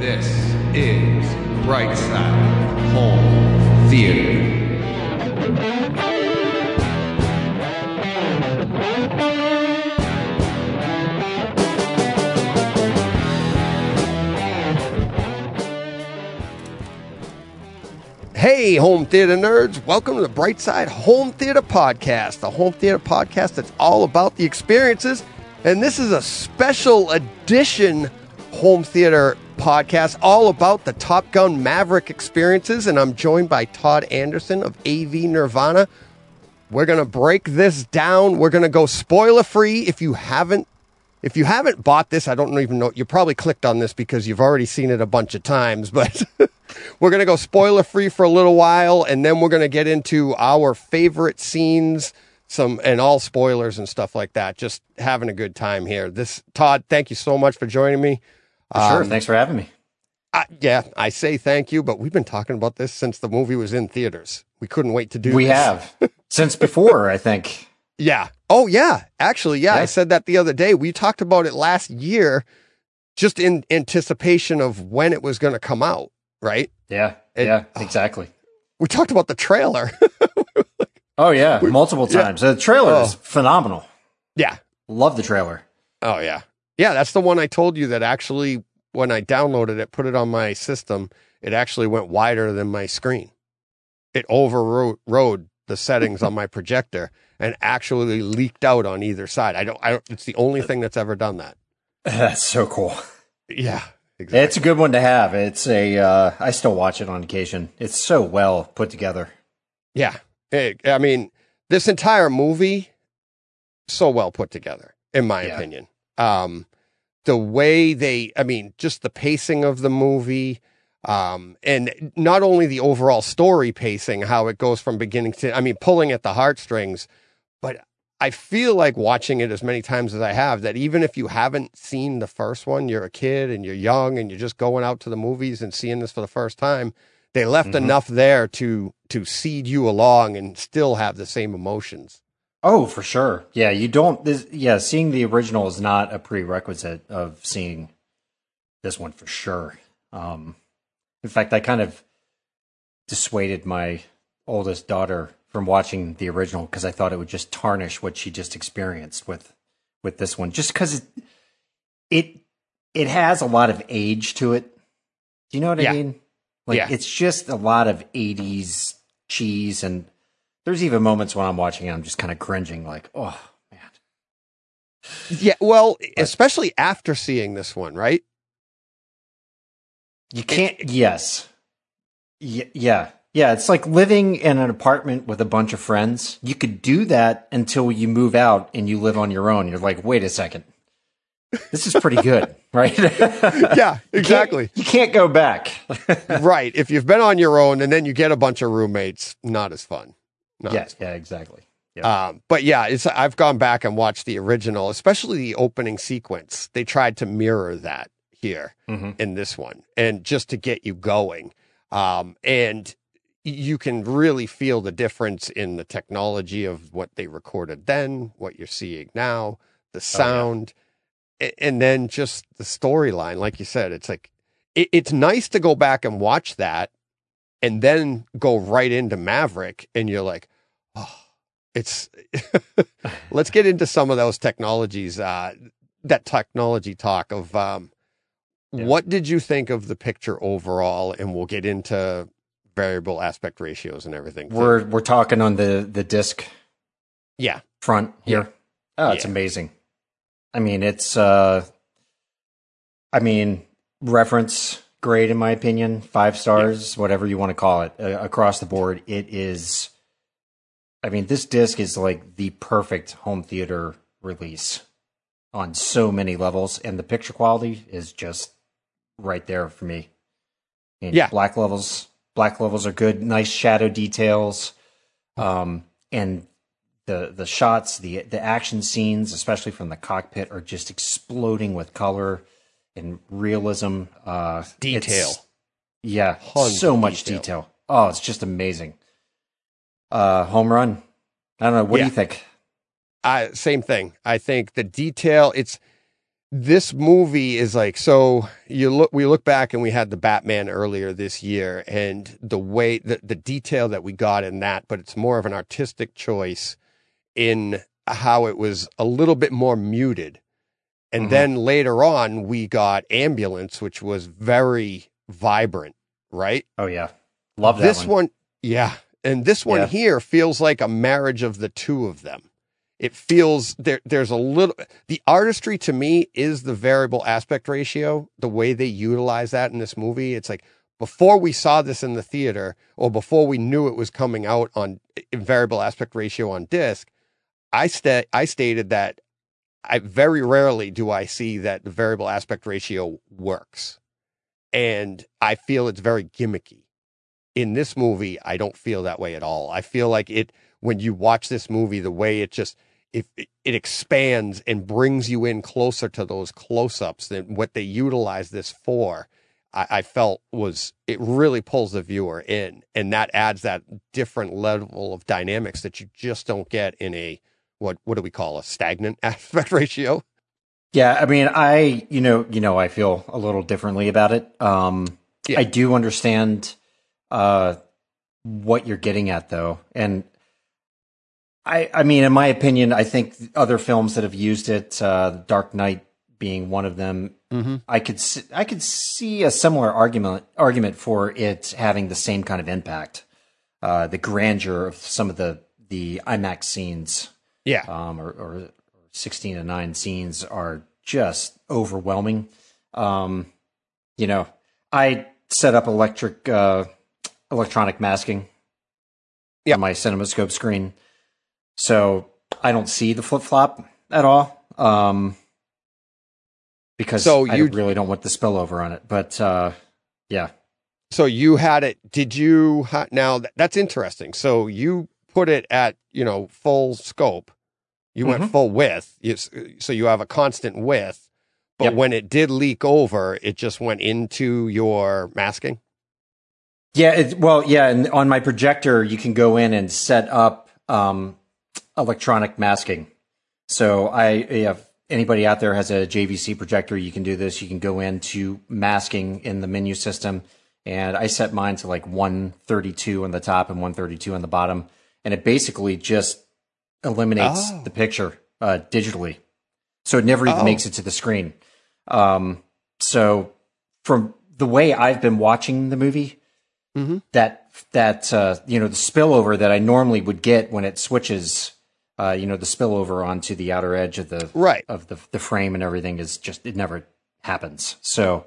This is Brightside Home Theater. Hey, home theater nerds, welcome to the Brightside Home Theater Podcast, the home theater podcast that's all about the experiences. And this is a special edition home theater podcast all about the Top Gun Maverick experiences. And I'm joined by Todd Anderson of AV Nirvana. We're to break this down. We're to go spoiler free. If you haven't if you haven't bought this, I don't even know. You probably clicked on this because you've already seen it a bunch of times, but we're to go spoiler free for a little while and then we're to get into our favorite scenes, some and all spoilers and stuff like that. Just having a good time here. This Todd, thank you so much for joining me. Sure. Um, Thanks for having me. Yeah, I say thank you, but we've been talking about this since the movie was in theaters. We couldn't wait to do We this. have since before, I think. Yeah. Oh, yeah. Actually, yeah, I said that the other day. We talked about it last year just in anticipation of when it was going to come out, right? Yeah, It- yeah, exactly. We talked about the trailer. Oh yeah, multiple yeah. times. The trailer is Oh. phenomenal. yeah. Love the trailer. Oh, yeah. Yeah, that's the one I told you that actually, when I downloaded it, put it on my system, it actually went wider than my screen. It overrode the settings on my projector and actually leaked out on either side. I don't, I don't, it's the only thing that's ever done that. That's so cool. Yeah. Exactly. It's a good one to have. It's a. Uh, I still watch it on occasion. It's so well put together. Yeah. It- I mean, this entire movie, so well put together, in my Yeah. opinion. Um, the way they, I mean, just the pacing of the movie, um, and not only the overall story pacing, how it goes from beginning to, I mean, pulling at the heartstrings, but I feel like watching it as many times as I have that even if you haven't seen the first one, you're a kid and you're young and you're just going out to the movies and seeing this for the first time, they left Mhm. enough there to to seed you along and still have the same emotions. Oh, for sure. Yeah, you don't. This, yeah, seeing the original is not a prerequisite of seeing this one for sure. Um, in fact, I kind of dissuaded my oldest daughter from watching the original because I thought it would just tarnish what she just experienced with with this one. Just because it, it it has a lot of age to it. Do you know what Yeah. I mean? Like Yeah. it's just a lot of '80s cheese and there's even moments when I'm watching it, I'm just kind of cringing, like, oh man. Yeah, well, especially after seeing this one, right? You can't. yes. Y- yeah. Yeah. It's like living in an apartment with a bunch of friends. You could do that until you move out and you live on your own. You're like, wait a second. This is pretty good, right? Yeah, You exactly. can't, you can't go back. right. If you've been on your own and then you get a bunch of roommates, not as fun. Not yeah. Yeah. Exactly. Yeah. Um, but yeah, it's I've gone back and watched the original, especially the opening sequence. They tried to mirror that here Mhm. in this one, and just to get you going. Um, and you can really feel the difference in the technology of what they recorded then, what you're seeing now, the sound, a- and then just the storyline. Like you said, it's like it, it's nice to go back and watch that, and then go right into Maverick, and you're like, oh it's let's get into some of those technologies uh that technology talk of um Yeah. what did you think of the picture overall and we'll get into variable aspect ratios and everything we're, we're talking on the, the disc yeah front here. Oh, it's Yeah. amazing. I mean, it's uh I mean, reference grade in my opinion, 5 stars, whatever you want to call it, uh, across the board. It is I mean, this disc is like the perfect home theater release on so many levels and the picture quality is just right there for me. Mean, Yeah. black levels, black levels are good, nice shadow details. Um and the the shots, the the action scenes, especially from the cockpit, are just exploding with color and realism. Uh, Detail. yeah, Tons so much detail. detail. Oh, it's just amazing. Uh, home run. I don't know. What Yeah. do you think? I, same thing. I think the detail, it's this movie is like so you look we look back and we had the batman earlier this year and the way the, the detail that we got in that but it's more of an artistic choice in how it was a little bit more muted and Mhm. then later on we got ambulance which was very vibrant right Oh yeah, love that this one. one. yeah and this one Yeah. here feels like a marriage of the two of them. It feels there there's a little the artistry to me is the variable aspect ratio the way they utilize that in this movie. It's like before we saw this in the theater or before we knew it was coming out on variable aspect ratio on disc i sta- i stated that i very rarely do i see that the variable aspect ratio works. And i feel it's very gimmicky in this movie i don't feel that way at all i feel like it when you watch this movie the way it just if it, it expands and brings you in closer to those close-ups than what they utilize this for I, I felt was it really pulls the viewer in and that adds that different level of dynamics that you just don't get in a what what do we call a stagnant aspect ratio Yeah, I mean, I you know you know I feel a little differently about it. Um, Yeah. I do understand uh, what you're getting at, though, and I I mean, in my opinion, I think other films that have used it, uh, Dark Knight being one of them, mm-hmm. I could s- I could see a similar argument argument for it having the same kind of impact, uh, the grandeur of some of the the IMAX scenes yeah um, or, or 16 to 9 scenes are just overwhelming. Um, you know, I set up electric, uh, electronic masking Yep. on my CinemaScope screen. So I don't see the flip flop at all. Um, because So I you- really don't want the spillover on it. But, uh, yeah. So you had it. Did you ha- now? th- That's interesting. So you put it at you know full scope. You went Mhm. full width. You, so you have a constant width. But Yep. when it did leak over, it just went into your masking. Yeah, it, well, yeah, and on my projector, you can go in and set up um, electronic masking. So I, if anybody out there has a JVC projector, you can do this. You can go into masking in the menu system, and I set mine to like 132 on the top and 132 on the bottom, and it basically just eliminates Oh. the picture uh, digitally, so it never even Oh. makes it to the screen. Um, so from the way I've been watching the movie, Mm-hmm. that that uh, you know the spillover that I normally would get when it switches, uh, you know, the spillover onto the outer edge of the Right. of the the frame and everything is just it never happens. So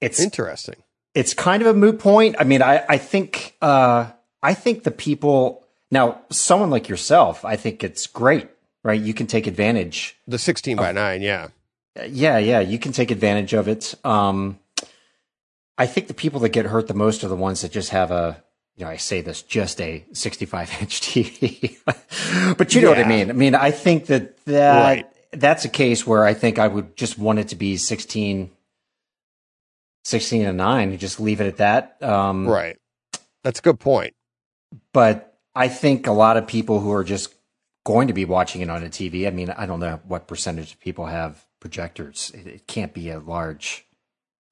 it's Interesting. it's kind of a moot point. I mean, I I think uh, I think the people now someone like yourself, I think it's great, right? You can take advantage The sixteen by nine. Yeah. yeah, yeah, you can take advantage of it. Um, I think the people that get hurt the most are the ones that just have a, you know, I say this, just a 65 inch TV. but you know what I mean? I mean, I think that that Right. that's a case where I think I would just want it to be 16, 16 and 9 and just leave it at that. Um, Right. That's a good point. but I think a lot of people who are just going to be watching it on a TV. I mean, I don't know what percentage of people have projectors. It, it can't be a large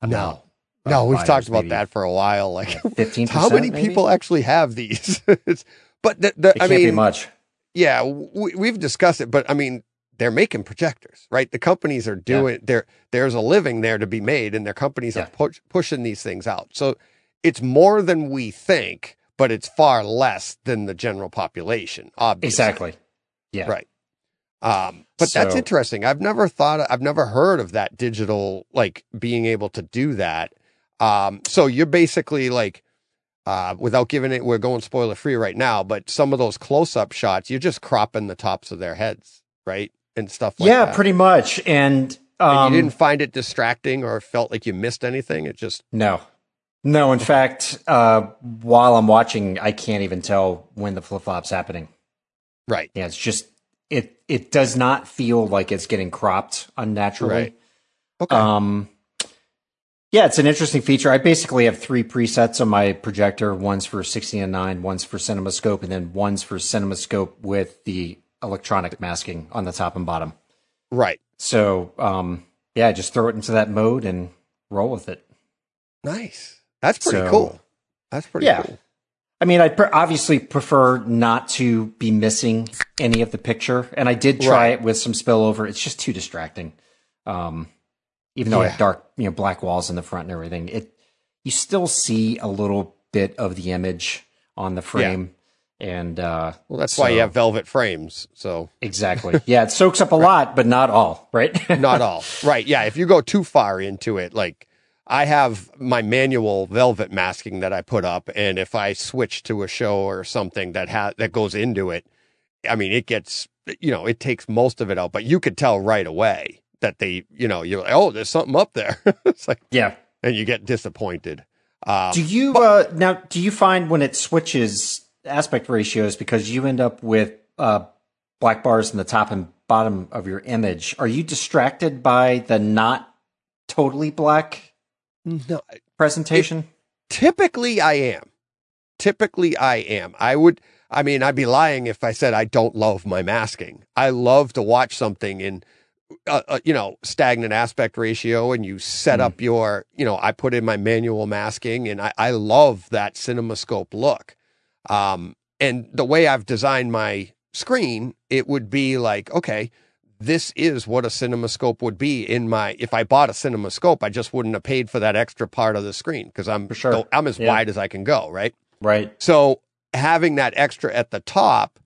amount. No. No, we've talked about maybe that for a while. Like, Fifteen. how many people actually have these? it's, but the, the It I mean, much. yeah, we, we've discussed it, but I mean, they're making projectors, right? The companies are doing there. There's a living there to be made, and their companies Yeah. are push, pushing these things out. So it's more than we think, but it's far less than the general population. Obviously, Exactly. Yeah. Right. Um, but that's interesting. I've never thought, I've never heard of that digital, like being able to do that. Um, so you're basically like, uh, without giving it, we're going spoiler free right now, but some of those close up shots, you're just cropping the tops of their heads, right? And stuff like that. yeah, that. pretty much. And, um, And you didn't find it distracting or felt like you missed anything. It just, no, no. In fact, uh, while I'm watching, I can't even tell when the flip flop's happening. right. Yeah, it's just it. It does not feel like it's getting cropped unnaturally. Right. Okay. Um, yeah, it's an interesting feature. I basically have three presets on my projector. One's for 16 and 9, one's for CinemaScope, and then one's for CinemaScope with the electronic masking on the top and bottom. right. So um, yeah, just throw it into that mode and roll with it. Nice. That's pretty So- cool. That's pretty Yeah. cool. I mean, I pr- obviously prefer not to be missing any of the picture, and I did try Right. it with some spillover. It's just too distracting. Um, even though I Yeah. have dark, you know, black walls in the front and everything, it you still see a little bit of the image on the frame, and uh, Well, that's why you have velvet frames. So exactly, yeah, it soaks up a lot, but not all, right? not all. Right. Yeah. If you go too far into it, like I have my manual velvet masking that I put up, and if I switch to a show or something that ha- that goes into it, I mean, it gets you know it takes most of it out, but you could tell right away that they you know you're like, oh, there's something up there. it's like, yeah. and you get disappointed. Um, Do you uh, now? Do you find when it switches aspect ratios because you end up with uh, black bars in the top and bottom of your image? Are you distracted by the not totally black no, presentation? typically I am. Typically I am. I would I mean I'd be lying if I said I don't love my masking. I love to watch something in uh, uh, you know stagnant aspect ratio and you set Mm. up your you know I put in my manual masking and I, I love that cinemascope look. Um and the way I've designed my screen it would be like okay this is what a cinemascope would be in my if I bought a cinemascope I just wouldn't have paid for that extra part of the screen because I'm For sure. I'm as Yeah. wide as I can go, right? right. So having that extra at the top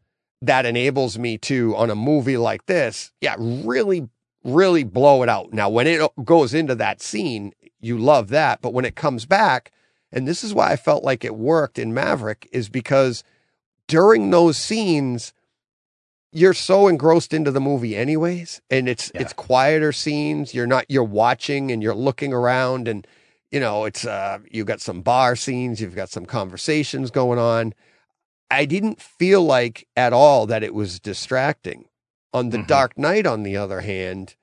that enables me to on a movie like this, yeah, really really blow it out. Now when it goes into that scene, you love that, but when it comes back, and this is why I felt like it worked in Maverick is because during those scenes you're so engrossed into the movie anyways and it's Yeah. it's quieter scenes you're not you're watching and you're looking around and you know it's uh you've got some bar scenes you've got some conversations going on i didn't feel like at all that it was distracting on the Mhm. dark knight on the other hand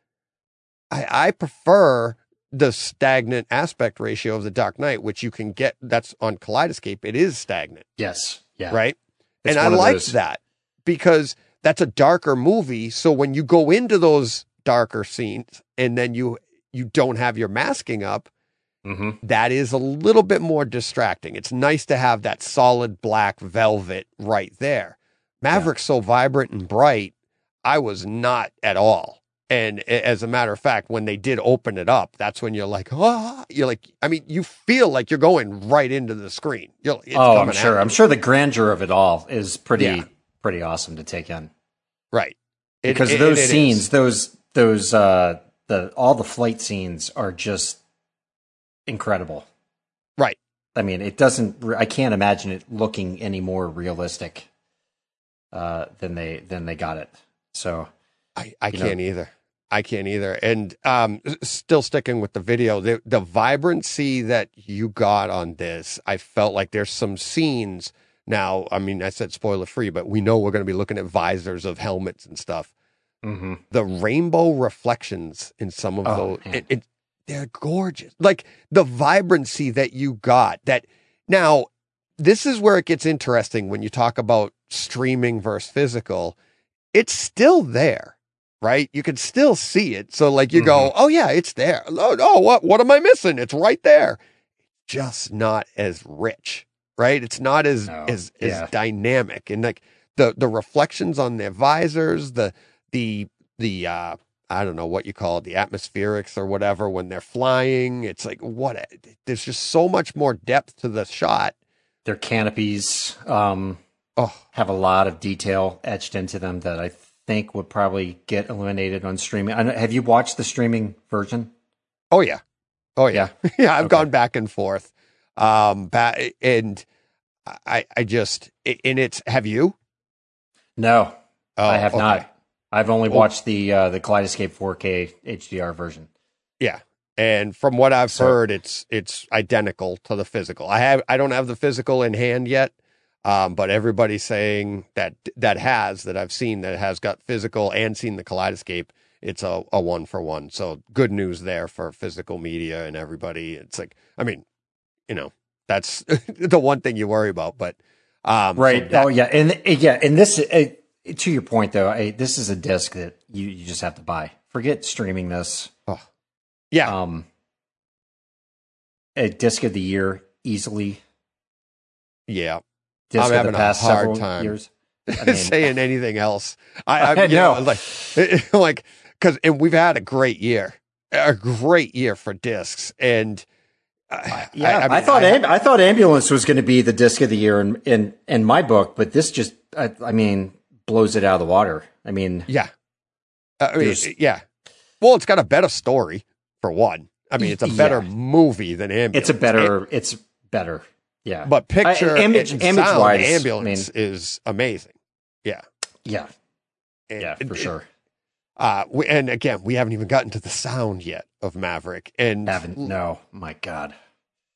i i prefer the stagnant aspect ratio of the dark knight which you can get that's on kaleidoscape it is stagnant Yes. Yeah. right It's and I like that because that's a darker movie. So when you go into those darker scenes and then you you don't have your masking up, Mhm. that is a little bit more distracting. It's nice to have that solid black velvet right there. Maverick's so vibrant and bright, I was not at all. And as a matter of fact, when they did open it up, that's when you're like, oh, you're like, I mean, you feel like you're going right into the screen. You're, it's oh, I'm sure. I'm sure the grandeur of it all is pretty Yeah. pretty awesome to take in. Right. It- because it- those it is. scenes, those those uh the all the flight scenes are just incredible. Right. I mean, it doesn't. I can't imagine it looking any more realistic uh, than they than they got it. So I, I can't either. I can't either. And um, still sticking with the video, the the vibrancy that you got on this, I felt like there's some scenes now. I mean, I said spoiler free, but we know we're going to be looking at visors of helmets and stuff. mhm. The rainbow reflections in some of Oh, those, it, it, they're gorgeous. Like the vibrancy that you got. That now, this is where it gets interesting when you talk about streaming versus physical. It's still there, right? You can still see it. So like you go, oh yeah, it's there. Oh, oh, what what am I missing? It's right there. Just not as rich, right? It's not as as yeah. as dynamic and like the the reflections on their visors, the the the uh I don't know what you call it, the atmospherics or whatever when they're flying. It's like what there's just so much more depth to the shot. their canopies um, Oh, have a lot of detail etched into them that I think would probably get eliminated on streaming. I know, have you watched the streaming version? oh yeah. Oh yeah. Yeah, I've Okay. gone back and forth. Um ba- and I I just in it's have you? No, Oh, I have okay. not. I've only Oh. watched the uh, the Kaleidoscape 4K HDR version. Yeah. And from what I've So- heard, it's it's identical to the physical. I have I don't have the physical in hand yet, um, but everybody's saying that that has that I've seen that has got physical and seen the kaleidoscape. It's a, a one for one. So good news there for physical media and everybody. It's like I mean, you know, that's the one thing you worry about, but um, so Right. that- oh yeah, and yeah, and this uh, to your point though, I, this is a disc that you you just have to buy forget streaming this. Yeah. Um, a disc of the year easily. yeah. Disc I'm having the a hard time. years. I mean, saying anything else. I, I, I you know, know. like, like, because and we've had a great year, a great year for discs, and uh, yeah, I, mean, thought I- Am- I thought ambulance was going to be the disc of the year in in in my book, but this just I, I mean blows it out of the water. I mean, yeah, Uh, I mean, yeah. Well, it's got a better story for one. I mean, it's a better Yeah. movie than ambulance. it's a better. It's better. Yeah, but picture image- and image sound, wise, I ambulance is amazing. yeah, And- yeah, for and- sure. Uh, we, and again, we haven't even gotten to the sound yet of Maverick, and Haven't no, my God.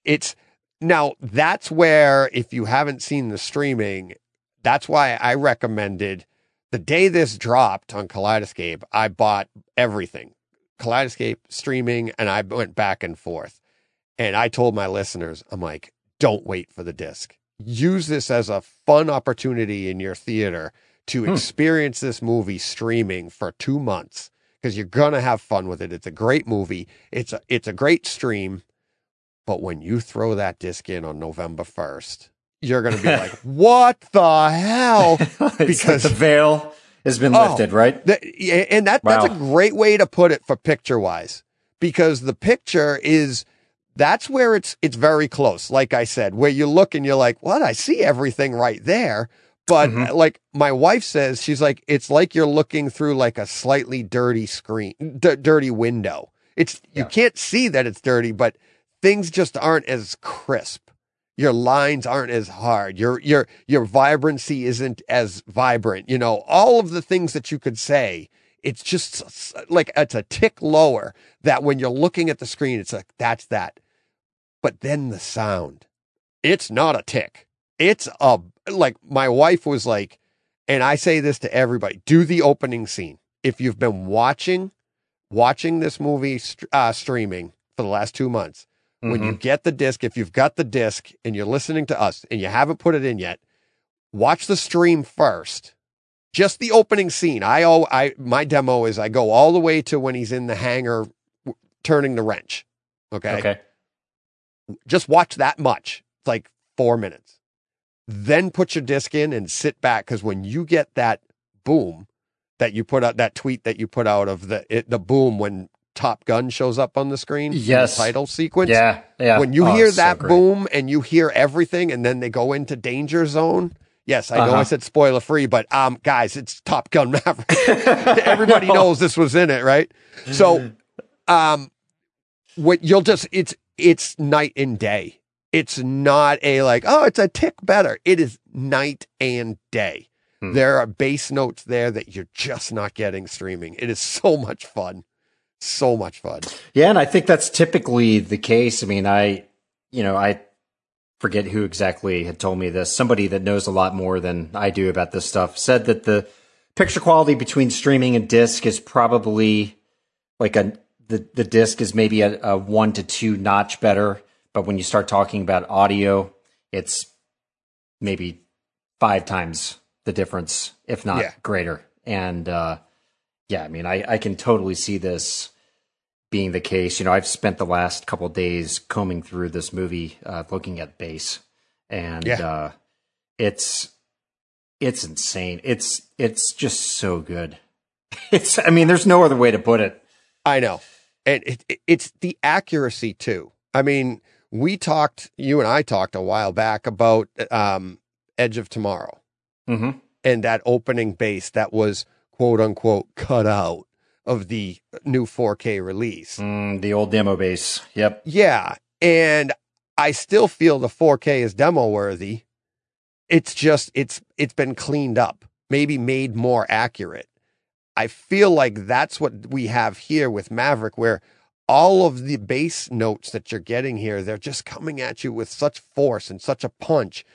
it's now that's where if you haven't seen the streaming that's why i recommended the day this dropped on kaleidoscape i bought everything kaleidoscape streaming and i went back and forth. And i told my listeners i'm like don't wait for the disc. Use this as a fun opportunity in your theater to Hmm. experience this movie streaming for two months because you're gonna have fun with it. It's a great movie. It's a it's a great stream. But when you throw that disc in on November 1st, you're going to be like, what the hell? because Because- the veil has been Oh. lifted, right? Yeah, and that, that's a great way to put it for picture wise, because the picture is, that's where it's, it's very close. Like I said, where you look and you're like, what? I see everything right there. But Mhm. like my wife says, she's like, it's like you're looking through like a slightly dirty screen, d- dirty window. It's, you can't see that it's dirty, but things just aren't as crisp. Your lines aren't as hard. Your your your vibrancy isn't as vibrant. You know, all of the things that you could say, it's just like it's a tick lower that when you're looking at the screen, it's like that's that. But then the sound, it's not a tick. It's a like my wife was like, and I say this to everybody: do the opening scene. If you've been watching, watching this movie uh, streaming for the last two months, when you Mhm. get the disc, if you've got the disc and you're listening to us and you haven't put it in yet, watch the stream first. Just the opening scene. I oh I my demo is I go all the way to when he's in the hangar w- turning the wrench. Okay? okay, Just watch that much. It's like 4 minutes. Then put your disc in and sit back cuz when you get that boom that you put out that tweet that you put out of the it, the boom when Top Gun shows up on the screen in the Yes. title sequence yeah, yeah. when you Oh, hear it's so that boom and you hear everything and then they go into danger zone yes i know i Uh-huh. said spoiler free but um guys it's top gun maverick everybody No. knows this was in it right so um what you'll just it's it's night and day it's not a like oh it's a tick better it is night and day Hmm. there are bass notes there that you're just not getting streaming it is so much fun so much fun Yeah, and I think that's typically the case. I mean, I, you know, I forget who exactly had told me this. Somebody that knows a lot more than I do about this stuff said that the picture quality between streaming and disc is probably like a the the disc is maybe a, a one to two notch better, but when you start talking about audio, it's maybe five times the difference, if not Yeah. greater. And uh, yeah, I mean, I, I can totally see this being the case. You know, I've spent the last couple of days combing through this movie, uh, looking at bass, and Yeah. uh, it's it's insane. It's it's just so good. It's I mean, there's no other way to put it. I know. And it, it, it's the accuracy too. I mean, we talked, you and I talked a while back about um, Edge of Tomorrow Mm-hmm. and that opening bass that was quote unquote cut out of the new 4K release. Mm, the old demo bass. Yep. Yeah. And I still feel the 4K is demo worthy. It's just, it's, it's been cleaned up, maybe made more accurate. I feel like that's what we have here with Maverick, where all of the bass notes that you're getting here, they're just coming at you with such force and such a punch.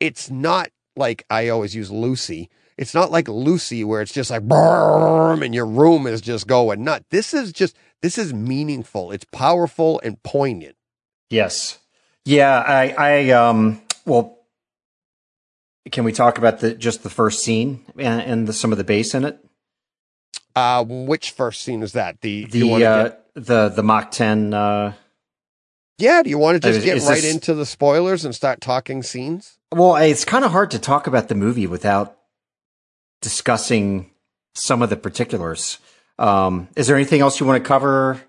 It's not like I always use Lucy. It's not like Lucy where it's just like boom and your room is just going nuts. This is just this is meaningful. It's powerful and poignant. Yes. Yeah. I. I. Um. Well. Can we talk about the just the first scene and, and the, some of the bass in it? Uh, which first scene is that? The The uh, get- the the Mach 10 uh yeah. Do you want to just get is right this- into the spoilers and start talking scenes? Well, it's kind of hard to talk about the movie without discussing some of the particulars. Um, is there anything else you want to cover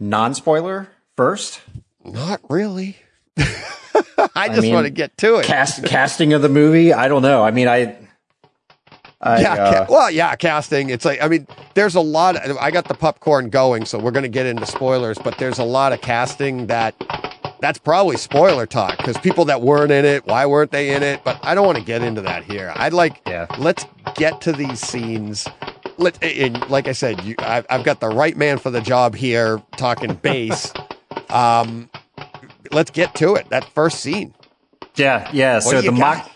non spoiler first? Not really. I just mean, want to get to it. Cast casting of the movie? I don't know. I mean, I. I yeah, uh, ca- well, yeah, casting. It's like I mean, there's a lot. I got the popcorn going, so we're going to get into spoilers. But there's a lot of casting that that's probably spoiler talk because people that weren't in it, why weren't they in it? But I don't want to get into that here. I'd like, Yeah. let's get to these scenes. Let and like I said, you, I, I've got the right man for the job here, talking bass. um, let's get to it. That first scene. Yeah, yeah. What So the got? Mach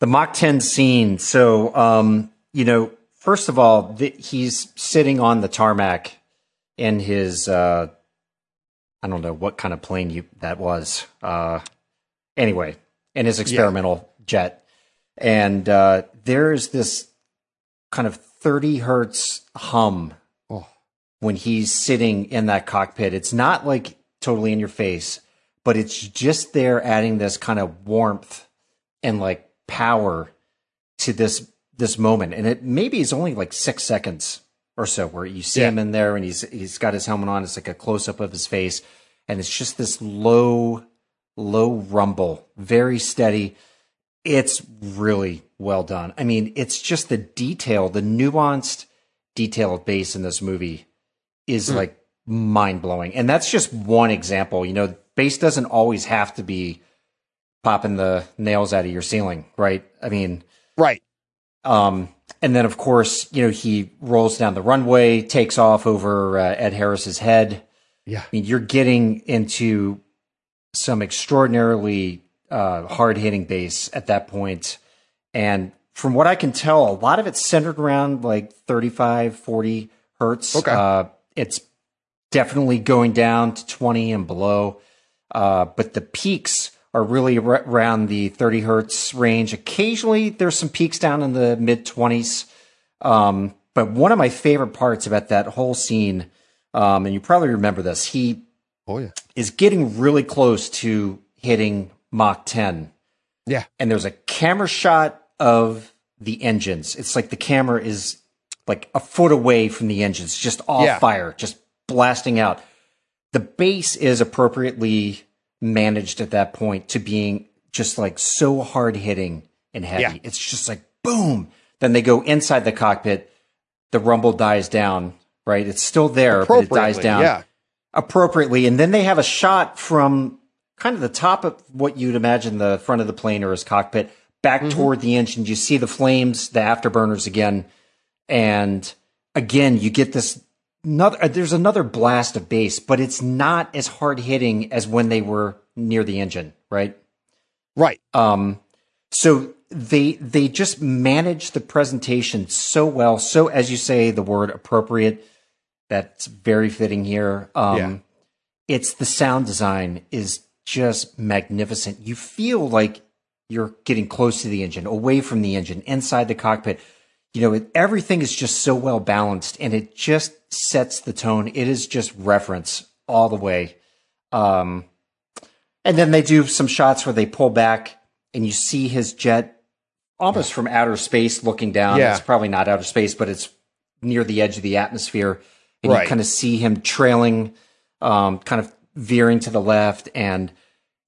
the Mach 10 scene. So, um, you know, first of all, the, he's sitting on the tarmac in his uh, I don't know what kind of plane you that was. Uh, anyway, in his experimental jet, and uh, there's this kind of 30 hertz hum Oh. when he's sitting in that cockpit. It's not like totally in your face, but it's just there adding this kind of warmth and like power to this this moment. And it maybe is only like six seconds or so where you see Yeah. him in there and he's he's got his helmet on. It's like a close up of his face, and it's just this low, low rumble, very steady. It's really well done. I mean, it's just the detail, the nuanced detail of bass in this movie is like mind blowing. And that's just one example. You know, bass doesn't always have to be popping the nails out of your ceiling, right? I mean, Right. um, and then of course, you know, he rolls down the runway, takes off over uh, Ed Harris's head. Yeah. I mean, you're getting into some extraordinarily uh, hard hitting bass at that point. And from what I can tell, a lot of it's centered around like 35, 40 hertz. Okay. Uh, it's definitely going down to 20 and below. Uh, but the peaks are really ar- around the 30 hertz range. Occasionally, there's some peaks down in the mid 20s. Um, but one of my favorite parts about that whole scene, um, and you probably remember this, he Oh yeah. is getting really close to hitting Mach 10. Yeah. And there's a camera shot of the engines. It's like the camera is like a foot away from the engines, just all Yeah. fire, just blasting out. The bass is appropriately managed at that point to being just like so hard hitting and heavy. Yeah. It's just like boom. Then they go inside the cockpit. The rumble dies down, right? It's still there, but it dies down Yeah. appropriately. And then they have a shot from kind of the top of what you'd imagine the front of the plane or his cockpit back Mm-hmm. toward the engine. You see the flames, the afterburners again. And again, you get this another, uh, there's another blast of bass, but it's not as hard hitting as when they were near the engine, right? Right. Um, so they they just manage the presentation so well. So as you say, the word appropriate. That's very fitting here. Um, Yeah. It's the sound design is just magnificent. You feel like you're getting close to the engine, away from the engine, inside the cockpit. You know, it, everything is just so well balanced, and it just sets the tone. It is just reference all the way. Um, and then they do some shots where they pull back and you see his jet almost from outer space looking down. Yeah. It's probably not outer space, but it's near the edge of the atmosphere. And Right. you kind of see him trailing, um, kind of veering to the left. And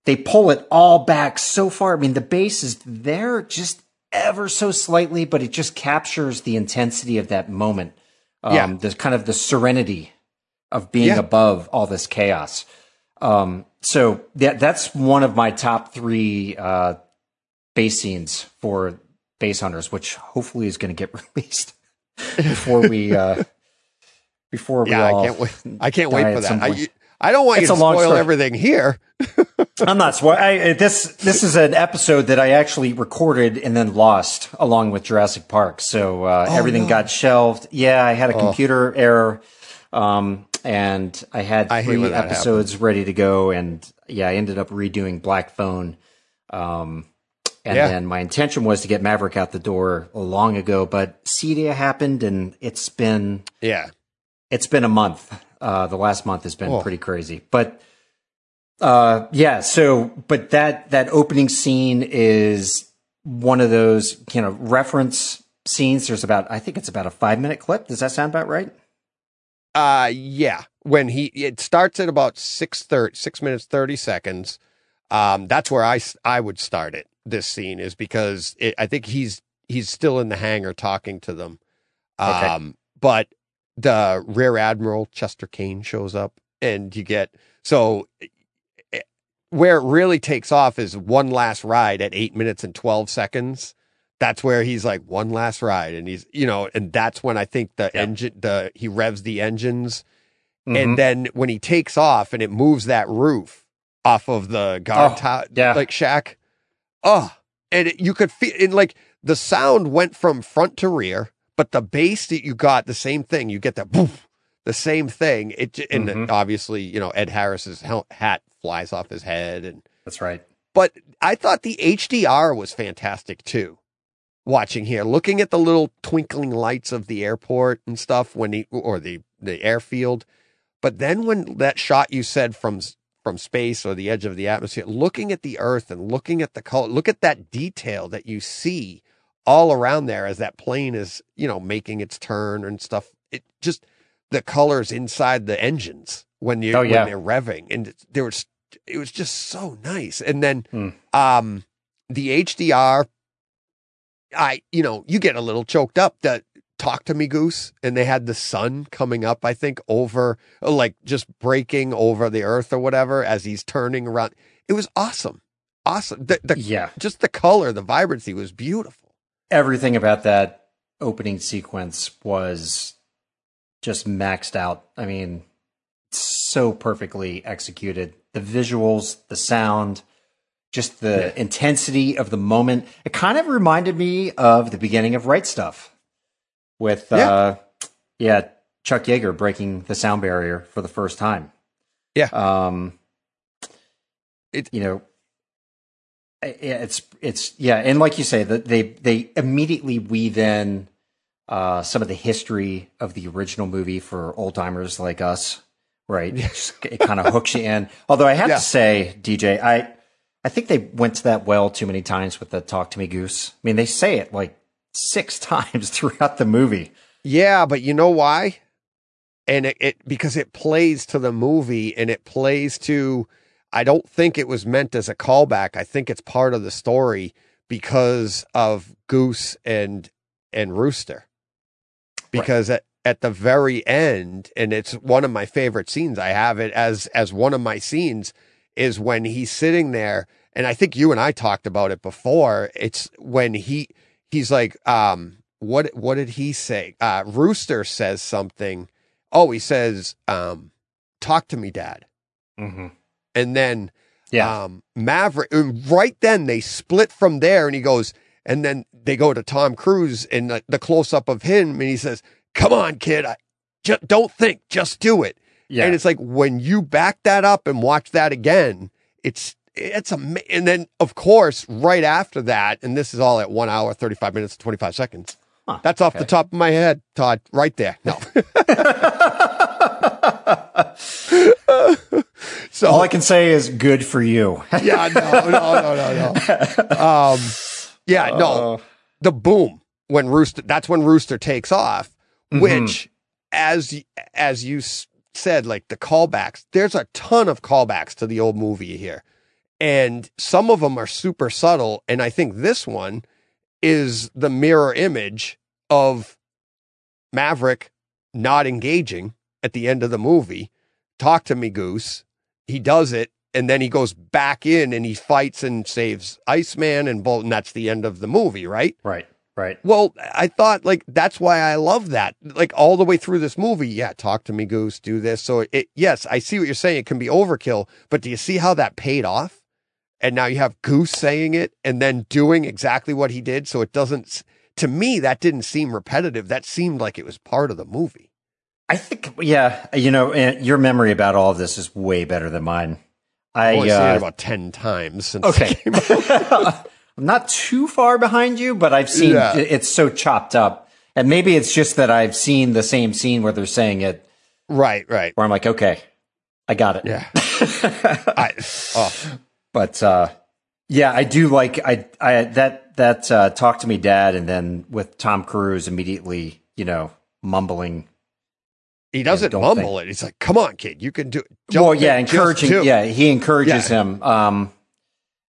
they pull it all back so far. I mean, the bass is there just ever so slightly, but it just captures the intensity of that moment. Um, Yeah. the kind of the serenity of being Yeah. above all this chaos. Um, so that that's one of my top three uh, bass scenes for bass hunters, which hopefully is going to get released before we uh, before we Yeah. I can't wait. I can't wait for that. I, point. you- I don't want It's you to spoil story. everything here. I'm not. I, this this is an episode that I actually recorded and then lost along with Jurassic Park. So uh, everything Oh, no. got shelved. Yeah, I had a computer error, um, and I had three that episodes ready to go, and yeah, I ended up redoing Black Phone. Um, And Yeah. then my intention was to get Maverick out the door long ago, but CEDIA happened and it's been Yeah. it's been a month. Uh, the last month has been Oh. pretty crazy, but uh, yeah. So, but that that opening scene is one of those kind of reference scenes. There's about I think it's about a five minute clip. Does that sound about right? Uh yeah. When he it starts at about six thirty six minutes thirty seconds. Um, that's where I I would start it. This scene is because it, I think he's he's still in the hangar talking to them. Okay. Um, but the Rear Admiral Chester Cain shows up, and you get so eh, where it really takes off is one last ride at eight minutes and twelve seconds. That's where he's like one last ride, and he's you know, and that's when I think the Yeah. engine the he revs the engines, Mhm. and then when he takes off and it moves that roof off of the guard Oh, tower, yeah. like shack. Oh, and it, you could feel it like the sound went from front to rear, but the bass that you got, the same thing. You get that the same thing. It and Mhm. obviously, you know, Ed Harris's hat flies off his head, and That's right. but I thought the HDR was fantastic too. Watching here, looking at the little twinkling lights of the airport and stuff when he or the the airfield, but then when that shot you said from from space or the edge of the atmosphere, looking at the Earth and looking at the color, look at that detail that you see all around there as that plane is you know making its turn and stuff. It just the colors inside the engines when you Oh, yeah. when they're revving and there was it was just so nice. And then Hmm. um the HDR I you know, you get a little choked up that talk to me goose and they had the sun coming up I think over like just breaking over the earth or whatever as he's turning around. It was awesome. Awesome. The, the Yeah. just the color, the vibrancy was beautiful. Everything about that opening sequence was just maxed out. I mean, so perfectly executed. The visuals, the sound, just the intensity of the moment. It kind of reminded me of the beginning of Right Stuff with, Yeah. uh, yeah, Chuck Yeager breaking the sound barrier for the first time. Yeah. Um, It- you know, it's it's yeah, and like you say, that they they immediately weave in uh, some of the history of the original movie for old timers like us, right? Just- it kind of hooks you in. Although I have Yeah. to say, DJ, I I think they went to that well too many times with the "Talk to Me, Goose." I mean, they say it like six times throughout the movie. Yeah, but you know why? And it, it because it plays to the movie and it plays to I don't think it was meant as a callback. I think it's part of the story because of Goose and and Rooster. Because at, at the very end, and it's one of my favorite scenes, I have it as as one of my scenes, is when he's sitting there, and I think you and I talked about it before. It's when he he's like, um, what what did he say? Uh, Rooster says something. Oh, he says, um, "Talk to me, Dad." Mm-hmm. And then Yeah, um, Maverick, and right then they split from there, and he goes, and then they go to Tom Cruise and the, the close up of him, and he says, "Come on, kid, I, ju- don't think, just do it." yeah, And it's like when you back that up and watch that again, it's it's a and then of course right after that, and this is all at one hour thirty five minutes twenty five seconds. Huh, That's off the top of my head, Todd. Right there. No. so All I can say is good for you. yeah, no, no, no, no, no. Um, yeah, Uh. no. The boom when Rooster. That's when Rooster takes off. Mm-hmm. Which, as as you said, like the callbacks. There's a ton of callbacks to the old movie here, and some of them are super subtle. And I think this one is the mirror image of Maverick not engaging at the end of the movie. Talk to me, Goose. He does it, and then he goes back in and he fights and saves Iceman and Bolton. That's the end of the movie, right? right, right. Well, I thought like that's why I love that. Like all the way through this movie, yeah, talk to me, Goose, do this. So it yes, I see what you're saying. It can be overkill, but do you see how that paid off? And now you have Goose saying it and then doing exactly what he did. So it doesn't to me, that didn't seem repetitive. That seemed like it was part of the movie. I think, yeah, you know, and your memory about all of this is way better than mine. I I've only seen it uh, about ten times since okay. I'm not too far behind you, but I've seen Yeah. it- it's so chopped up. And maybe it's just that I've seen the same scene where they're saying it, Right, right. where I'm like, okay, I got it. Yeah. I, oh, But uh, yeah, I do like I I that that uh, talk to me, Dad, and then with Tom Cruise immediately, you know, mumbling. He doesn't mumble it. He's like, "Come on, kid, you can do it." well, yeah, encouraging. do. Yeah, he encourages Yeah. him. Um,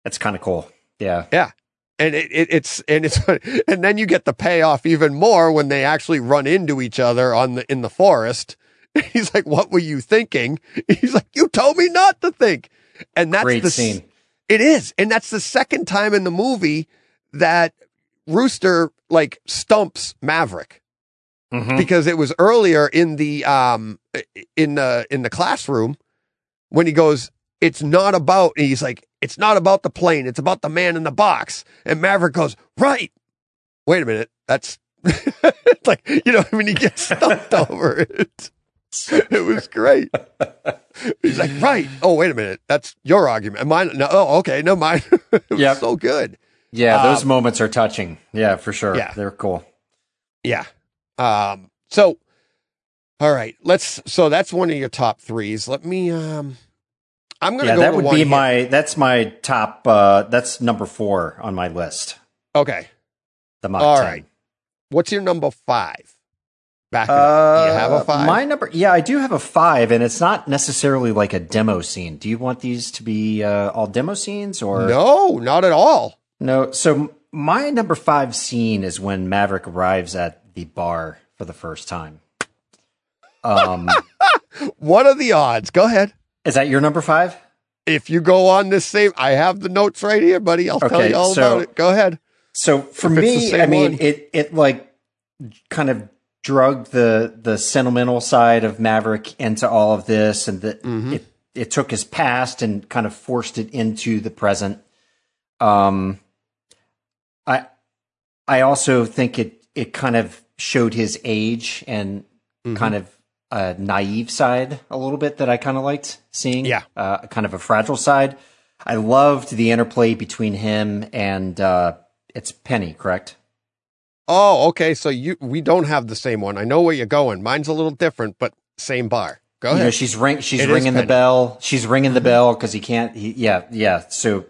that's kind of cool. Yeah, Yeah. And it, it, it's and it's and then you get the payoff even more when they actually run into each other on the in the forest. He's like, "What were you thinking?" He's like, "You told me not to think." And that's great the scene. It is, and that's the second time in the movie that Rooster like stumps Maverick Mhm. because it was earlier in the um in the in the classroom when he goes it's not about he's like it's not about the plane it's about the man in the box and maverick goes right wait a minute that's it's like you know I mean, he gets stumped over it it was great he's like right oh wait a minute that's your argument mine no oh okay no mine it was Yep. so good Yeah, those Um, moments are touching. Yeah, for sure. Yeah. they're cool. Yeah. Um, so all right, let's so that's one of your top threes. Let me um I'm gonna Yeah, go that to would be here. my. That's my top. uh That's number four on my list. Okay. The Mach All 10. right. What's your number five? Back Uh. Do you have a five? My number, yeah, I do have a five, and it's not necessarily like a demo scene. Do you want these to be uh, all demo scenes or no, not at all. No. So my number five scene is when Maverick arrives at the bar for the first time. Um, What are the odds? Go ahead. is that your number five? If you go on this same I have the notes right here, buddy. I'll tell you all so- about it. Go ahead. So for If me, I mean, one. it it like kind of drug the the sentimental side of Maverick into all of this, and that Mm-hmm. it it took his past and kind of forced it into the present. Um, I I also think it it kind of showed his age and Mm-hmm. kind of a naive side a little bit that I kind of liked seeing. Yeah. uh, kind of a fragile side. I loved the interplay between him and uh, it's Penny, correct? Oh, okay. So you we don't have the same one. I know where you're going. Mine's a little different, but same bar. Go You know, ahead. she's ring, she's It ringing the bell. She's ringing the bell because he can't. He, yeah, yeah. So,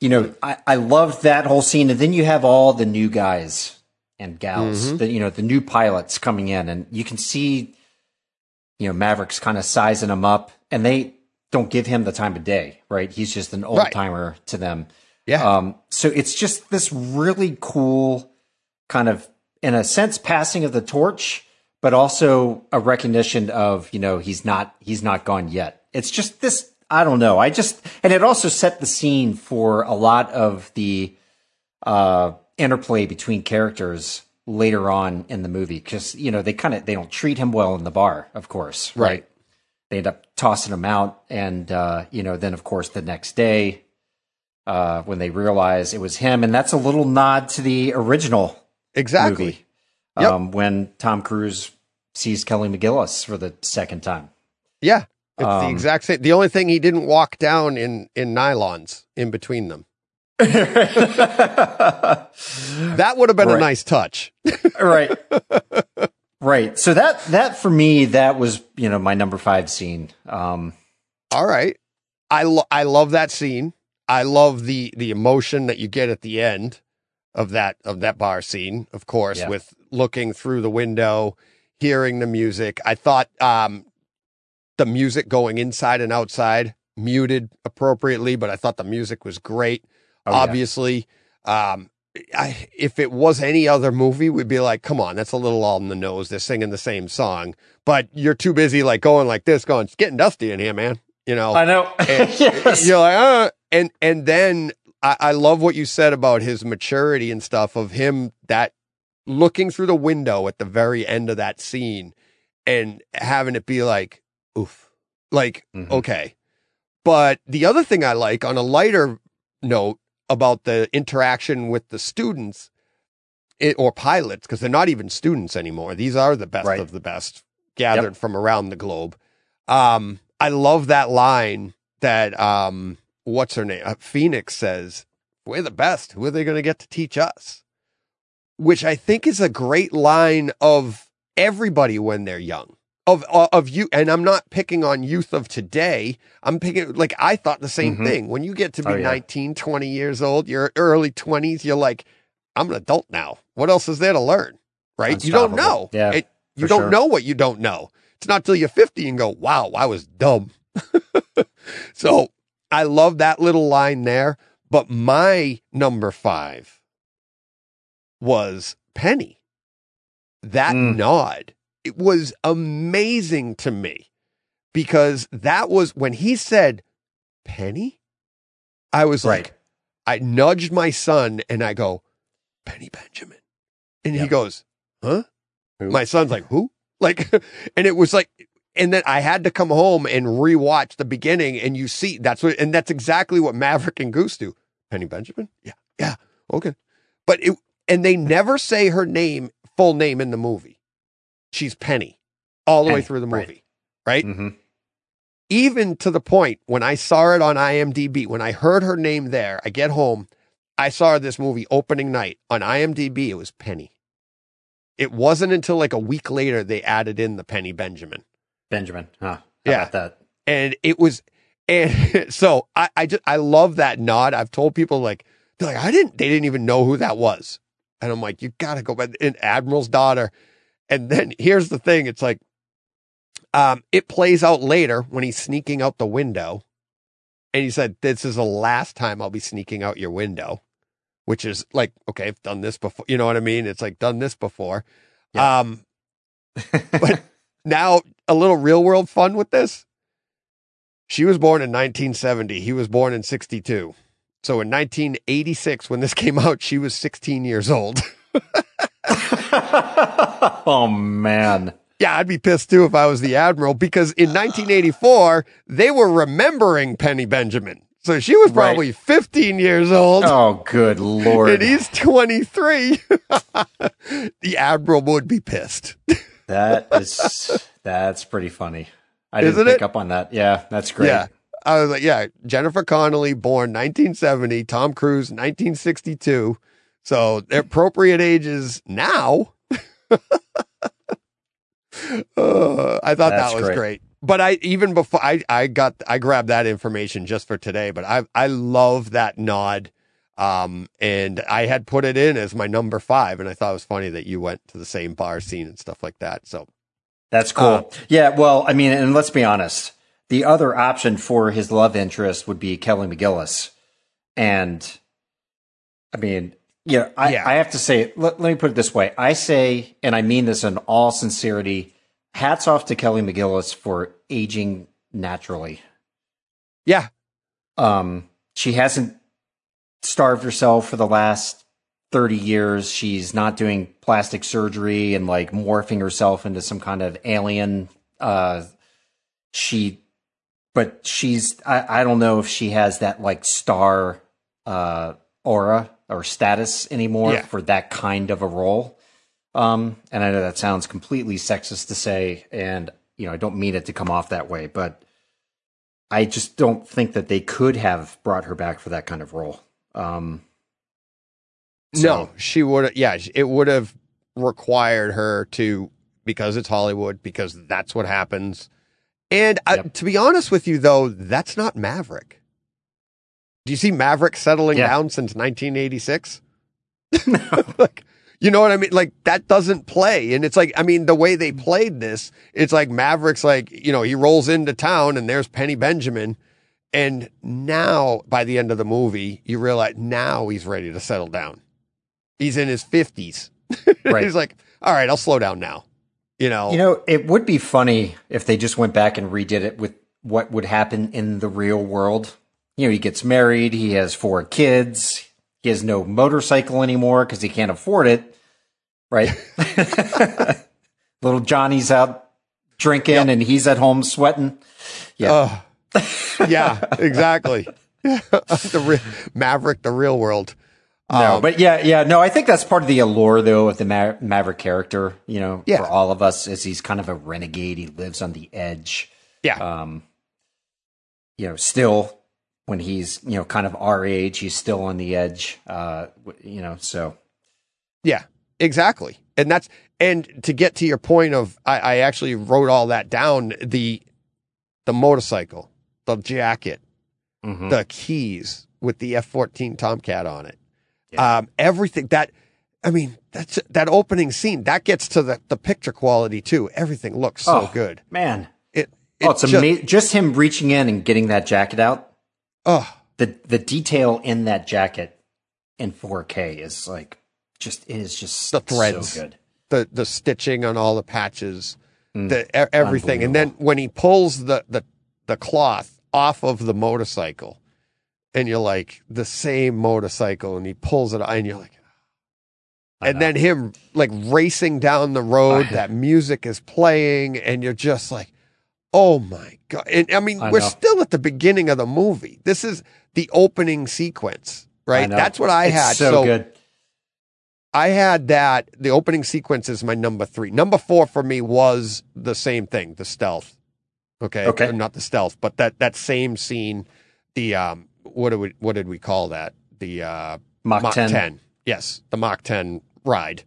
you know, I, I loved that whole scene, and then you have all the new guys and gals, Mm-hmm. the, you know, the new pilots coming in, and you can see, you know, Maverick's kind of sizing them up, and they don't give him the time of day, right? He's just an old Right. timer to them. yeah. Um, so it's just this really cool kind of, in a sense, passing of the torch, but also a recognition of, you know, he's not, he's not gone yet. It's just this, I don't know. I just, and it also set the scene for a lot of the, uh, interplay between characters later on in the movie. Cause, you know, they kind of, they don't treat him well in the bar, of course. Right. They end up tossing him out. And, uh, you know, then of course the next day, uh, when they realize it was him. And that's a little nod to the original exactly. movie Yep. um, when Tom Cruise sees Kelly McGillis for the second time. Yeah. It's the Um, exact same. The only thing he didn't walk down in in nylons in between them. That would have been a nice touch. right. right. So that that for me that was, you know, my number 5 scene. Um All right. I lo- I love that scene. I love the the emotion that you get at the end of that of that bar scene, of course, Yeah. with looking through the window, hearing the music. I thought um the music going inside and outside muted appropriately, but I thought the music was great. Oh, yeah. Obviously, um I, if it was any other movie, we'd be like, come on, that's a little all in the nose. They're singing the same song, but you're too busy like going like this, going, it's getting dusty in here, man. You know, I know. and yes. you're like, uh, and and then I, I love what you said about his maturity and stuff of him that looking through the window at the very end of that scene and having it be like, oof, like Mhm. okay. But the other thing I like on a lighter note about the interaction with the students it, or pilots, because they're not even students anymore. These are the best Right. of the best gathered from around the globe. Um, I love that line that um, what's her name? Uh, Phoenix says we're the best. Who are they going to get to teach us? Which I think is a great line of everybody when they're young. Of, of you, and I'm not picking on youth of today. I'm picking, like, I thought the same Mhm. thing. When you get to be Oh, yeah. 19, 20 years old, you're early 20s, you're like, I'm an adult now. What else is there to learn? Right? You don't know. Yeah, It- you don't sure. know what you don't know. It's not till you're 50 and go, wow, I was dumb. so I love that little line there. But my number five was Penny. That Mm. nod, it was amazing to me because that was when he said Penny. I was Right. like, I nudged my son and I go, Penny Benjamin. And he goes, huh? Who? My son's like, who? Like, and it was like, and then I had to come home and rewatch the beginning and you see that's what, and that's exactly what Maverick and Goose do. Penny Benjamin? Yeah. Yeah. Okay. But it, and they never say her name, full name in the movie. She's Penny all the way through the right. movie. Right. Mhm. Even to the point when I saw it on IMDb, when I heard her name there, I get home, I saw this movie opening night on IMDb. It was Penny. It wasn't until like a week later they added in the Penny Benjamin. Benjamin. Huh. How Yeah. that? and it was and so I, I just I love that nod. I've told people like they're like I didn't they didn't even know who that was, and I'm like you gotta go back. And Admiral's daughter, and then here's the thing: it's like um it plays out later when he's sneaking out the window, and he said this is the last time I'll be sneaking out your window, which is like okay I've done this before. You know what I mean? It's like done this before. Yeah. Um, but now a little real world fun with this. She was born in 1970. He was born in 62. So in 1986, when this came out, she was 16 years old. oh man. yeah, I'd be pissed too if I was the admiral because in 1984, they were remembering Penny Benjamin. So she was Right. probably 15 years old. Oh good lord. And he's 23. the admiral would be pissed. That is that's pretty funny. I didn't Isn't pick it? up on that. Yeah, that's great. Yeah. I was like, yeah, Jennifer Connelly, born 1970, Tom Cruise, 1962. So the appropriate ages now. Uh, I thought That's that was great. great. But I even before I, I got I grabbed that information just for today. But I I love that nod. Um, and I had put it in as my number five, and I thought it was funny that you went to the same bar scene and stuff like that. So That's cool. Uh, yeah, well, I mean, and let's be honest. The other option for his love interest would be Kelly McGillis. And I mean, yeah, I, Yeah. I have to say, let, let me put it this way. I say, and I mean this in all sincerity, hats off to Kelly McGillis for aging naturally. yeah, Um, she hasn't starved herself for the last 30 years. She's not doing plastic surgery and like morphing herself into some kind of alien. Uh, she, but she's, I, I don't know if she has that like star, uh, aura or status anymore Yeah. for that kind of a role. Um, and I know that sounds completely sexist to say, and you know, I don't mean it to come off that way, but I just don't think that they could have brought her back for that kind of role. Um, No, she would. Yeah, it would have required her to because it's Hollywood because that's what happens. And I, to be honest with you, though, that's not Maverick. Do you see Maverick settling Yeah. down since 1986? like, you know what I mean? Like that doesn't play. And it's like, I mean, the way they played this, it's like Maverick's like, you know, he rolls into town and there's Penny Benjamin. And now by the end of the movie, you realize now he's ready to settle down. He's in his fifties. Right. he's like, all right, I'll slow down now. You know, you know, it would be funny if they just went back and redid it with what would happen in the real world. You know, he gets married, he has four kids, he has no motorcycle anymore because he can't afford it, right? Little Johnny's out drinking and he's at home sweating. Yeah. Ugh. yeah, exactly. the re- Maverick, the real world. No, Um, but yeah, yeah, no, I think that's part of the allure though of the Ma- Maverick character, you know, Yeah. for all of us is he's kind of a renegade. He lives on the edge. yeah, Um, you know, still when he's you know kind of our age, he's still on the edge. Uh, you know, so Yeah, exactly. And that's and to get to your point of I, I actually wrote all that down. The the motorcycle, the jacket, mhm. the keys with the F fourteen Tomcat on it. Yeah. Um, everything that I mean, that's that opening scene, that gets to the, the picture quality too. Everything looks so Oh, good. man. It, Oh, it's just, amazing. Just him reaching in and getting that jacket out. Oh, The the detail in that jacket in 4K is like just it is just The threads. so good. the the stitching on all the patches, Mm. the everything, and then when he pulls the the the cloth off of the motorcycle, and you're like the same motorcycle, and he pulls it, and you're like, and then him like racing down the road, that music is playing, and you're just like, oh my god! And I mean, I we're know. still at the beginning of the movie. This is the opening sequence, right? That's what I It's had. So, good. I had that. The opening sequence is my number three. Number four for me was the same thing, the stealth. Okay, Okay. not the stealth, but that that same scene. The um, what do we what did we call that? The uh, Mach, Mach 10. 10. Yes, the Mach 10 ride.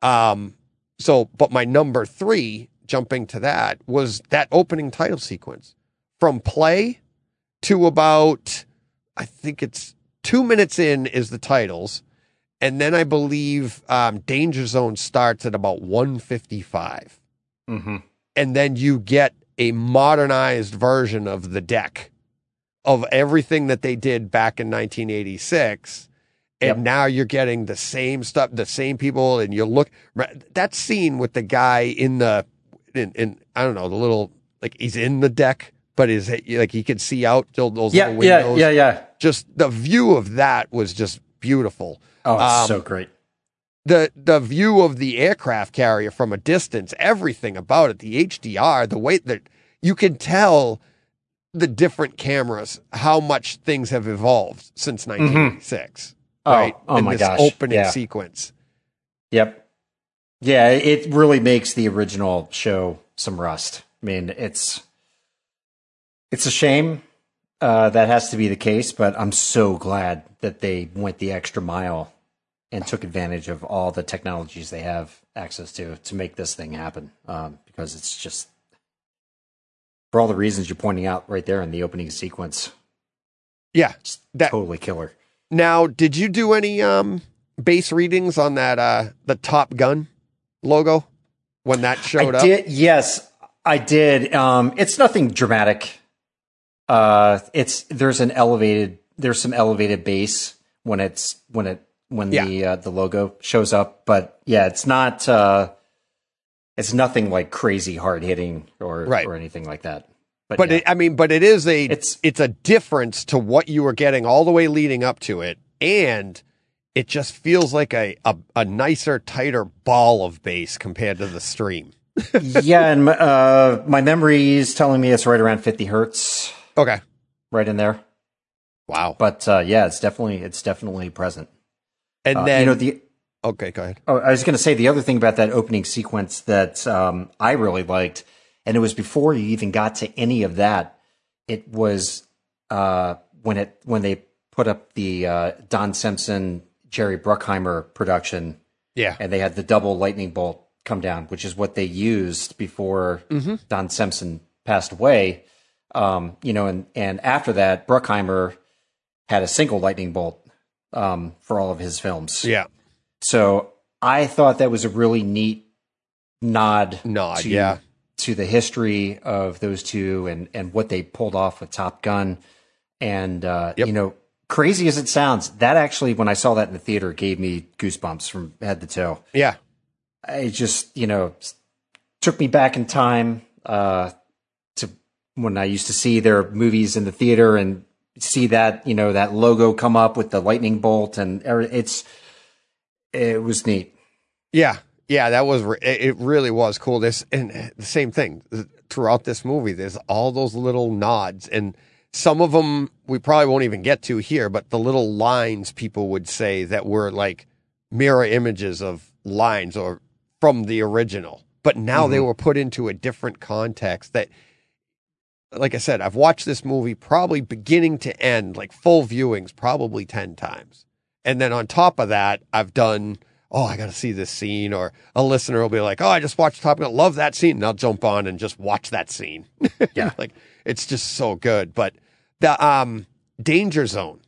Um, so, but my number three, jumping to that, was that opening title sequence from play to about, I think it's two minutes in is the titles. And then I believe um, Danger Zone starts at about 155 hmm and then you get a modernized version of the deck of everything that they did back in 1986 and Yep. now you're getting the same stuff the same people and you look that scene with the guy in the in, in i don't know the little like he's in the deck but is like he could see out those those Yeah, little windows yeah, yeah. yeah. just the view of that was just beautiful Oh, it's Um, so great. the the view of the aircraft carrier from a distance, everything about it, the HDR, the way that you can tell the different cameras how much things have evolved since 1986. Oh, right? oh In my this gosh, opening yeah. sequence. Yep. Yeah, it really makes the original show some rust. I mean, it's it's a shame uh, that has to be the case, but I'm so glad that they went the extra mile and took advantage of all the technologies they have access to to make this thing happen. Um, because it's just for all the reasons you're pointing out right there in the opening sequence, Yeah. That totally killer. now, did you do any um bass readings on that uh the Top Gun logo when that showed I up? did. Yes, I did. Um, it's nothing dramatic. Uh, it's there's an elevated there's some elevated bass when it's when it when the uh, the logo shows up, but yeah, it's not. Uh, it's nothing like crazy hard hitting or Right. or anything like that. But, But yeah. it, I mean, but it is a It's- it's a difference to what you were getting all the way leading up to it, and it just feels like a a, a nicer, tighter ball of bass compared to the stream. yeah, and my- uh, my memory is telling me it's right around 50 hertz, Okay. right in there. Wow. But uh, yeah, it's definitely it's definitely present. And Uh, then you know the okay, go ahead. Oh, I was going to say the other thing about that opening sequence that um, I really liked, and it was before you even got to any of that. It was uh, when it when they put up the uh, Don Simpson Jerry Bruckheimer production, Yeah. and they had the double lightning bolt come down, which is what they used before Don Simpson passed away. Um, you know, and and after that, Bruckheimer had a single lightning bolt um, for all of his films. Yeah. So I thought that was a really neat nod, Nod, to, yeah. to the history of those two and and what they pulled off with Top Gun, and uh, Yep. you know, crazy as it sounds, that actually when I saw that in the theater gave me goosebumps from head to toe. Yeah. It just you know took me back in time uh, to when I used to see their movies in the theater and see that you know that logo come up with the lightning bolt and it's it was neat. Yeah. Yeah, that was it really was cool. This and the same thing throughout this movie. There's all those little nods, and some of them we probably won't even get to here. But the little lines people would say that were like mirror images of lines or from the original, but now they mm-hmm. were put into a different context. That like I said, I've watched this movie probably beginning to end, like full viewings, probably 10 times. And then on top of that, I've done, oh, I got to see this scene. Or a listener will be like, oh, I just watched Top Gun, love that scene. And I'll jump on and just watch that scene. Yeah. like it's just so good. But the um, Danger Zone,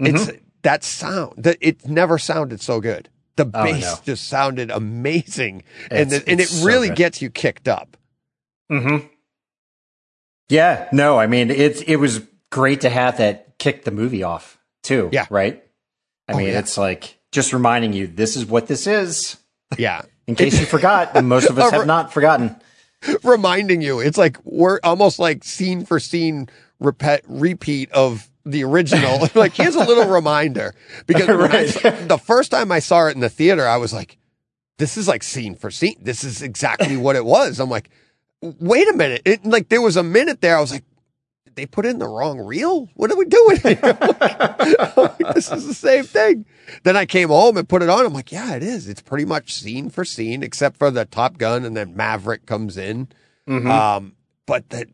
Mm-hmm. it's that sound that it never sounded so good. The Oh, bass just sounded amazing. and, the, and it it's so really good. gets you kicked up. Mm-hmm. Yeah, no, I mean it's it was great to have that kick the movie off too. Yeah. right. I Oh, mean, yeah. it's like just reminding you this is what this is. Yeah. In case you forgot, and most of us have not forgotten. reminding you. It's like we're almost like scene for scene repeat repeat of the original. like here's a little reminder because Right. the first time I saw it in the theater, I was like, "This is like scene for scene. This is exactly what it was." I'm like, "Wait a minute!" It, like there was a minute there. I was like. They put in the wrong reel. What are we doing here? Like, this is the same thing. Then I came home and put it on. I'm like, yeah, it is. It's pretty much scene for scene, except for the Top Gun, and then Maverick comes in. Mhm. Um, but that,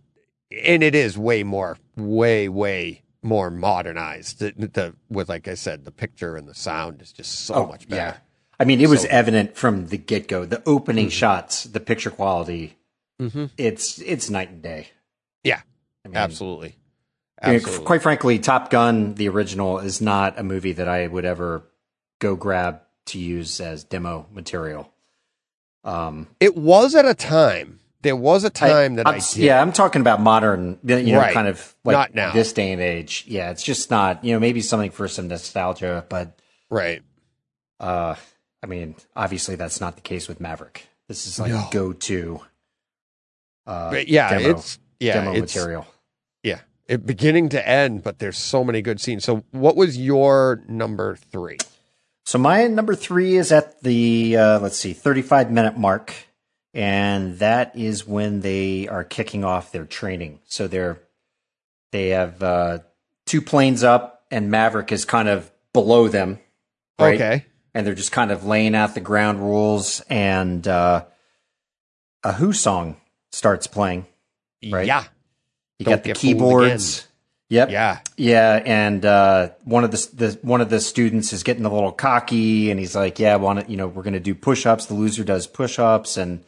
and it is way more, way, way more modernized. The, the with like I said, the picture and the sound is just so much better. Oh, Yeah. I mean, it was So- evident from the get go. The opening Mm-hmm. shots, the picture quality, Mhm. it's it's night and day. Yeah, I mean, absolutely, I mean, absolutely. quite frankly, Top Gun, the original, is not a movie that I would ever go grab to use as demo material. Um, it was at a time. There was a time that I I'm- did. yeah, I'm talking about modern, you know, Right. kind of like Not now. this day and age. Yeah, it's just not, you know, maybe something for some nostalgia, but Right. uh, I mean, obviously that's not the case with Maverick. This is like No. go to. Uh, But yeah, demo, it's yeah, demo it's material. yeah, it beginning to end. But there's so many good scenes. So, what was your number three? So my number three is at the uh, let's see, thirty-five minute mark, and that is when they are kicking off their training. So they're they have uh, two planes up, and Maverick is kind of below them, right? Okay. And they're just kind of laying out the ground rules, and uh, a Who song starts playing. Right. Yeah. You Don't got the keyboards. Yep. Yeah. Yeah, and uh, one of the, the one of the students is getting a little cocky, and he's like, "Yeah, want to, you know, we're going to do push-ups. The loser does push-ups, and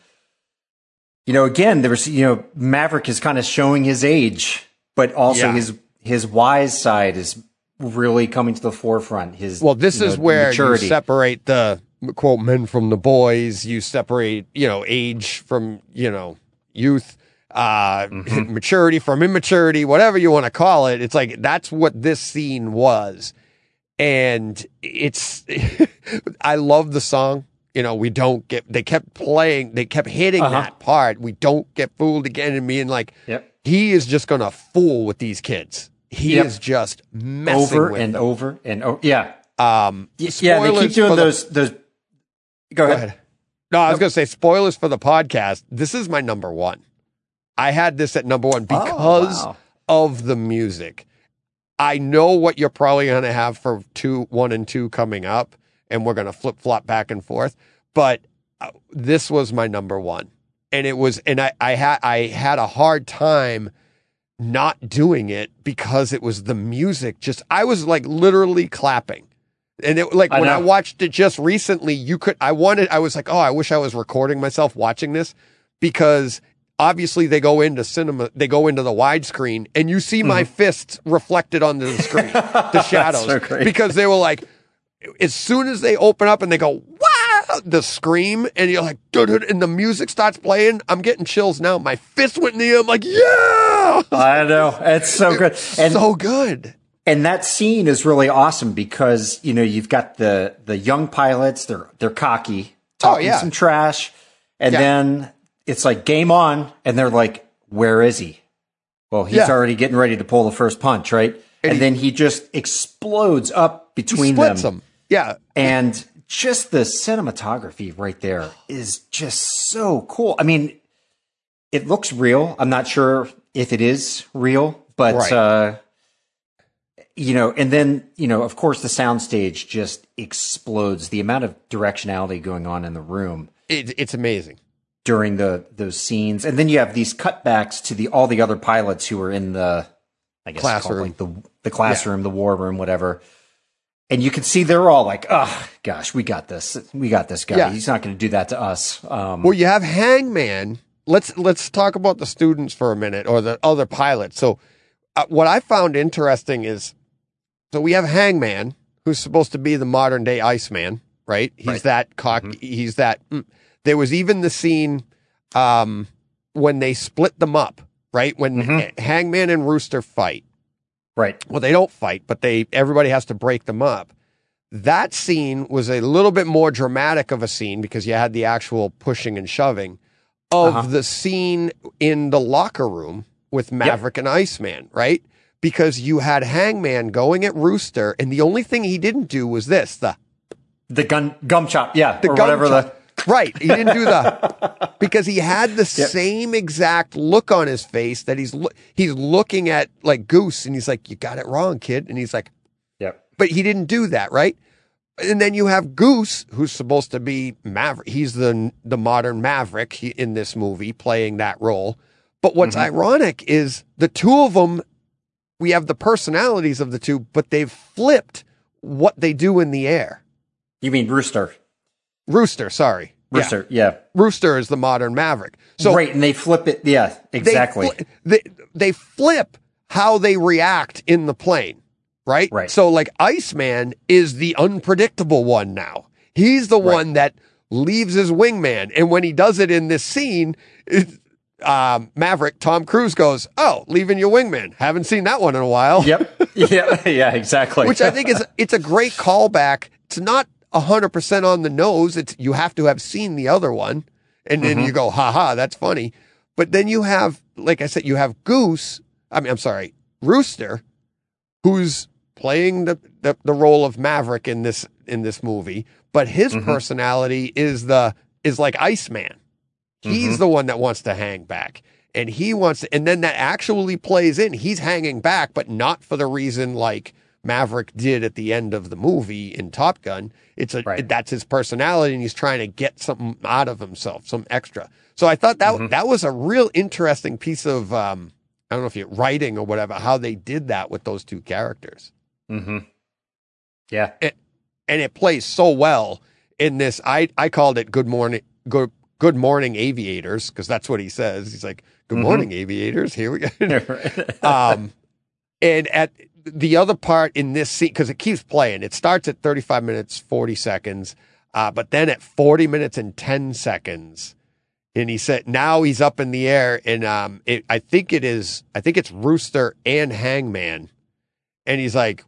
you know, again, there was, you know, Maverick is kind of showing his age, but also Yeah. his his wise side is really coming to the forefront. His Well, this is know, where maturity. you separate the quote men from the boys. You separate, you know, age from you know youth, uh, Mm-hmm. maturity from immaturity, whatever you want to call it. It's like that's what this scene was, and it's. I love the song. You know, we don't get. They kept playing. They kept hitting Uh-huh. that part. We don't get fooled again, and being like, Yep. he is just gonna fool with these kids. He Yep. is just messing over with and them. over and over. Yeah, Um, yeah. They keep doing for the- those those. Go Go ahead. ahead. No, I was going to say spoilers for the podcast. This is my number one. I had this at number one because wow. of the music. I know what you're probably going to have for two, one and two coming up, and we're going to flip flop back and forth. But uh, this was my number one, and it was, and I, I had, I had a hard time not doing it because it was the music. Just, I was like literally clapping. And it like I when I watched it just recently, you could I wanted I was like, oh, I wish I was recording myself watching this because obviously they go into cinema, they go into the widescreen, and you see my fists reflected onto the screen, the shadows, Mm-hmm. so because they were like, as soon as they open up and they go, wow, the scream, and you're like, and the music starts playing, I'm getting chills now. My fist went in the air. I'm like, yeah, I know it's so good. And so good. and that scene is really awesome because you know you've got the the young pilots they're they're cocky oh, talking Oh, yeah. some trash and Yeah. then it's like game on and they're like where is he well he's Yeah. already getting ready to pull the first punch right and, he- then he just explodes up between them them. Yeah, and just the cinematography right there is just so cool i mean it looks real i'm not sure if it is real but Right. uh you know, and then, you know, of course the soundstage just explodes. The amount of directionality going on in the room. it, it's amazing. during the those scenes, and then you have these cutbacks to the all the other pilots who are in the I guess called, Classroom. like the the classroom, the war room, whatever. And you can see they're all like, "Oh gosh, we got this. We got this guy. Yeah. He's not going to do that to us." Um, Well, you have Hangman. Let's let's talk about the students for a minute, or the other pilots. So, uh, what I found interesting is, so we have Hangman, who's supposed to be the modern day Iceman, right? He's Right. that cock. He's that. mm. There was even the scene um, when they split them up, right? When Mhm. Hangman and Rooster fight. Right. Well, they don't fight, but they everybody has to break them up. That scene was a little bit more dramatic of a scene because you had the actual pushing and shoving of Uh-huh. the scene in the locker room with Maverick and Iceman, right? Because you had Hangman going at Rooster, and the only thing he didn't do was this the The gun gum chop, yeah, the or gum whatever chop. Right. He didn't do the because he had the same exact look on his face that he's lo- he's looking at like Goose, and he's like, "You got it wrong, kid," and he's like. Yep. but he didn't do that, right? And then you have Goose, who's supposed to be Maverick. He's the the modern Maverick in this movie, playing that role. But what's mm-hmm. ironic is the two of them. We have the personalities of the two, but they've flipped what they do in the air. You mean Rooster? Rooster, sorry, Rooster, yeah. Rooster is the modern Maverick. So right, and they flip it. Yeah, they exactly. They, they flip how they react in the plane, right? Right. So like Iceman is the unpredictable one now. He's the Right. one that leaves his wingman, and when he does it in this scene, it, um, Maverick Tom Cruise goes, "Oh, leaving your wingman. Haven't seen that one in a while." yep. Yeah. Yeah. Exactly. Which I think is it's a great callback. It's not hundred percent on the nose. It's you have to have seen the other one, and then Mm-hmm. you go, "Ha ha, that's funny." But then you have, like I said, you have Goose. I mean, I'm sorry, Rooster, who's playing the, the the role of Maverick in this in this movie, but his Mhm. personality is the is like Iceman. He's Mhm. the one that wants to hang back. And he wants to, and then that actually plays in. He's hanging back, but not for the reason like Maverick did at the end of the movie in Top Gun. It's a Right. that's his personality, and he's trying to get something out of himself, some extra. So I thought that Mhm. that was a real interesting piece of um, I don't know if you writing or whatever how they did that with those two characters, hmm Yeah. and it plays so well in this. I I called it Good Morning Good Good Morning Aviators because that's what he says. He's like Good Mhm. morning aviators. Here we go. Um, and at the other part in this scene, because it keeps playing, it starts at 35 minutes, 40 seconds, uh, but then at 40 minutes and 10 seconds, and he said, now he's up in the air, and um, it, I think it is, I think it's Rooster and Hangman, and he's like,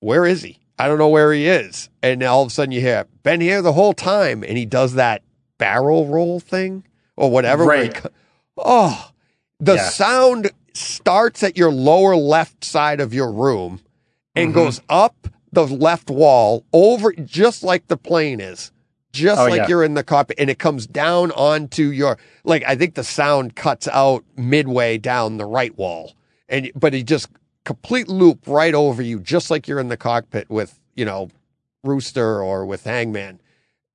where is he? I don't know where he is. And all of a sudden you hear, been here the whole time, and he does that barrel roll thing or whatever. where he oh, the Yeah. sound starts at your lower left side of your room and Mhm. goes up the left wall over just like the plane is just Oh, like yeah. you're in the cockpit and it comes down onto your like i think the sound cuts out midway down the right wall and but it just complete loop right over you just like you're in the cockpit with you know rooster or with hangman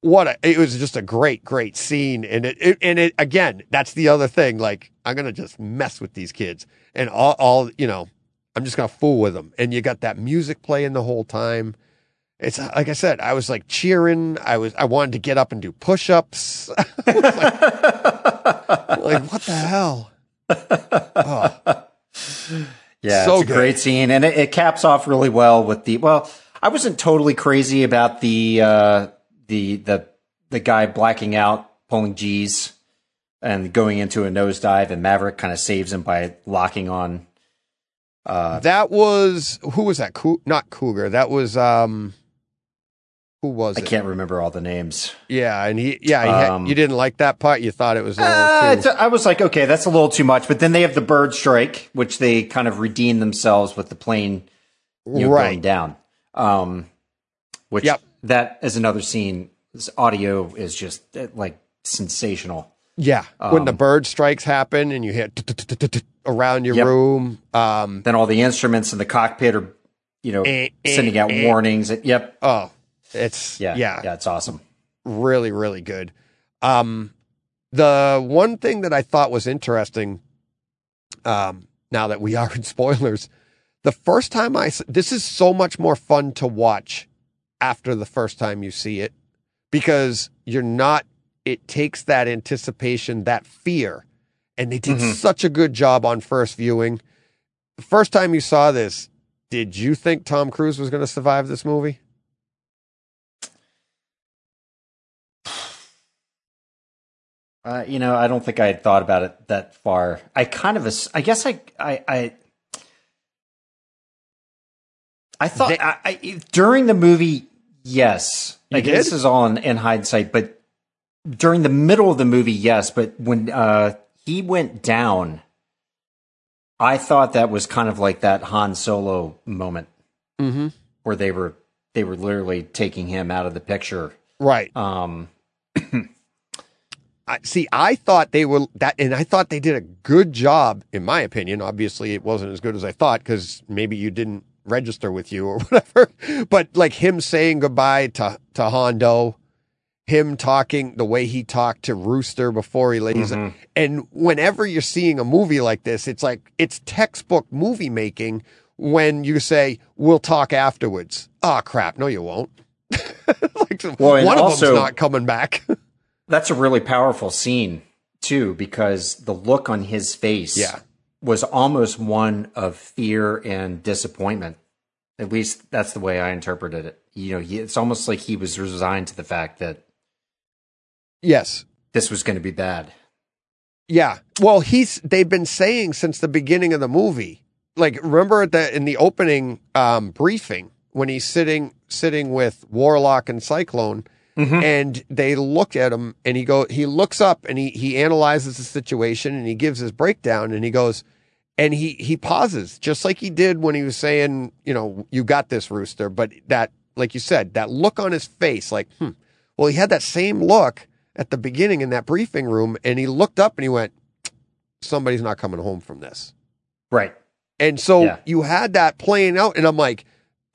what a, it was just a great great scene. And it, it and it again that's the other thing. Like i'm gonna just mess with these kids and all, all you know i'm just gonna fool with them. And you got that music playing the whole time. It's like i said i was like cheering. I was i wanted to get up and do push-ups. Like what the hell? Oh, Yeah, So it's a good. great scene, and it, it caps off really well with the. Well, I wasn't totally crazy about the uh, the the the guy blacking out, pulling G's, and going into a nosedive, and Maverick kind of saves him by locking on. Uh, that was who was that not cougar that was um who was I it can't remember all the names. yeah and he yeah he had- Um, you didn't like that part you thought it was a little Uh, too I was like, okay, that's a little too much. But then they have the bird strike, which they kind of redeem themselves with the plane you know, right going down. Um, which Yep. That is another scene. This audio is just like sensational. Yeah, when the Um, bird strikes happen and you hear around your Yep. room. Um, Then all the instruments in the cockpit are, you know, Eh, eh, sending out eh. warnings. Yep. oh, it's Yeah. yeah, Yeah. It's awesome. really, really good. Um, the one thing that I thought was interesting, um, now that we are in spoilers, the first time I this is so much more fun to watch after the first time you see it because you're not. It takes that anticipation, that fear, and they did Mhm. such a good job on first viewing. The first time you saw this, did you think Tom Cruise was going to survive this movie? Uh, you know, I don't think I had thought about it that far. I kind of, I guess I, I, I, I thought They- I, I, during the movie, yes. You Like, This is all in, in hindsight, but during the middle of the movie, yes. But when uh, he went down, I thought that was kind of like that Han Solo moment Mm-hmm. where they were they were literally taking him out of the picture. Right. Um, I, see, I thought they were that, and I thought they did a good job, in my opinion. Obviously, it wasn't as good as I thought because maybe you didn't register with you or whatever. But like him saying goodbye to to Hondo, him talking the way he talked to Rooster before he leaves, Mhm. and whenever you're seeing a movie like this, it's like it's textbook movie making when you say we'll talk afterwards. Oh crap! No, you won't. like, Well, one of also- them's not coming back. That's a really powerful scene too, because the look on his face Yeah. Was almost one of fear and disappointment. At least that's the way I interpreted it. You know, he, it's almost like he was resigned to the fact that yes. this was going to be bad. Yeah. Well, he's they've been saying since the beginning of the movie. Like remember at the in the opening um briefing when he's sitting sitting with Warlock and Cyclone and they look at him and he go he looks up and he he analyzes the situation and he gives his breakdown and he goes and he he pauses just like he did when he was saying, you know, you got this rooster, but that like you said, that look on his face like, hmm. Well, he had that same look at the beginning in that briefing room and he looked up and he went, somebody's not coming home from this. Right. And so Yeah. you had that playing out, and I'm like,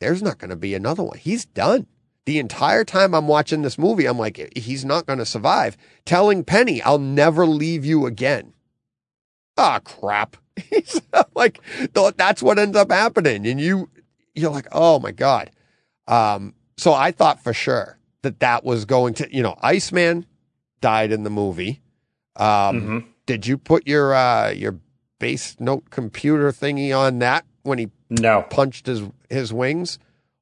there's not going to be another one. He's done. The entire time I'm watching this movie, I'm like, he's not going to survive. Telling Penny, I'll never leave you again. Ah, crap. Like, that's what ends up happening. And you, you're like, oh my God. Um, so I thought for sure that that was going to, you know, Iceman died in the movie. Um, Mhm. did you put your uh your bass note computer thingy on that when he No, punched his his wings?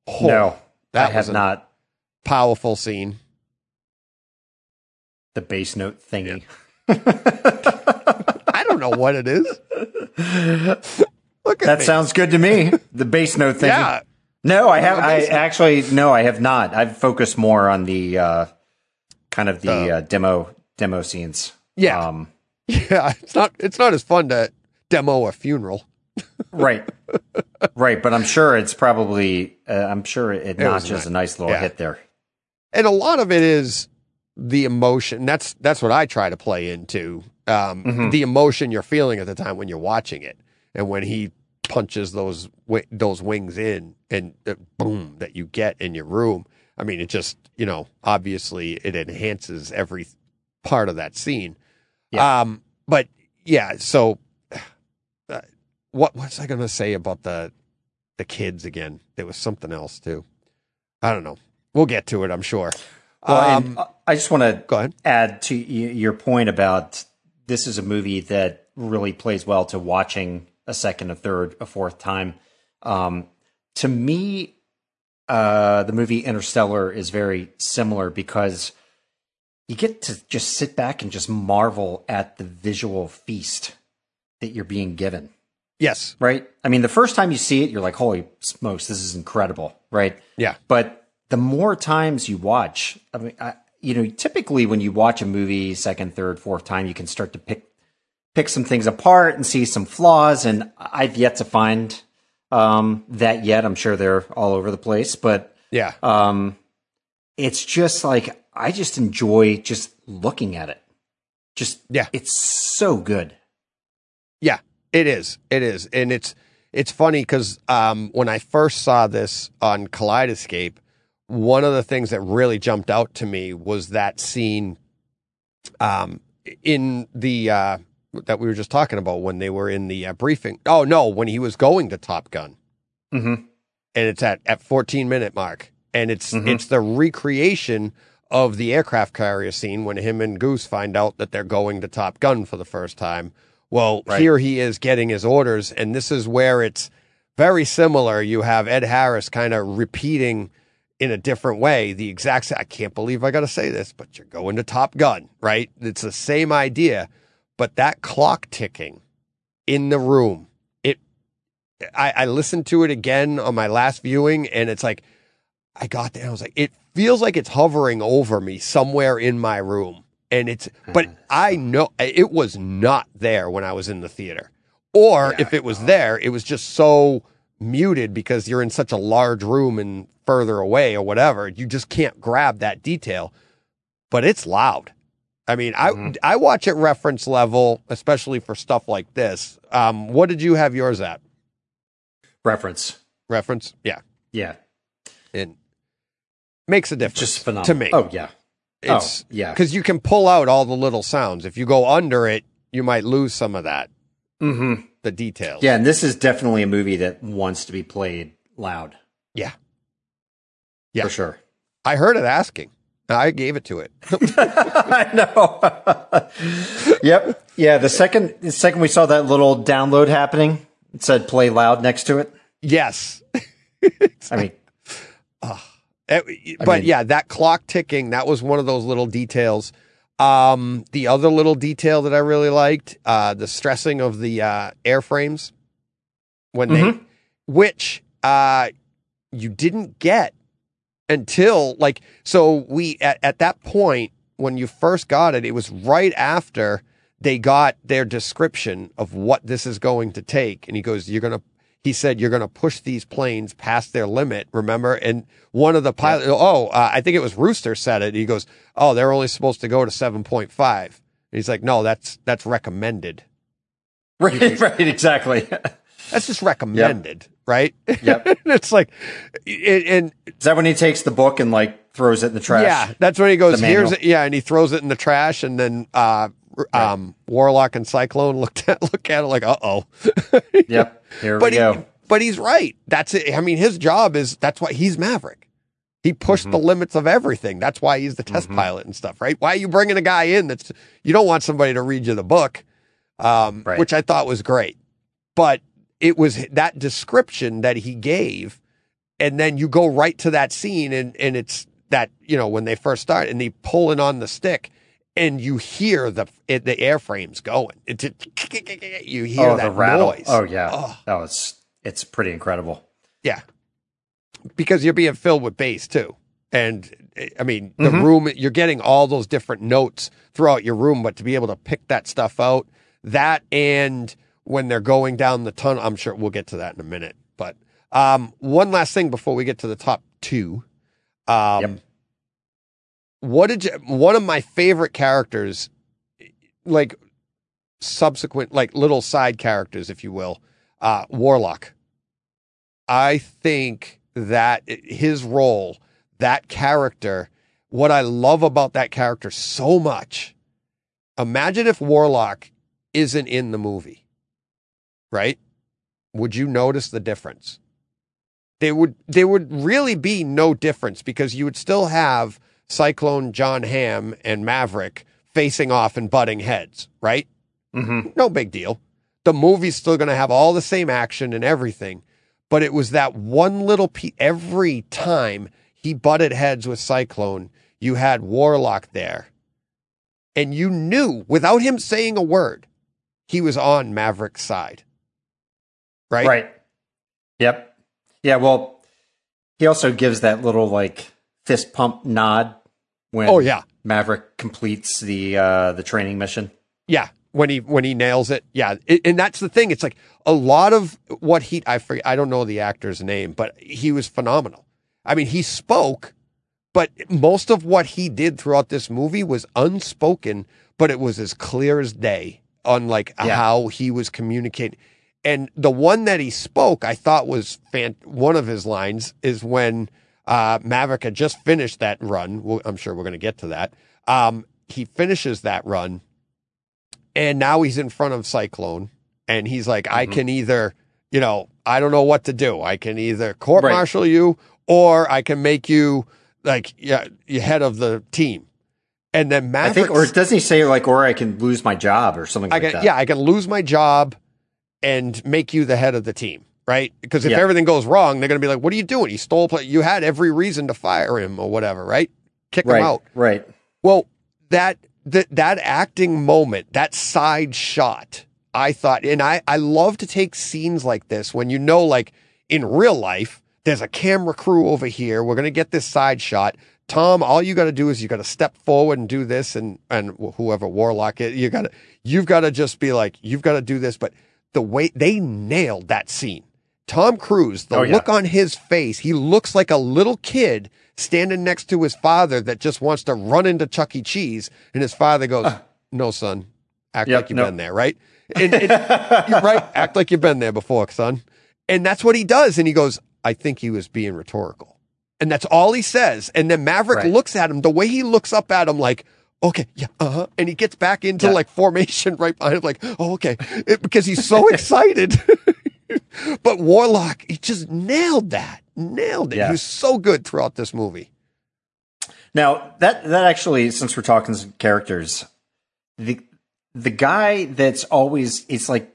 Oh, no, that I have was not. powerful scene. The bass note thingy. I what it is. Look at That me. sounds good to me. The bass note thing. yeah. No, I have. I actually no, I have not. I've focused more on the uh, kind of the The- uh, demo demo scenes. Yeah. Um, Yeah, it's not it's not as fun to demo a funeral. right, right. But I'm sure it's probably. Uh, I'm sure it, was notches nice. a nice little Yeah. hit there. And a lot of it is the emotion. That's that's what I try to play into. Um, Mhm. the emotion you're feeling at the time when you're watching it, and when he punches those those wings in, and the boom that you get in your room. I mean, it just you know obviously it enhances every part of that scene. Yeah. Um, but yeah, so uh, what was I going to say about the the kids again? There was something else too. I don't know. We'll get to it, I'm sure. Well, um, I just want to go ahead. add to y- your point about this is a movie that really plays well to watching a second, a third, a fourth time. Um, to me, uh, the movie Interstellar is very similar because you get to just sit back and just marvel at the visual feast that you're being given Yes. right? I mean, the first time you see it, you're like, holy smokes, this is incredible, right? Yeah. But the more times you watch, I mean, I, you know, typically when you watch a movie second, third, fourth time, you can start to pick pick some things apart and see some flaws. And I've yet to find um, that yet. I'm sure they're all over the place, but Yeah. um, it's just like I just enjoy just looking at it. Just Yeah. it's so good. Yeah, it is. It is, and it's it's funny because um, when I first saw this on Kaleidoscape, one of the things that really jumped out to me was that scene. Um, in the uh, that we were just talking about when they were in the uh, briefing. Oh no, when he was going to Top Gun, Mm-hmm. and it's at at 14 minute mark, and it's Mhm. it's the recreation of the aircraft carrier scene when him and Goose find out that they're going to Top Gun for the first time. Well, Right. here he is getting his orders, and this is where it's very similar. You have Ed Harris kind of repeating in a different way the exact. sa- I can't believe I got to say this, but you're going to Top Gun, right? It's the same idea, but that clock ticking in the room. It. I, I listened to it again on my last viewing, and it's like I got there. I was like, it feels like it's hovering over me somewhere in my room, and it's. But mm-hmm. I know it was not there when I was in the theater, or Yeah, if it was there, it was just so muted because you're in such a large room and further away or whatever. You just can't grab that detail, but it's loud. I mean, I Mhm. I watch at reference level, especially for stuff like this. Um, what did you have yours at? Reference. Reference, yeah, Yeah. it makes a difference Just phenomenal. to me. Oh yeah. It's oh yeah. because you can pull out all the little sounds. If you go under it, you might lose some of that, Mm-hmm. The details. Yeah, and this is definitely a movie that wants to be played loud. Yeah. Yeah. For sure. I heard it asking. I gave it to it. I know. yep. Yeah. The second, the second we saw that little download happening, it said "play loud" next to it. yes. I mean, Eh, but mean- yeah, that clock ticking, that was one of those little details. Um, the other little detail that I really liked, uh, the stressing of the uh, airframes when they, Mhm. which uh, you didn't get until like, so we at, at that point when you first got it, it was right after they got their description of what this is going to take, and he goes, "You're gonna." He said, "You're going to push these planes past their limit." Remember, and one of the pilots, oh, uh, I think it was Rooster said it. He goes, "Oh, they're only supposed to go to seven point five. He's like, "No, that's that's recommended. right, right, exactly. That's just recommended, right?" Yep. it's like, it, and Is that when he takes the book and like throws it in the trash? yeah, that's when he goes, "Here's it." Yeah, and he throws it in the trash, and then uh, um, Warlock and Cyclone looked at look at it like, "Uh oh." Yep. Here but we go. he, but he's right. That's it. I mean, his job is that's why he's Maverick. He pushed Mm-hmm. the limits of everything. That's why he's the test pilot and stuff, right? Why are you bringing a guy in that's you don't want somebody to read you the book, um, Right. which I thought was great. But it was that description that he gave, and then you go right to that scene, and and it's that you know when they first start and they pulling on the stick. And you hear the it, the airframes going. It's you hear oh, that the rattle. noise. Oh yeah. Oh. That was. It's pretty incredible. Yeah. Because you're being filled with bass too. And I mean, the Mhm. room, you're getting all those different notes throughout your room, but to be able to pick that stuff out, that and when they're going down the tunnel, I'm sure we'll get to that in a minute. But um, one last thing before we get to the top two. Um, Yep. What did you, one of my favorite characters, like subsequent, like little side characters, if you will, uh, Warlock. I think that his role, that character, what I love about that character so much. Imagine if Warlock isn't in the movie, right? Would you notice the difference? There would there would really be no difference because you would still have Cyclone John Hamm and Maverick facing off and butting heads, right? Mm-hmm. no big deal. The movie's still going to have all the same action and everything, but it was that one little piece. Every time he butted heads with Cyclone, you had Warlock there, and you knew without him saying a word, he was on Maverick's side. Right? Right. Yep. Yeah. Well, he also gives that little like fist pump nod when Oh yeah, Maverick completes the uh, the training mission. yeah. When he when he nails it, yeah. It, and that's the thing. It's like a lot of what he I forget, I don't know the actor's name, but he was phenomenal. I mean, he spoke, but most of what he did throughout this movie was unspoken, but it was as clear as day on like Yeah. how he was communicating. And the one that he spoke, I thought was fan- one of his lines is when uh, Maverick had just finished that run. Well, I'm sure we're going to get to that. Um, he finishes that run, and now he's in front of Cyclone, and he's like, I Mhm. can either, you know, I don't know what to do. I can either court Right. martial you, or I can make you like yeah, head of the team. And then I Maverick, think, or doesn't he say like, or I can lose my job or something I like can, that? yeah, I can lose my job and make you the head of the team, right? Because if Yeah. everything goes wrong, they're going to be like, "What are you doing? You stole play. You had every reason to fire him or whatever, right? Kick right, him out." right. Well, that that that acting moment, that side shot, I thought, and I I love to take scenes like this when you know, like in real life, there's a camera crew over here. We're gonna get this side shot. Tom, all you got to do is you got to step forward and do this, and and whoever Warlock is, you got to you've got to just be like you've got to do this. But the way they nailed that scene, Tom Cruise, the Oh, yeah. look on his face, he looks like a little kid standing next to his father that just wants to run into Chuck E. Cheese, and his father goes, "No, son, act Yep, like you've been there, right? And, and- you're right, act like you've been there before, son." And that's what he does, and he goes, "I think he was being rhetorical." And that's all he says. And then Maverick Right. looks at him, the way he looks up at him, like, okay, yeah, uh huh. And he gets back into Yeah. like formation right behind him, like, oh, okay. It- because he's so excited. but Warlock, he just nailed that. Nailed it. Yeah. He was so good throughout this movie. Now that that actually, since we're talking some characters, the the guy that's always it's like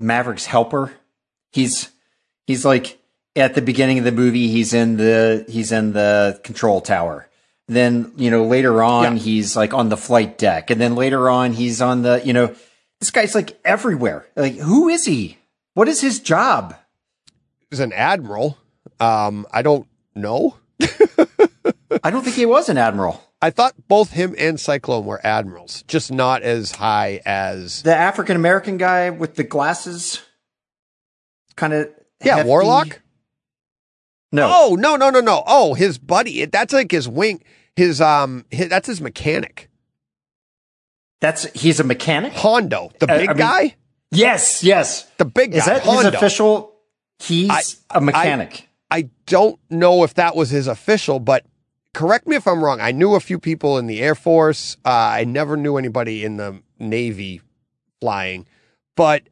Maverick's helper. He's he's like at the beginning of the movie. He's in the he's in the control tower. Then you know later on Yeah. he's like on the flight deck, and then later on he's on the you know this guy's like everywhere. Like who is he? What is his job? He's an admiral. Um, I don't know. I don't think he was an admiral. I thought both him and Cyclone were admirals, just not as high as The African American guy with the glasses, kind of yeah, Warlock. No, Oh no no no no! Oh, his buddy. That's like his wing. His um. His, that's his mechanic. that's he's a mechanic. Hondo, the Uh, big I mean- guy. Yes, yes. The big guy. Is that his official? He's I- a mechanic. I don't know if that was his official, but correct me if I'm wrong. I knew a few people in the Air Force. Uh, I never knew anybody in the Navy flying, but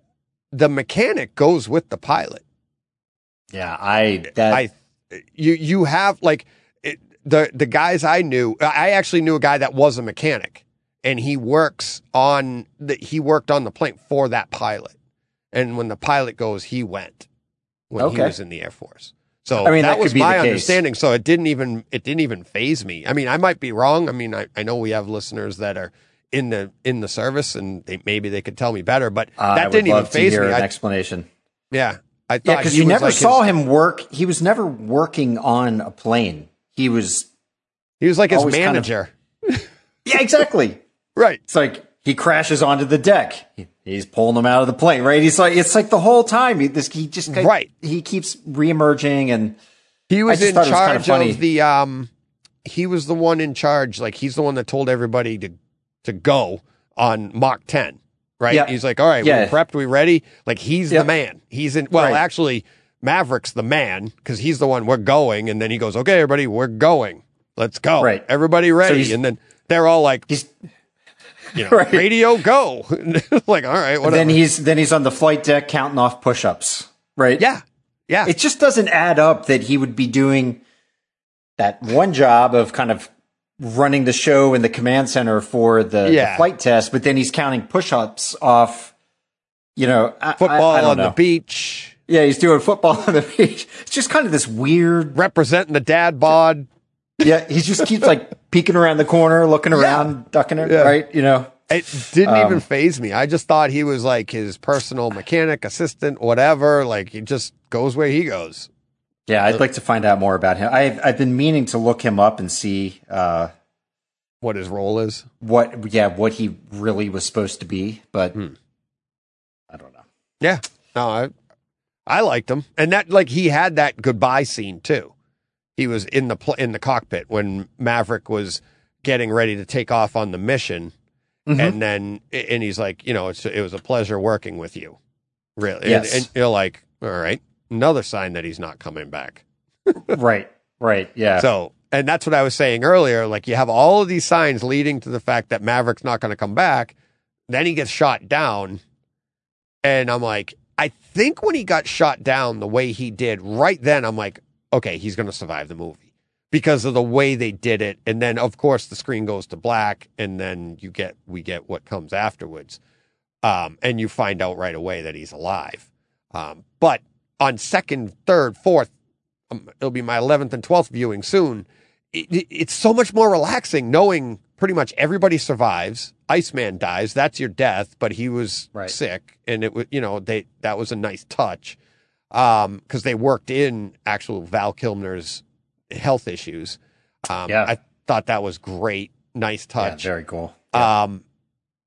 the mechanic goes with the pilot. yeah, I that I, you, you have like it, the the guys I knew. I actually knew a guy that was a mechanic, and he works on the he worked on the plane for that pilot. And when the pilot goes, he went when he was in the Air Force. So I mean, that, that was my understanding. So it didn't even it didn't even phase me. I mean, I might be wrong. I mean, I, I know we have listeners that are in the in the service, and they, maybe they could tell me better. But I that would didn't even phase me. an I, explanation. yeah, I thought Yeah, because he you never like saw his, him work. He was never working on a plane. He was He was like his always kind of- manager, yeah, exactly. Right? It's like he crashes onto the deck. He- He's pulling them out of the plane, right? He's like, it's like the whole time. He, this, he just Right. He keeps reemerging, and He was in it was charge funny. of the um he was the one in charge like he's the one that told everybody to to go on Mach 10 right Yeah. he's like all right Yeah. we're prepped we ready like he's the man he's in well Right. actually Maverick's the man cuz he's the one we're going and then he goes okay everybody we're going let's go Right. everybody ready he's- and then they're all like he's you know right. radio go like all right whatever then he's then he's on the flight deck counting off push-ups, right? yeah yeah It just doesn't add up that he would be doing that one job of kind of running the show in the command center for the, the flight test, but then he's counting push-ups off. You know, I, football I, I on know. the beach Yeah, he's doing football on the beach. It's just kind of this weird. representing the dad bod Yeah, he just keeps like peeking around the corner, looking around, ducking it. Yeah. Right? You know. It didn't Um, even phase me. I just thought he was like his personal mechanic, assistant, whatever. Like he just goes where he goes. Yeah, I'd like to find out more about him. I've I've been meaning to look him up and see uh, What his role is. what yeah what he really was supposed to be, but Hmm. I don't know. Yeah. No, I I liked him. And that like he had that goodbye scene too. He was in the pl- in the cockpit when Maverick was getting ready to take off on the mission. Mhm. And then and he's like, you know, it's it was a pleasure working with you. Really. And- Yes. and you're like, all right. Another sign that he's not coming back. right, right, yeah. So, and that's what I was saying earlier. Like, you have all of these signs leading to the fact that Maverick's not going to come back. then he gets shot down, and I'm like, I think when he got shot down the way he did, right then I'm like, okay, he's going to survive the movie because of the way they did it. And then of course the screen goes to black, and then you get we get what comes afterwards, um, and you find out right away that he's alive. Um, but on second, third, fourth, um, it'll be my eleventh and twelfth viewing soon. It, it, it's so much more relaxing knowing pretty much everybody survives. Iceman dies. That's your death, but he was Right. sick, and it was you know they that was a nice touch um because they worked in actual Val Kilmer's health issues. Um, Yeah. I thought that was great, nice Yeah, touch. very cool. Um,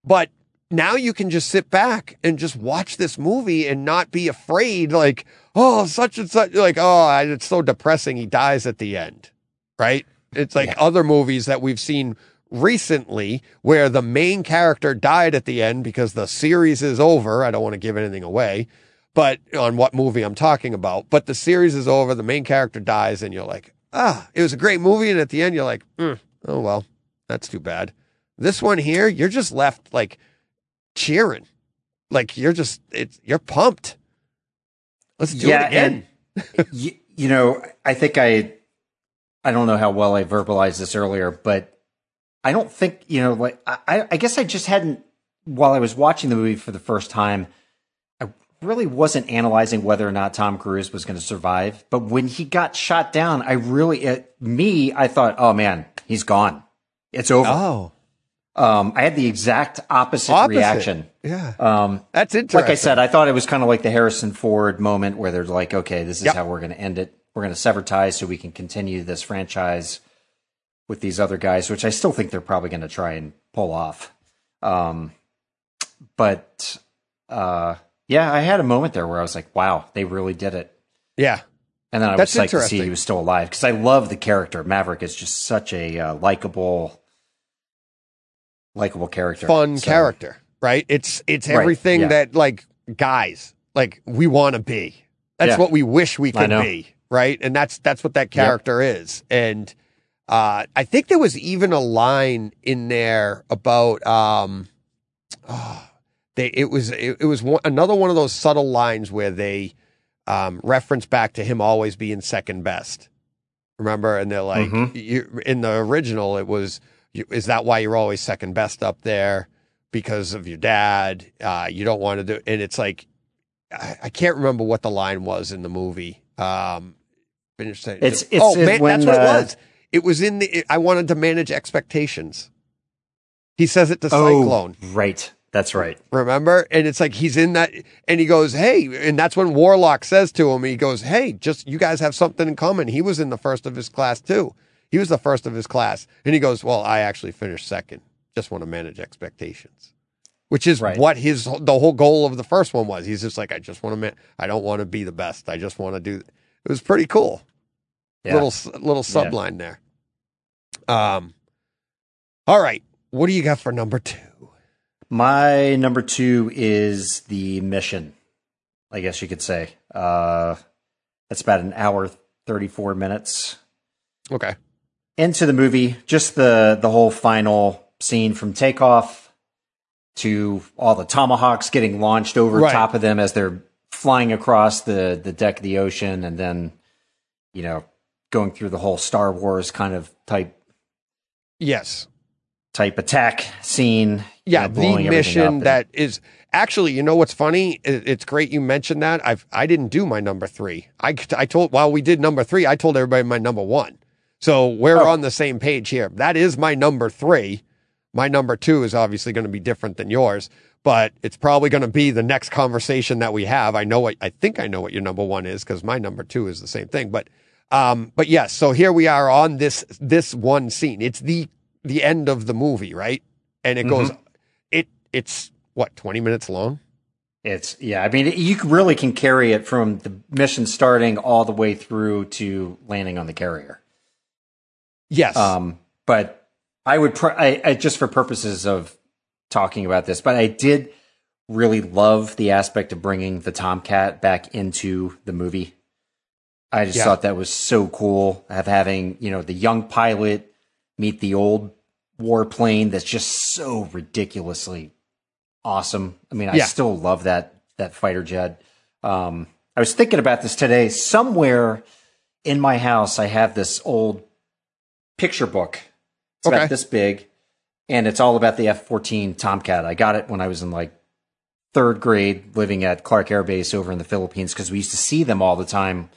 but now you can just sit back and just watch this movie and not be afraid, like, oh, such and such, like, oh, it's so depressing. He dies at the end, right? It's like Yeah. other movies that we've seen recently where the main character died at the end because the series is over. I don't want to give anything away, but on what movie I'm talking about, but the series is over. The main character dies, and you're like, ah, it was a great movie. And at the end, you're like, mm, oh, well, that's too bad. This one here, you're just left like cheering. Like you're just it's you're pumped. Let's do Yeah, it again. you, you know, I think I, I don't know how well I verbalized this earlier, but I don't think you know, like I, I guess I just hadn't while I was watching the movie for the first time. Really wasn't analyzing whether or not Tom Cruise was going to survive, but when he got shot down, I really, it, me, I thought, oh man, he's gone. It's over. oh, Um, I had the exact opposite, Opposite. reaction. yeah. Um, That's interesting. like I said, I thought it was kind of like the Harrison Ford moment where they're like, okay, this is Yep. how we're going to end it. We're going to sever ties so we can continue this franchise with these other guys, which I still think they're probably going to try and pull off. Um, but uh, yeah, I had a moment there where I was like, wow, they really did it. yeah, And then I That's was psyched to see he was still alive because I love the character. Maverick is just such a uh, likable, likable character, fun So- character, right? It's it's Right, everything yeah. that like guys like we want to be. That's Yeah. what we wish we could be, right? And that's that's what that character is. And uh, I think there was even a line in there about um, oh, they it was it, it was one, another one of those subtle lines where they um, reference back to him always being second best. Remember, and they're like, Mhm. you, in the original, it was, you, is that why you're always second best up there because of your dad? Uh, you don't want to do, and it's like, I, I can't remember what the line was in the movie. Um. It's- it's oh, man, that's what it uh, was. It was in the. It, I wanted to manage expectations. He says it to Oh, Cyclone. right. That's right. Remember? And it's like he's in that and he goes, Hey, and that's when Warlock says to him, he goes, Hey, just you guys have something in common. He was in the first of his class too. He was the first of his class. And he goes, Well, I actually finished second. Just want to manage expectations. Which is Right. what his the whole goal of the first one was. He's just like, I just want to man I don't want to be the best. I just want to do it was pretty cool. Yeah. Little little subline there. Um all right. What do you got for number two? My number two is the mission. I guess you could say. Uh, that's about an hour, thirty-four minutes Okay. into the movie. Just the the whole final scene from takeoff to all the tomahawks getting launched over Right. top of them as they're flying across the the deck of the ocean, and then you know going through the whole Star Wars kind of type Yes. Type attack scene. you yeah, know, the blowing everything up mission that is actually, you know what's funny? It's great you mentioned that. I've I didn't do my number three. I I told while we did number three, I told everybody my number one. So we're Oh. on the same page here. That is my number three. My number two is obviously going to be different than yours, but it's probably going to be the next conversation that we have. I know what I think I know what your number one is because my number two is the same thing. But um, but yes, so here we are on this this one scene. It's the the end of the movie, right? And it goes it it's what 20 minutes long It's yeah. I mean, you really can carry it from the mission starting all the way through to landing on the carrier. yes Um, but I would, pr- I, I just for purposes of talking about this, but I did really love the aspect of bringing the Tomcat back into the movie. I just Yeah. thought that was so cool of having you know the young pilot meet the old warplane that's just so ridiculously awesome. I mean, I Yeah. still love that that fighter jet. Um, I was thinking about this today. Somewhere in my house, I have this old picture book. It's Okay. about this big, and it's all about the F fourteen Tomcat. I got it when I was in like third grade, living at Clark Air Base over in the Philippines, because we used to see them all the time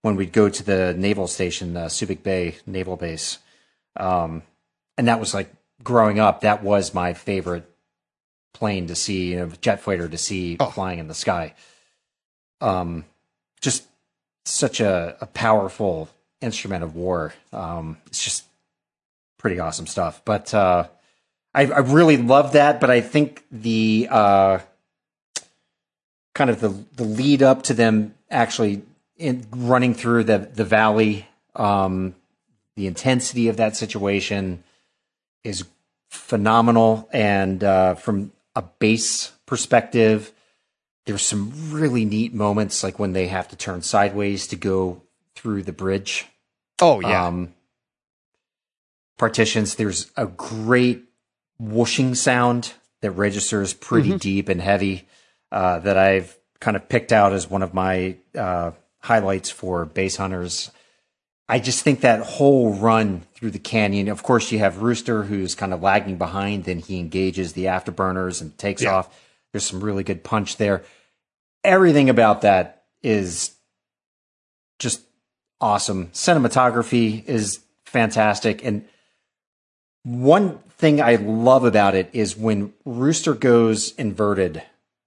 when we'd go to the naval station, uh, Subic Bay Naval Base. Um, and that was like growing up. That was my favorite plane to see, you know, jet fighter to see Oh. flying in the sky. Um, just such a, a powerful instrument of war. Um, it's just pretty awesome stuff. But uh, I, I really love that. But I think the uh, kind of the the lead up to them actually in, running through the the valley, um, the intensity of that situation is phenomenal. And uh, from a bass perspective, there's some really neat moments, like when they have to turn sideways to go through the bridge Oh yeah. um, partitions. There's a great whooshing sound that registers pretty Mm-hmm. deep and heavy uh, that I've kind of picked out as one of my uh, highlights for bass hunters. I just think that whole run through the canyon. Of course, you have Rooster who's kind of lagging behind, then he engages the afterburners and takes Yeah. off. There's some really good punch there. Everything about that is just awesome. Cinematography is fantastic. And one thing I love about it is when Rooster goes inverted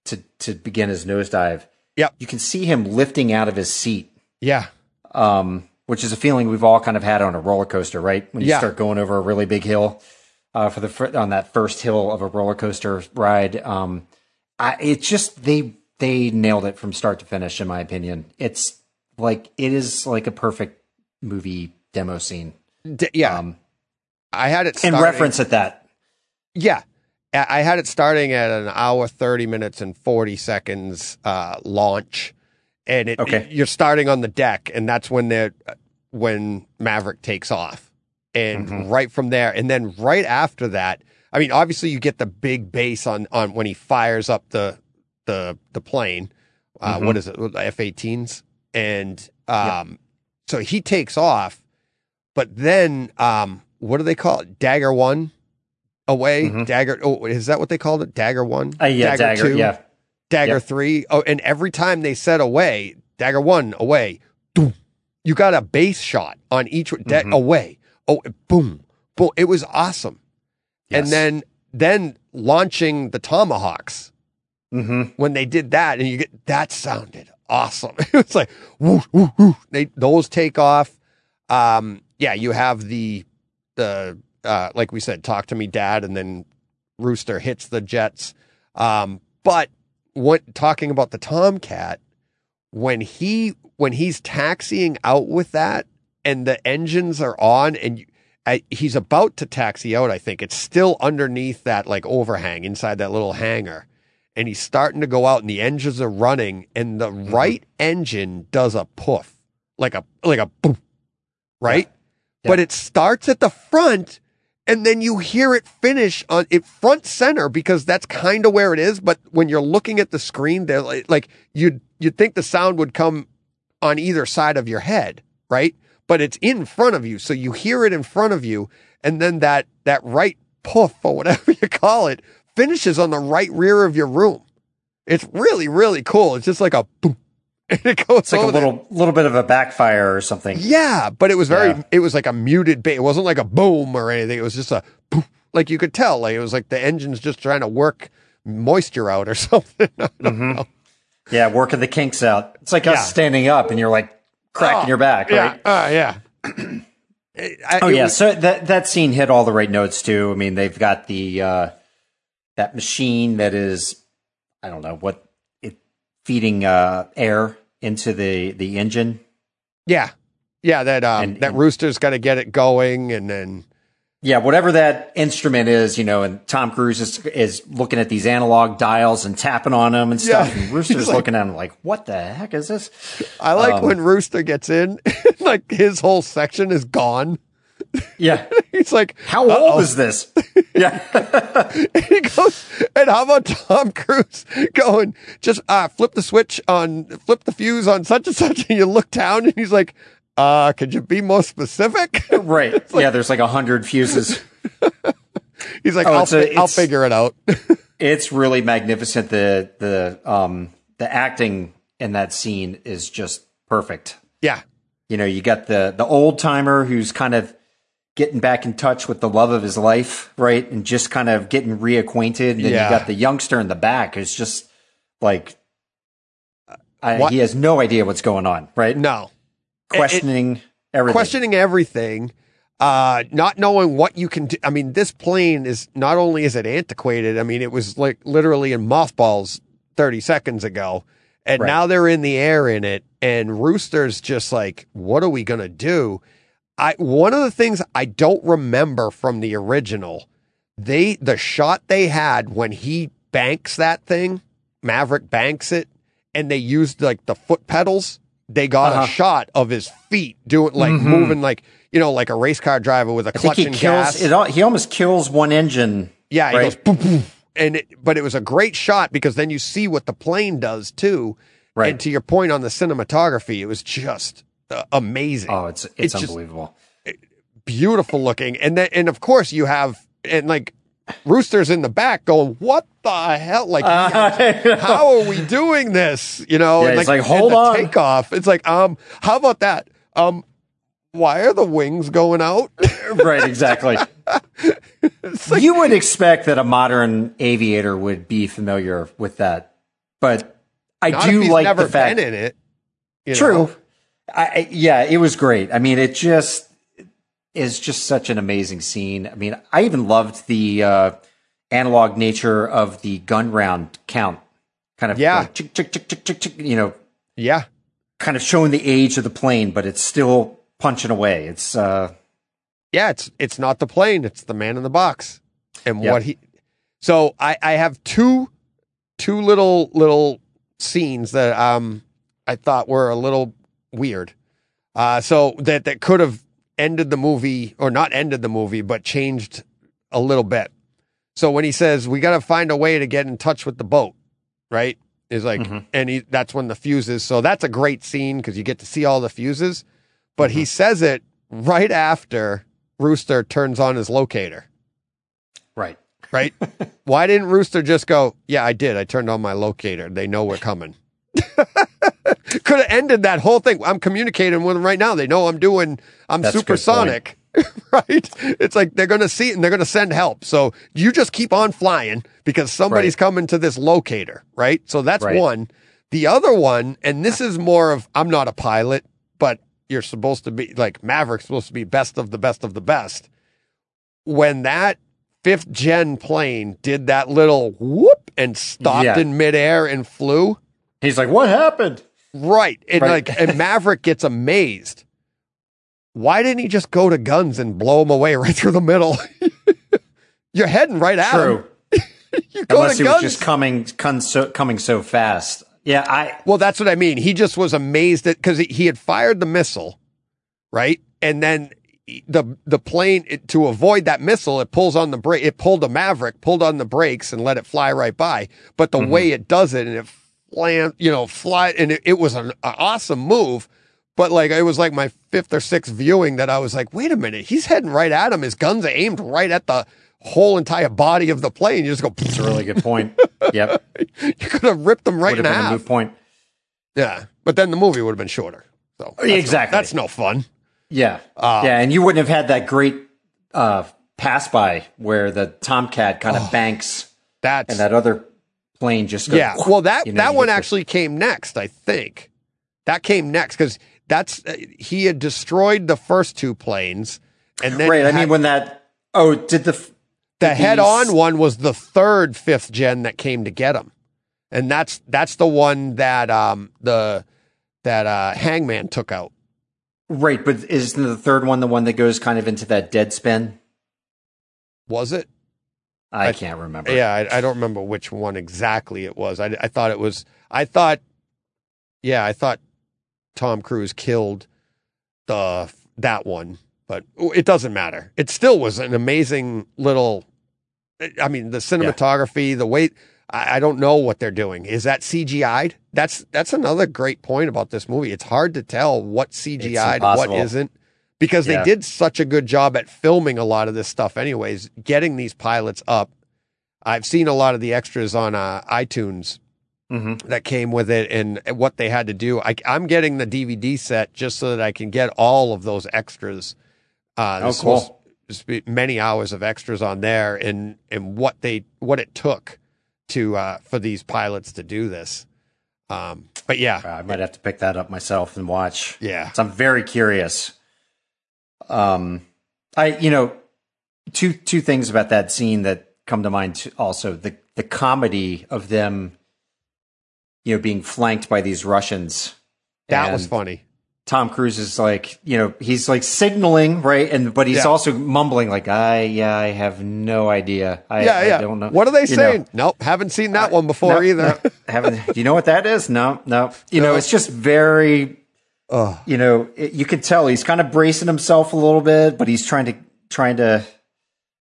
to, to begin his nosedive, Yep. you can see him lifting out of his seat yeah. um, which is a feeling we've all kind of had on a roller coaster, right? When you Yeah. start going over a really big hill uh, for the on that first hill of a roller coaster ride, um, I, it's just they they nailed it from start to finish, in my opinion. It's like it is like a perfect movie demo scene. D- yeah. Um, I had it starting, reference at that. Yeah. I I had it starting at an hour, 30 minutes, and 40 seconds uh, launch. And it, Okay. you're starting on the deck, and that's when they're, when Maverick takes off. And Mhm. right from there, and then right after that, I mean, obviously you get the big bass on, on when he fires up the the the plane. Uh, Mhm. What is it? F-18s, and Yeah. um, so he takes off, but then um, what do they call it? Dagger one away. Mhm. Dagger. Oh, is that what they called it? Dagger one. Uh, yeah, dagger. two, yeah, Dagger Yep. three. Oh, and every time they said away, dagger one away, boom, you got a bass shot on each. Da- Mhm. away. Oh, boom, boom. It was awesome. And then then launching the tomahawks Mhm. when they did that, and you get that sounded awesome. it was like woo, woo, woo. They those take off. Um, yeah, you have the the uh, like we said, talk to me, dad, and then Rooster hits the jets. Um, but what talking about the Tomcat when he when he's taxiing out with that and the engines are on and you, I, he's about to taxi out, I think. It's still underneath that like overhang inside that little hangar. And he's starting to go out and the engines are running and the mm-hmm. right engine does a poof like a like a boom right? Yeah. but it starts at the front and then you hear it finish on it front center because that's kind of where it is but when you're looking at the screen they're like, you'd you'd think the sound would come on either side of your head right? But it's in front of you so you hear it in front of you and then that that right puff or whatever you call it finishes on the right rear of your room. It's really really cool. It's just like a boom it goes it's like a little little bit of a backfire or something. Yeah, but it was very, Yeah. it was like a muted. It wasn't like a boom or anything. It was just a, poof. like you could tell, like it was like the engine's just trying to work moisture out or something. Mhm. know. Yeah, working the kinks out. It's like Yeah. us standing up and you're like cracking Oh, your back, right? Yeah, uh, yeah. I- Oh yeah, was- so that that scene hit all the right notes too. I mean, they've got the uh, that machine that is, I don't know what feeding uh, air into the the engine. yeah, yeah. That um, And- that and- rooster's got to get it going, and then Yeah, whatever that instrument is, you know, and Tom Cruise is is looking at these analog dials and tapping on them and stuff. Yeah. And Rooster's like- looking at him like, "What the heck is this?" I like Um, when Rooster gets in, like his whole section is gone. Yeah. He's like, How "Uh-oh." old is this? Yeah. And he goes, and how about Tom Cruise going, just uh, flip the switch on, flip the fuse on such and such, and you look down, and he's like, uh, could you be more specific? right. yeah. There's like a hundred fuses. he's like, Oh, I'll, a- I'll figure it out. It's really magnificent. The the um the acting in that scene is just perfect. yeah. You know, you got the the old timer who's kind of getting back in touch with the love of his life, right, and just kind of getting reacquainted. And then Yeah. you got the youngster in the back who's just like, I, he has no idea what's going on, right? No. Questioning everything. questioning everything, uh, not knowing what you can do. I mean, this plane is not only is it antiquated. I mean, it was like literally in mothballs 30 seconds ago. And Right. now they're in the air in it. And Rooster's just like, what are we going to do? I, one of the things I don't remember from the original, they, the shot they had when he banks that thing, Maverick banks it, and they used like the foot pedals. They got Uh-huh. a shot of his feet doing like moving like you know like a race car driver with a I clutch he and kills gas. it. He almost kills one engine. yeah, he right? goes boom, boom, and it, but it was a great shot because then you see what the plane does too. Right. And to your point on the cinematography, it was just amazing. Oh, it's it's, It's just- unbelievable. beautiful looking. And then, and of course you have, and like Rooster's in the back going, what the hell? Like, how are we doing this? You know, Yeah, and it's like, and hold on. takeoff. It's like, um, how about that? Um, why are the wings going out? right, exactly. you would expect that a modern aviator would be familiar with that, but I do like never the fact. been in it. True. know? I, yeah, it was great. I mean, it just is just such an amazing scene. I mean, I even loved the uh, analog nature of the gun round count. Kind of, Yeah. like, chick, chick, chick, chick, chick, chick, you know, Yeah. kind of showing the age of the plane, but it's still punching away. It's uh, Yeah, it's it's not the plane, it's the man in the box. And Yep. what he So I I have two two little little scenes that um I thought were a little weird. Uh so that that could have ended the movie or not ended the movie but changed a little bit. So when he says we got to find a way to get in touch with the boat, right? Is like Mhm. and he that's when the fuses. So that's a great scene cuz you get to see all the fuses. But he says it right after Rooster turns on his locator, right. right? Why didn't Rooster just go, Yeah, I did. I turned on my locator. They know we're coming. Could have ended that whole thing. I'm communicating with them right now. They know I'm doing, I'm That's supersonic, right? It's like they're going to see it and they're going to send help. So you just keep on flying because somebody's Right. coming to this locator, right? So that's Right. one. The other one, and this is more of, I'm not a pilot, but you're supposed to be like Maverick's supposed to be best of the best of the best. When that fifth gen plane did that little whoop and stopped Yeah. in midair and flew, He's like, what happened? Right? And Right. like, and Maverick gets amazed. Why didn't he just go to guns and blow him away right through the middle? You're heading right at True. him. You go Unless to he was just coming, so, coming so fast. Yeah, I. Well, that's what I mean. He just was amazed that because he, had fired the missile, right? And then the the plane it, to avoid that missile, it pulls on the brake. It pulled a Maverick, pulled on the brakes, and let it fly right by. But the mm-hmm. way it does it, and it flan, you know, fly, and it, it was an, a awesome move. But like it was like my fifth or sixth viewing that I was like, wait a minute, he's heading right at him. His guns are aimed right at the whole entire body of the plane. You just go, It's a really good point. Yep. you could have ripped them right Would in a half. moot point. Yeah, but then the movie would have been shorter. So that's Exactly. no, that's no fun. Yeah. Uh, yeah. And you wouldn't have had that great uh, pass by where the Tomcat kind of banks That's and that other plane just goes. yeah. Well, that you know, that one actually came next, I think. That came next because that's uh, he had destroyed the first two planes, and then Right. I mean, when that. Oh, did the. f- the head-on one was the third fifth gen that came to get him, and that's that's the one that um the that uh Hangman took out. Right. But isn't the third one the one that goes kind of into that dead spin? Was it? I, I- can't remember. Yeah, I, I don't remember which one exactly it was. I, I thought it was. I thought, yeah, I thought Tom Cruise killed the that one, but it doesn't matter. It still was an amazing little. Eh, I mean, the cinematography, the weight. I, I don't know what they're doing. Is that CGI'd? That's that's another great point about this movie. It's hard to tell what CGI'd, what isn't, because they Yeah. did such a good job at filming a lot of this stuff. Anyways, getting these pilots up. I've seen a lot of the extras on uh, iTunes Mm-hmm. that came with it and what they had to do. I, I'm getting the DVD set just so that I can get all of those extras. Uh, Oh, there's cool. many hours of extras on there, and and what they what it took to uh, for these pilots to do this. Um, but yeah, I might have to pick that up myself and watch. yeah, So I'm very curious. Um, I you know two two things about that scene that come to mind also the the comedy of them, you know, being flanked by these Russians. that was funny. Tom Cruise is like, you know, he's like signaling, right? And but he's Yeah. also mumbling, like, I yeah, I have no idea. I, Yeah, I yeah. don't know. What are they You know. saying? Nope, haven't seen that one before No, either. no, haven't. Do you know what that is? No, no. You No. know, it's just very. Ugh. You know, it, you can tell he's kind of bracing himself a little bit, but he's trying to trying to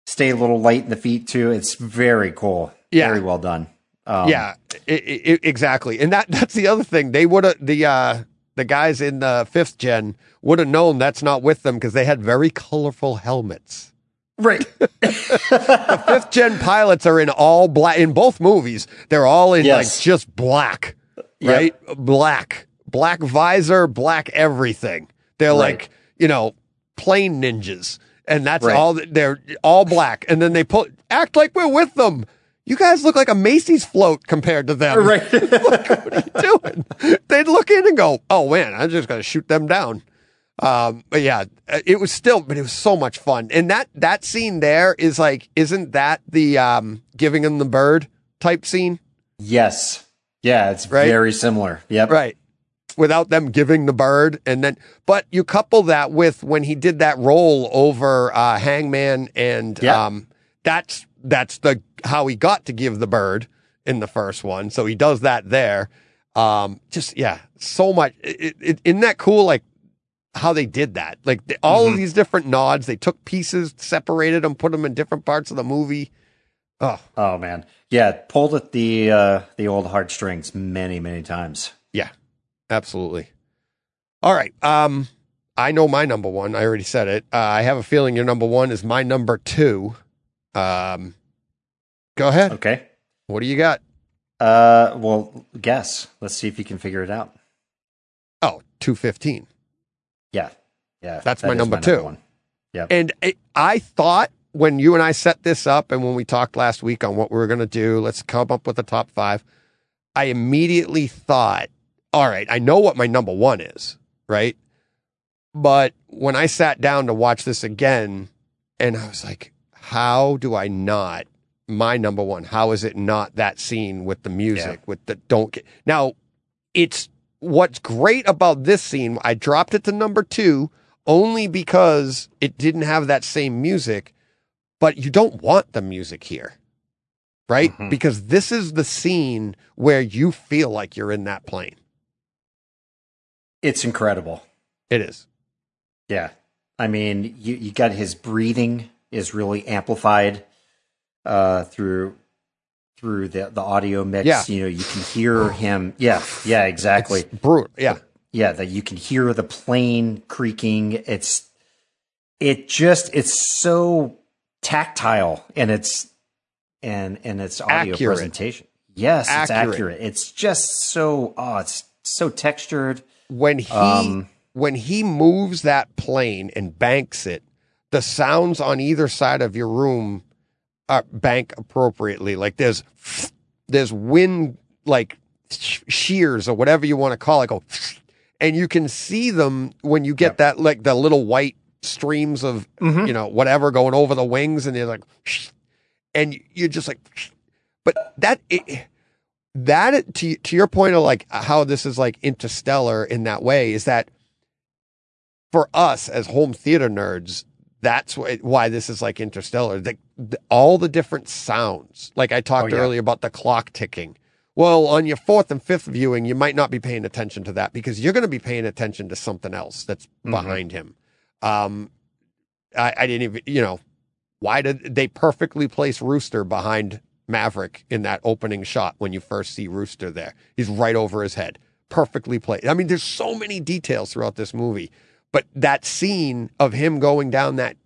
stay a little light in the feet too. It's very cool. Yeah. very well done. Um, yeah, i i exactly. And that that's the other thing. They would have the uh the guys in the fifth gen would have known that's not with them because they had very colorful helmets. right. The fifth gen pilots are in all black in both movies. They're all in Yes. like just black, right? Black, black visor, black everything. They're Right. like you know plane ninjas, and that's Right. all. They're all black, and then they put act like we're with them. You guys look like a Macy's float compared to them. right. what are you doing? They'd look in and go, "Oh man, I'm just gonna shoot them down." Um, but yeah, it was still, but it was so much fun. And that that scene there is like, isn't that the um giving him the bird type scene? yes. Yeah, it's Right? very similar. Yep. Right. Without them giving the bird, and then, but you couple that with when he did that roll over uh, Hangman, and Yeah. um, that's that's the how he got to give the bird in the first one. So he does that there. Um, just yeah, so much. It, it, isn't that cool? Like how they did that. Like the, all of these different nods, they took pieces, separated them, put them in different parts of the movie. Oh Oh man. Yeah, pulled at the uh the old heartstrings many, many times. Yeah, absolutely. All right. Um, I know my number one. I already said it. Uh, I have a feeling your number one is my number two. Um, go ahead. Okay. What do you got? Uh well, guess. Let's see if you can figure it out. Oh, 215. Yeah. Yeah. That's that my number two. one. Yep. And it, I thought when you and I set this up and when we talked last week on what we were going to do, let's come up with the top five. I immediately thought, all right, I know what my number one is, right? But when I sat down to watch this again, and I was like, how do I not my number one? How is it not that scene with the music, with the don't get now? It's what's great about this scene. I dropped it to number two only because it didn't have that same music, but you don't want the music here, right? Mhm. Because this is the scene where you feel like you're in that plane. It's incredible. It is. Yeah. I mean, you, you got his breathing is really amplified uh, through through the the audio mix. Yeah. You know, you can hear him. Yeah, yeah, exactly. It's brutal. Yeah. Yeah, that you can hear the plane creaking. It's it just it's so tactile and it's and and its audio Accurate. presentation. Yes, it's Accurate. accurate. It's just so oh, it's so textured. When he Um, when he moves that plane and banks it, the sounds on either side of your room are bank appropriately. Like there's there's wind like shears or whatever you want to call it. Go, and you can see them when you get Yep. that like the little white streams of Mhm. you know whatever going over the wings, and they're like, and you're just like, but that. It, that to to your point of like how this is like interstellar in that way is that for us as home theater nerds that's why, this is like interstellar the, the, all the different sounds like i talked Oh, yeah. earlier about the clock ticking well on your fourth and fifth viewing you might not be paying attention to that because you're going to be paying attention to something else that's Mhm. behind him um I, I didn't even, you know, why did they perfectly place Rooster behind Maverick in that opening shot when you first see Rooster there? He's right over his head, perfectly played. I mean, there's so many details throughout this movie, but that scene of him going down that,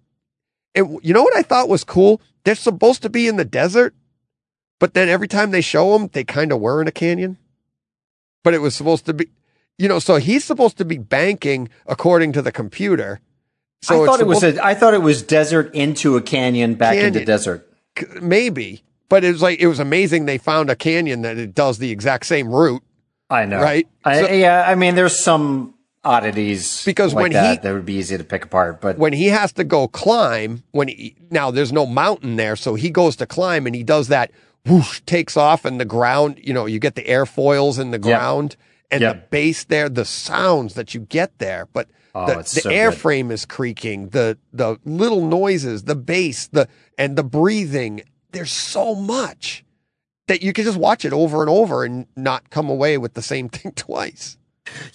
and you know what I thought was cool? They're supposed to be in the desert, but then every time they show them, they kind of were in a canyon. But it was supposed to be, you know, so he's supposed to be banking according to the computer. So I thought it was a, I thought it was desert into a canyon back into Canyon. desert. maybe, but it was like it was amazing they found a canyon that it does the exact same route I know, Right? I, So- yeah, I mean, there's some oddities Because like when that he- that would be easy to pick apart, but when he has to go climb. When he, now there's no mountain there, so he goes to climb and he does that. Whoosh, takes off and the ground. You know, you get the airfoils in the ground and the Yep. bass there, the sounds that you get there, but. Oh, the, the so airframe is creaking, the the little noises, the bass, the and the breathing. There's so much that you can just watch it over and over and not come away with the same thing twice.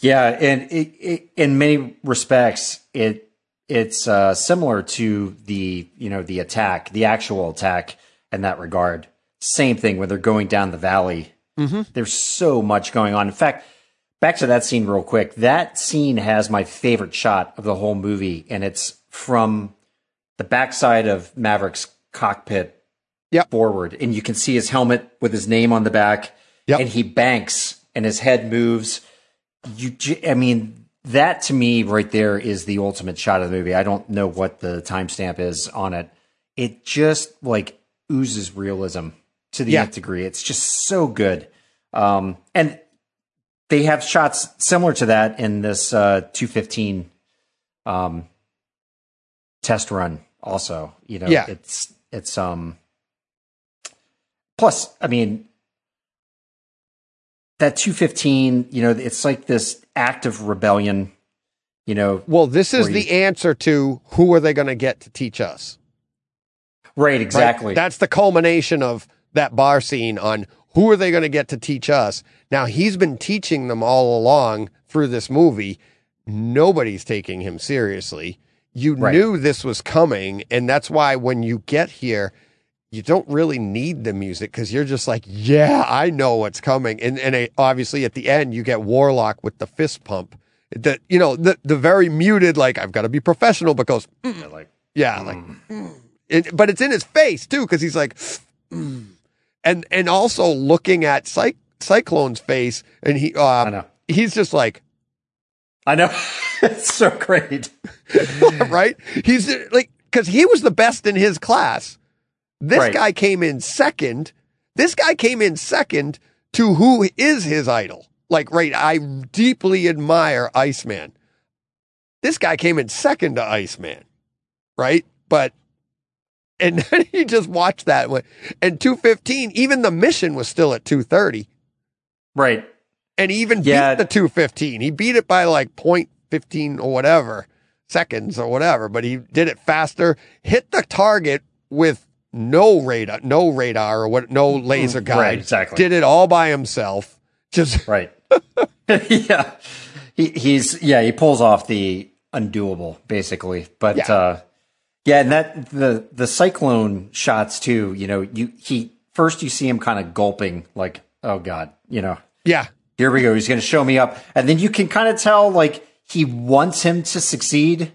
Yeah, and it, it, in many respects, it it's uh, similar to the you know the attack, the actual attack in that regard. Same thing when they're going down the valley. Mm-hmm. There's so much going on. In fact, back to that scene real quick. That scene has my favorite shot of the whole movie, and it's from the backside of Maverick's cockpit Yep. forward, and you can see his helmet with his name on the back, Yep. and he banks, and his head moves. You, I mean, that to me right there is the ultimate shot of the movie. I don't know what the timestamp is on it. It just like oozes realism to the Yeah. nth degree. It's just so good. Um, and they have shots similar to that in this uh, 215 um, test run. Also, you know, Yeah. it's it's um. Plus, I mean, that 215, you know, it's like this act of rebellion. You know, Well, this is Where the answer to who are they going to get to teach us? right? right? Exactly. That's the culmination of that bar scene on who are they going to get to teach us. Now, he's been teaching them all along through this movie. Nobody's taking him seriously. You Right. knew this was coming. And that's why when you get here, you don't really need the music because you're just like, yeah, I know what's coming. And and it, obviously at the end you get Warlock with the fist pump. The you know the the very muted like I've got to be professional because Yeah, like yeah like mm. It- but it's in his face too because he's like mm. and and also looking at Cy- Cyclone's face and he uh, I know. he's just like I know. it's so great. right he's like because he was the best in his class this Right. guy came in second. This guy came in second to who is his idol. Like right i deeply admire iceman. This guy came in second to iceman right? But and then you just watch that one. And 215 even the mission was still at 230 Right. and he even Yeah. beat the 215 he beat it by like 0.15 or whatever seconds or whatever but he did it faster. Hit the target with no radar no radar or what no laser guide Right, exactly. did it all by himself just Right. yeah. He, he's yeah, he pulls off the undoable basically. But Yeah. uh yeah, and that the the cyclone shots too, you know, you he first you see him kind of gulping like, oh god, you know, yeah here we go, he's going to show me up. And then you can kind of tell like he wants him to succeed,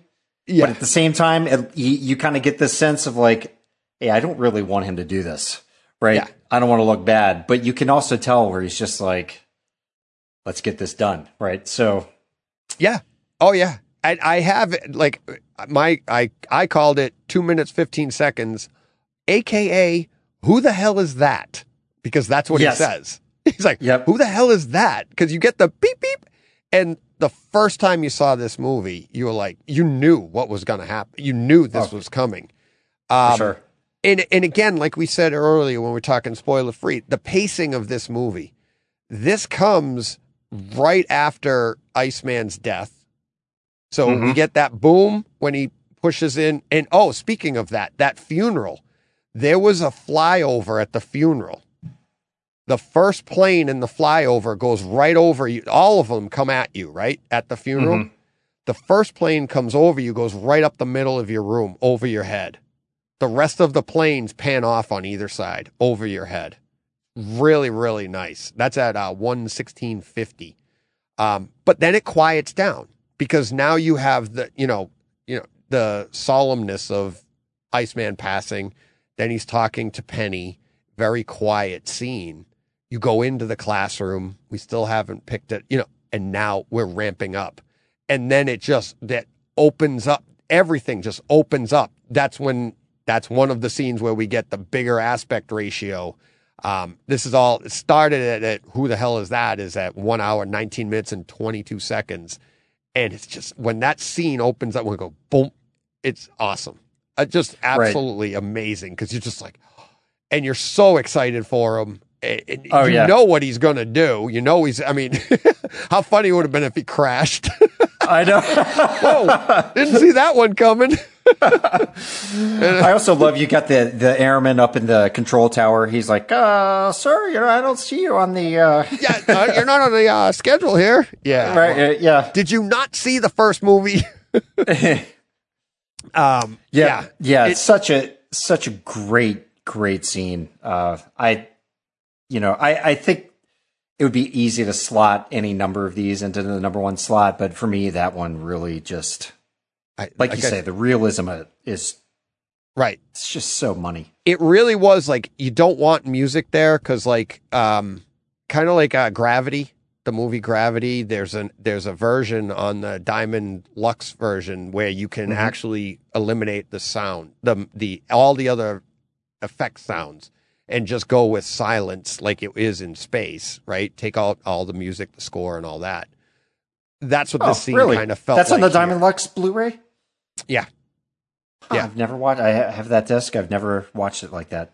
yeah but at the same time it, you, you kind of get this sense of like, hey, I don't really want him to do this. Right? Yeah. I don't want to look bad, but you can also tell where he's just like let's get this done, right? So Yeah. Oh yeah. I I have like my I I called it two minutes fifteen seconds, aka who the hell is that? Because that's what Yes. he says. He's like, Yep. who the hell is that? Because you get the beep beep, and the first time you saw this movie, you were like, you knew what was going to happen. You knew this Oh. was coming. Um, sure. And and again, like we said earlier when we are talking spoiler free, the pacing of this movie, this comes right after Iceman's death. So we Mhm. get that boom when he pushes in. And oh, speaking of that, that funeral, there was a flyover at the funeral. The first plane in the flyover goes right over you. All of them come at you, right? At the funeral. Mhm. the first plane comes over you, goes right up the middle of your room, over your head. The rest of the planes pan off on either side, over your head. Really, really nice. That's at uh, 11650. Um, but then it quiets down because now you have the, you know, you know, the solemnness of Iceman passing. Then he's talking to Penny. Very quiet scene. You go into the classroom. We still haven't picked it, you know, and now we're ramping up. And then it just that opens up. Everything just opens up. That's when that's one of the scenes where we get the bigger aspect ratio. Um, this is all it started at, at who the hell is that? Is at one hour, 19 minutes, and 22 seconds. And it's just when that scene opens up, we go boom. It's awesome. Uh, just absolutely amazing because you're just like, and you're so excited for him. And Oh, you yeah. know what he's going to do. You know he's, I mean, how funny it would have been if he crashed. I know. Whoa, didn't see that one coming. I also love you got the the airman up in the control tower. He's like, uh, sir, you know, I don't see you on the uh, yeah, uh, you're not on the uh, schedule here. Yeah. right. Uh, yeah. Did you not see the first movie? um, Yeah, yeah, It- it's such a such a great great scene. Uh, I, you know, I I think it would be easy to slot any number of these into the number one slot, but for me, that one really just I, like you I- say, the realism of it is right. it's just so money. It really was like you don't want music there because, like, um, kind of like uh, Gravity, the movie Gravity. There's an there's a version on the Diamond Luxe version where you can Mhm. actually eliminate the sound, the the all the other effect sounds, and just go with silence like it is in space. Right? Take out all the music, the score, and all that. That's what this scene kind of felt. Oh, That's on the like here. Diamond Luxe Blu-ray. Yeah. Huh, Yeah. I've never watched. I have that disc. I've never watched it like that.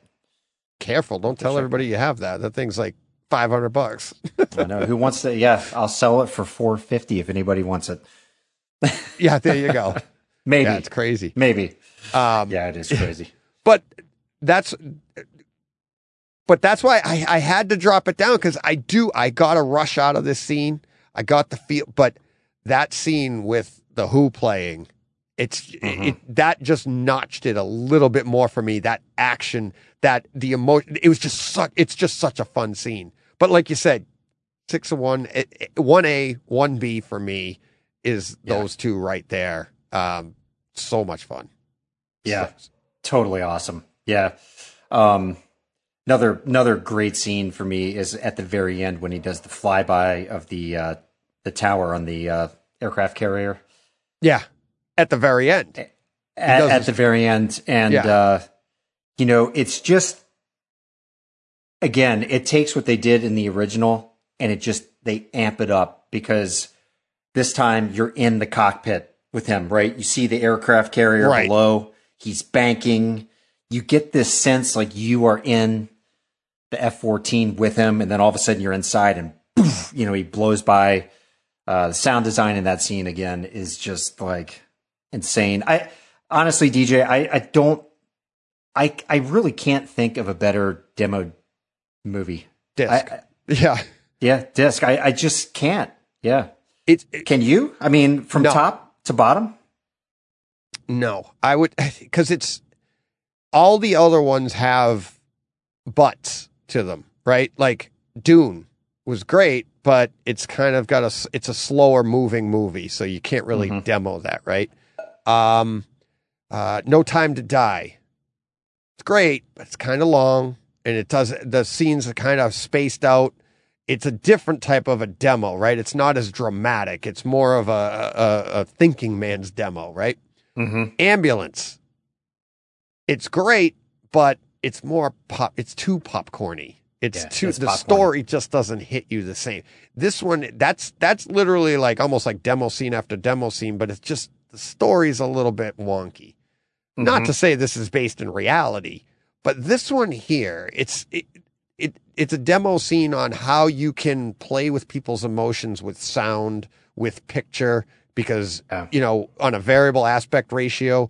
Careful! Don't tell everybody you have that. That thing's like five hundred bucks. I know who wants to. Yeah, I'll sell it for four fifty if anybody wants it. yeah, there you go. Maybe, Yeah, it's crazy. maybe. Um, Yeah, it is crazy. but that's but that's why I, I had to drop it down because I do I got a rush out of this scene. I got the feel, but that scene with the Who playing, it's it, that just notched it a little bit more for me. That action, that the emotion, it was just such. It's just such a fun scene. But like you said, six of one, it- it- one A, one B for me is Yeah. those two right there. Um, so much fun. Yeah. totally awesome. Yeah. Um, another another great scene for me is at the very end when he does the flyby of the uh, the tower on the uh, aircraft carrier Yeah, at the very end. at, at the very end, and Yeah. uh, you know it's just again it takes what they did in the original and it just they amp it up because this time you're in the cockpit with him, right? You see the aircraft carrier Right. below. He's banking. You get this sense like you are in the F fourteen with him, and then all of a sudden you're inside, and poof, you know he blows by. Uh, the sound design in that scene again is just like insane. I honestly, DJ, I, I don't, I I really can't think of a better demo movie. Disc. I, yeah, yeah, disc. I, I just can't. Yeah. it's it, Can you? I mean, from No. top to bottom? no. I would because it's all the other ones have butts to them, right? Like Dune was great, but it's kind of got a it's a slower moving movie, so you can't really Mhm. demo that, right? Um, uh, No Time to Die. It's great, but it's kind of long, and it does the scenes are kind of spaced out. It's a different type of a demo, right? It's not as dramatic. It's more of a a, a thinking man's demo, right? Mm-hmm. Ambulance. It's great, but it's more pop. It's too popcorny. It's Yeah, too. it's the popcorn. story just doesn't hit you the same. This one, that's that's literally like almost like demo scene after demo scene, but it's just the story's a little bit wonky. Mm-hmm. Not to say this is based in reality, but this one here, it's it, it it's a demo scene on how you can play with people's emotions with sound, with picture, because you know on a variable aspect ratio.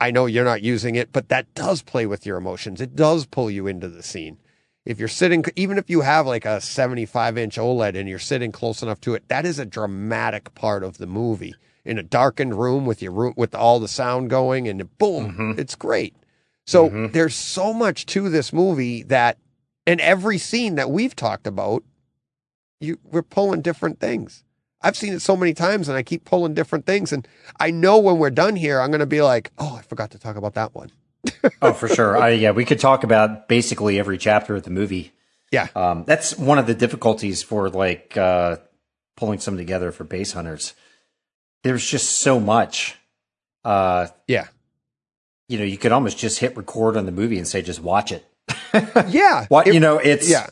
I know you're not using it, but that does play with your emotions. It does pull you into the scene. If you're sitting, even if you have like a 75 inch OLED and you're sitting close enough to it, that is a dramatic part of the movie. in a darkened room with your room with all the sound going and boom, Mhm. it's great. So Mhm. there's so much to this movie that in every scene that we've talked about, you we're pulling different things. I've seen it so many times and I keep pulling different things and I know when we're done here I'm going to be like, "Oh, I forgot to talk about that one." Oh, for sure. I, yeah, we could talk about basically every chapter of the movie. Yeah. Um, that's one of the difficulties for like uh, pulling some together for Bass Hunters. There's just so much. Uh, Yeah. you know, you could almost just hit record on the movie and say, just watch it. Yeah. What It- you know, it's yeah.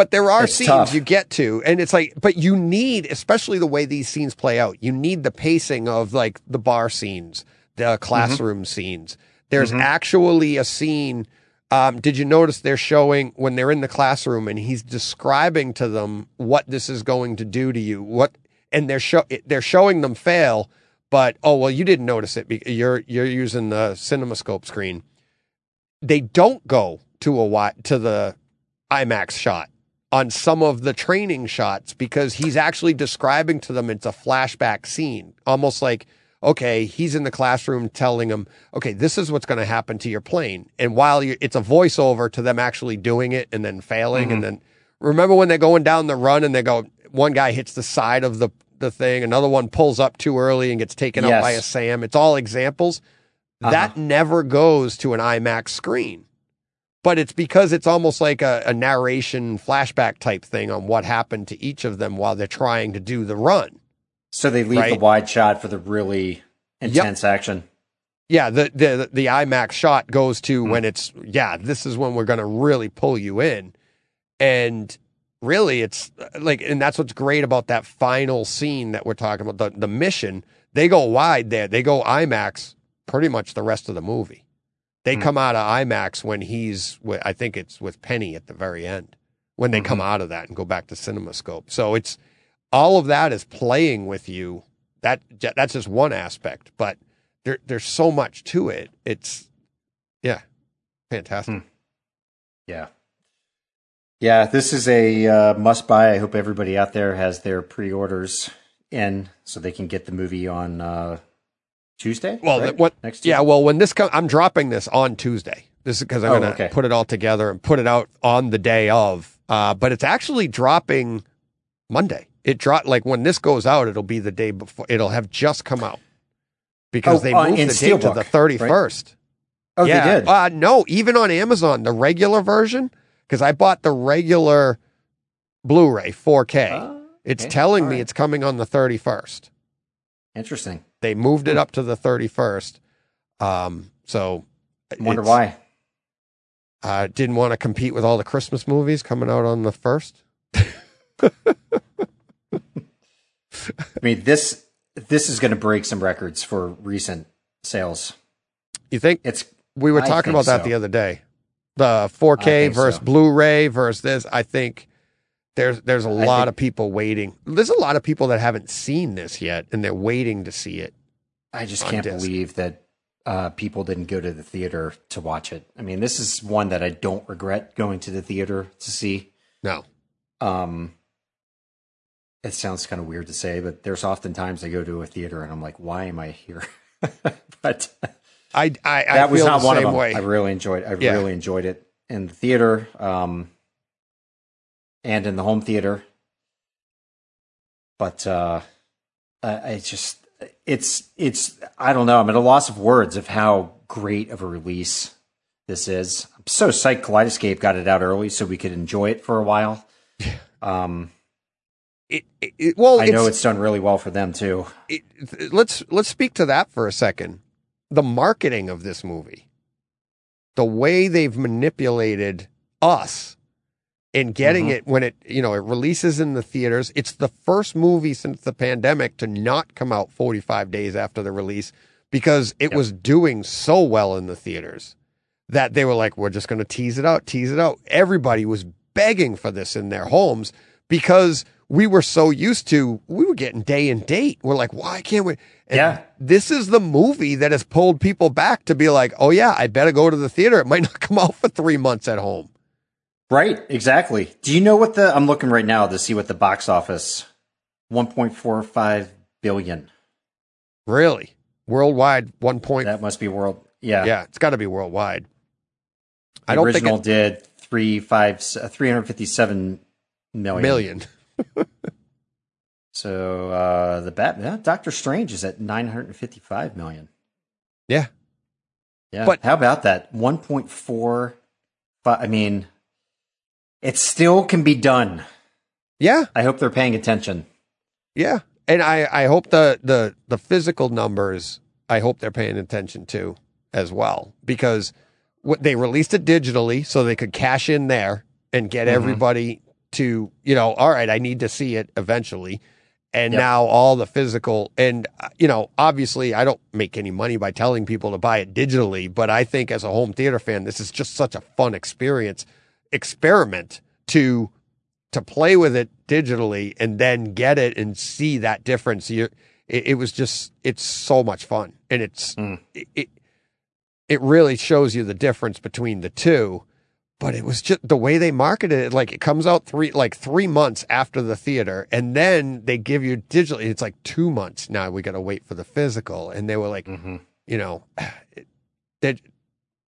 But there are It's scenes tough. you get to, and it's like, but you need, especially the way these scenes play out, you need the pacing of like the bar scenes, the classroom scenes. There's Mhm. actually a scene. Um, did you notice they're showing when they're in the classroom and he's describing to them what this is going to do to you? What, and they're show they're showing them fail, but oh well, you didn't notice it. Because you're you're using the CinemaScope screen. They don't go to a to the IMAX shot on some of the training shots because he's actually describing to them it's a flashback scene, almost like okay, he's in the classroom telling them, okay, this is what's going to happen to your plane, and while you it's a voiceover to them actually doing it and then failing, and mm-hmm. then remember when they're going down the run and they go, one guy hits the side of the the thing, another one pulls up too early and gets taken out Yes. by a SAM. It's all examples. Uh-huh. That never goes to an IMAX screen but it's because it's almost like a, a narration flashback type thing on what happened to each of them while they're trying to do the run. so they leave the wide shot for the really Yep. intense action. Yeah, the the the IMAX shot goes to when it's yeah, this is when we're going to really pull you in. And really it's uh, like and that's what's great about that final scene that we're talking about the the mission. They go wide there. They go IMAX pretty much the rest of the movie. They Hmm. come out of IMAX when he's I think it's with Penny at the very end when they come out of that and go back to CinemaScope. So it's all of that is playing with you. That that's just one aspect, but there there's so much to it. It's yeah, fantastic. Yeah. Yeah, this is a uh, must buy. I hope everybody out there has their pre orders in so they can get the movie on uh, Tuesday. Well, right? what? next yeah, well, when this comes, I'm dropping this on Tuesday. This is because I'm Oh, going to okay. put it all together and put it out on the day of. Uh, but it's actually dropping Monday. It dropped like when this goes out, it'll be the day before. It'll have just come out because Oh, they uh, moved in the date to the 31st. Oh, yeah. they did. Uh, no, even on Amazon, the regular version, because I bought the regular Blu-ray 4K. Ah, it's okay. telling me right. it's coming on the 31st. Interesting. They moved it up to the 31st. Um, so Wonder why. I didn't want to compete with all the Christmas movies coming out on the first. I mean, this this is going to break some records for recent sales. You think It's we were I talking about that so. the other day? The 4K versus so. Blu-ray versus this. I think there's there's a lot think- of people waiting. There's a lot of people that haven't seen this yet, and they're waiting to see it. I just can't disc. believe that uh, people didn't go to the theater to watch it. I mean, this is one that I don't regret going to the theater to see. No, Um, it sounds kind of weird to say, but there's often times I go to a theater and I'm like, why am I here? but I I, I that was not the one of them. way. I really enjoyed. I Yeah. really enjoyed it in the theater, um, and in the home theater. But uh, I, I just it's it's I don't know. I'm at a loss of words of how great of a release this is. I'm so psyched Kaleidoscape got it out early so we could enjoy it for a while. Um, It, it, it- well, I know it's, it's done really well for them too. it, let's let's speak to that for a second. The marketing of this movie, the way they've manipulated us in getting Mhm. it when it you know it releases in the theaters. It's the first movie since the pandemic to not come out 45 days after the release because it Yep. was doing so well in the theaters that they were like, we're just going to tease it out, tease it out. Everybody was begging for this in their homes because we were so used to, we were getting day and date. We're like, why can't we? And Yeah. This is the movie that has pulled people back to be like, oh yeah, I better go to the theater. It might not come out for three months at home. Right, exactly. Do you know what the I'm looking right now to see what the box office 1.45 billion. Really? Worldwide, one point. That must be world. Yeah, yeah, it's got to be worldwide. The I don't original think did three five uh, three hundred fifty seven million. million. So uh, the Batman yeah, Doctor Strange is at nine hundred fifty five million. Yeah, Yeah, But- how about that? One point four. I mean, it still can be done. yeah, I hope they're paying attention. yeah. And I, I hope the, the the physical numbers. I hope they're paying attention to as well because what they released it digitally so they could cash in there and get Mhm. everybody to you know all right I need to see it eventually. And Yep. now all the physical and you know obviously I don't make any money by telling people to buy it digitally, but I think as a home theater fan this is just such a fun experience experiment to to play with it digitally and then get it and see that difference. You, it, it was just, it's so much fun, and it's Mm. it, it it really shows you the difference between the two. But it was just the way they marketed it. Like it comes out three like three months after the theater, and then they give you digitally. It's like two months now. We got to wait for the physical, and they were like, hmm you know, it, it,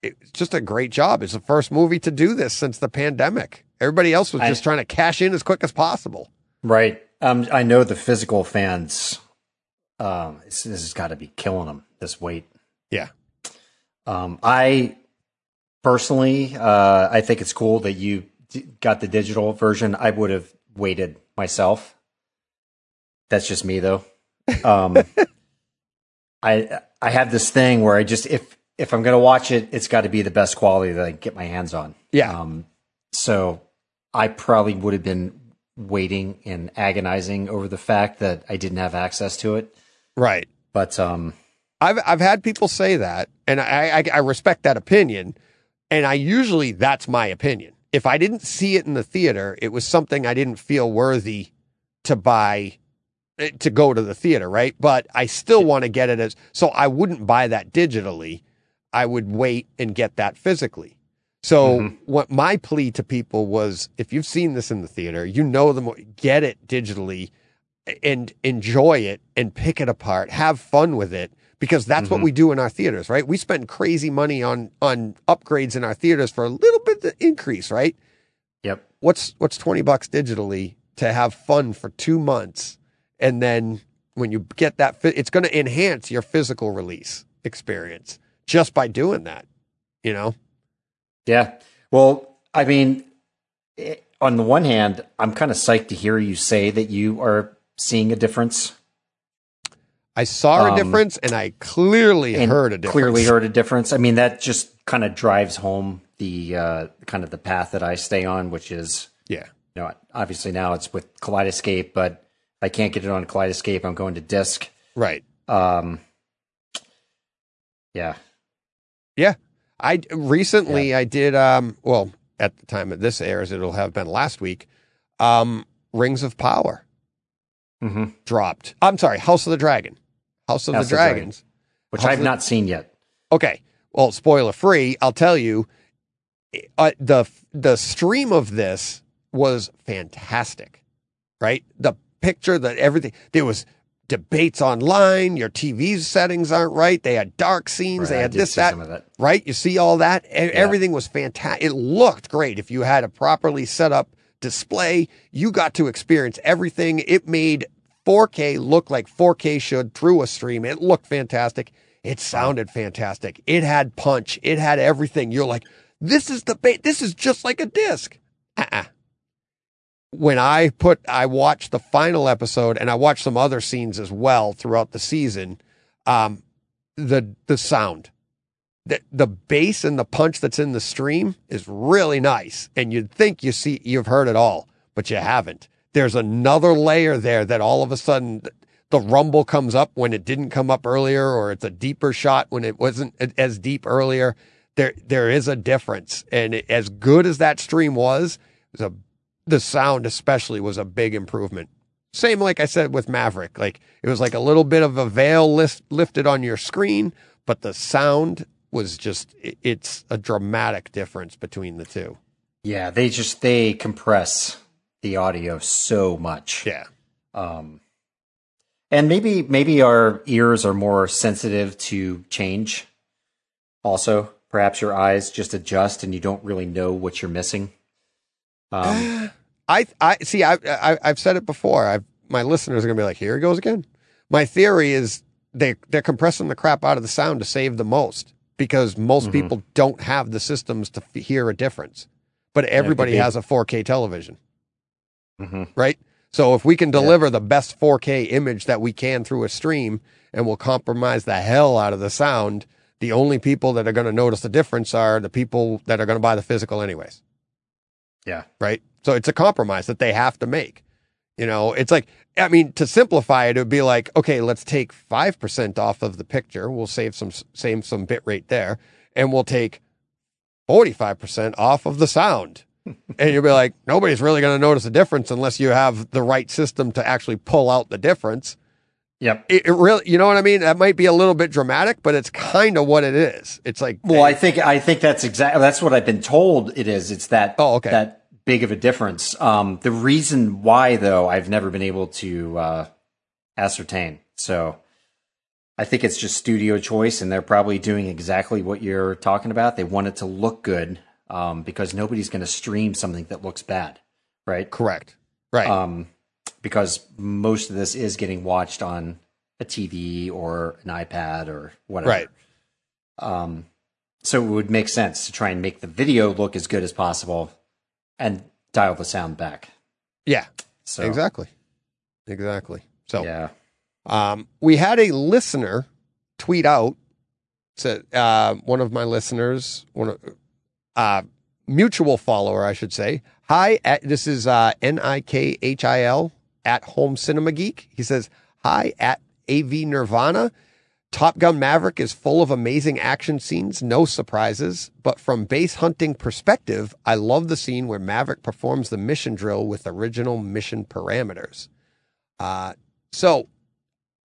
it's just a great job. It's the first movie to do this since the pandemic. Everybody else was I- just trying to cash in as quick as possible. Right. Um, I know the physical fans. Um, this, this has got to be killing them. This weight. Yeah. Um, I personally, uh, I think it's cool that you d- got the digital version. I would have waited myself. That's just me, though. Um, I I have this thing where I just if if I'm gonna watch it, it's got to be the best quality that I get my hands on. Yeah. Um, so I probably would have been waiting and agonizing over the fact that I didn't have access to it. Right. But um, I've I've had people say that, and I, I I respect that opinion, and I usually that's my opinion. If I didn't see it in the theater, it was something I didn't feel worthy to buy eh, to go to the theater, right? But I still want to get it as so I wouldn't buy that digitally. I would wait and get that physically. So Mhm. what my plea to people was if you've seen this in the theater, you know the get it digitally and enjoy it and pick it apart, have fun with it because that's what Mhm. we do in our theaters, right? We spend crazy money on on upgrades in our theaters for a little bit of increase, right? yep. What's what's 20 bucks digitally to have fun for 2 months and then when you get that it's going to enhance your physical release experience just by doing that, you know? Yeah. Well, I mean, eh, on the one hand, I'm kind of psyched to hear you say that you are seeing a difference I saw a Um, difference and I clearly and heard a difference. clearly heard a difference. I mean, that just kind of drives home the uh, kind of the path that I stay on, which is Yeah. you know obviously now it's with Kaleidoscape, but I can't get it on Kaleidoscape, I'm going to disc. Right. Um, yeah. I recently I did um well at the time of this airs it'll have been last week um Rings of Power mm-hmm. dropped. I'm sorry, House of the Dragon. House of House the of the Dragon. Dragons. Which How's I've not seen yet. Okay. Well, spoiler free, I'll tell you uh, the the stream of this was fantastic. Right? The picture that everything there was debates online, your TV settings aren't right, they had dark scenes, Right, they had this that some of that. right? You see all that? E- Everything was fantastic. It looked great. If you had a properly set up display, you got to experience everything. It made 4K look like 4K should through a stream. It looked fantastic. It sounded fantastic. It had punch. It had everything. You're like, this is the ba- this is just like a disc. Uh-uh. When I put, I watched the final episode and I watched some other scenes as well throughout the season. Um, the the sound the the bass and the punch that's in the stream is really nice. And you'd think you see you've heard it all but you haven't. There's another layer there that all of a sudden the rumble comes up when it didn't come up earlier or it's a deeper shot when it wasn't as deep earlier. There there is a difference. And it, as good as that stream was it was a, the sound especially was a big improvement same like I said with Maverick. Like it was like a little bit of a veil lift, lifted on your screen, but the sound was just it- it's a dramatic difference between the two. Yeah, they just they compress the audio so much. Yeah. Um, And maybe maybe our ears are more sensitive to change. Also, perhaps your eyes just adjust and you don't really know what you're missing. Um, I I see. I, I I've said it before. I've my listeners are gonna be like, here he goes again. My theory is they they're compressing the crap out of the sound to save the most because most Mhm. people don't have the systems to f- hear a difference, but everybody be. has a 4K television, mhm. right? So if we can deliver the best 4K image that we can through a stream, and we'll compromise the hell out of the sound, the only people that are going to notice the difference are the people that are going to buy the physical anyways Yeah. right? So it's a compromise that they have to make. You know, it's like, I mean, to simplify it, it would be like, okay, let's take 5% off of the picture. We'll save some, save some bit rate there and we'll take 45% off of the sound. and you'll be like, nobody's really going to notice a difference unless you have the right system to actually pull out the difference. Yep. It, it really, you know what I mean? That might be a little bit dramatic, but it's kind of what it is. It's like, Well, I think I think that's exactly that's what I've been told it is. It's that Oh, okay. that big of a difference. Um, the reason why, though, I've never been able to uh, ascertain. So I think it's just studio choice, and they're probably doing exactly what you're talking about. They want it to look good um, because nobody's going to stream something that looks bad, right? correct. Right. um, because most of this is getting watched on a TV or an iPad or whatever. Right. Um, so it would make sense to try and make the video look as good as possible and dial the sound back. yeah, So exactly. Exactly. So, yeah, Um, we had a listener tweet out. Said uh, one of my listeners, one of uh, mutual follower, I should say. Hi, at, this is uh, N I K H I L at Home Cinema Geek. He says, "Hi at AV Nirvana." Top Gun Maverick is full of amazing action scenes, no surprises. But from bass hunting perspective, I love the scene where Maverick performs the mission drill with original mission parameters. Uh, so,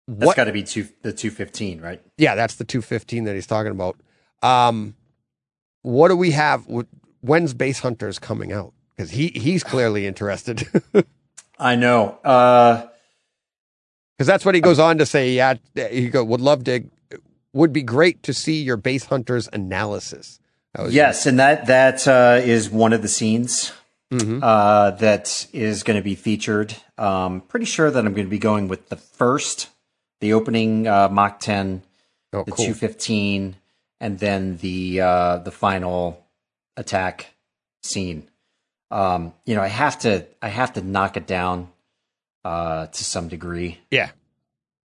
that's got to be two, the two fifteen, right? Yeah, that's the 215 that he's talking about. Um, what do we have? When's Bass Hunters coming out? Because he he's clearly interested. I know. Uh, that's what he goes on to say. Yeah, he go would love to. Would be great to see your Bass Hunters analysis. That was- yes, and that that uh, is one of the scenes Mhm. uh, that is going to be featured. Um, pretty sure that I'm going to be going with the first, the opening uh, Mach 10, Oh, the cool. 215, and then the uh, the final attack scene. Um, you know, I have to I have to knock it down uh, to some degree, Yeah.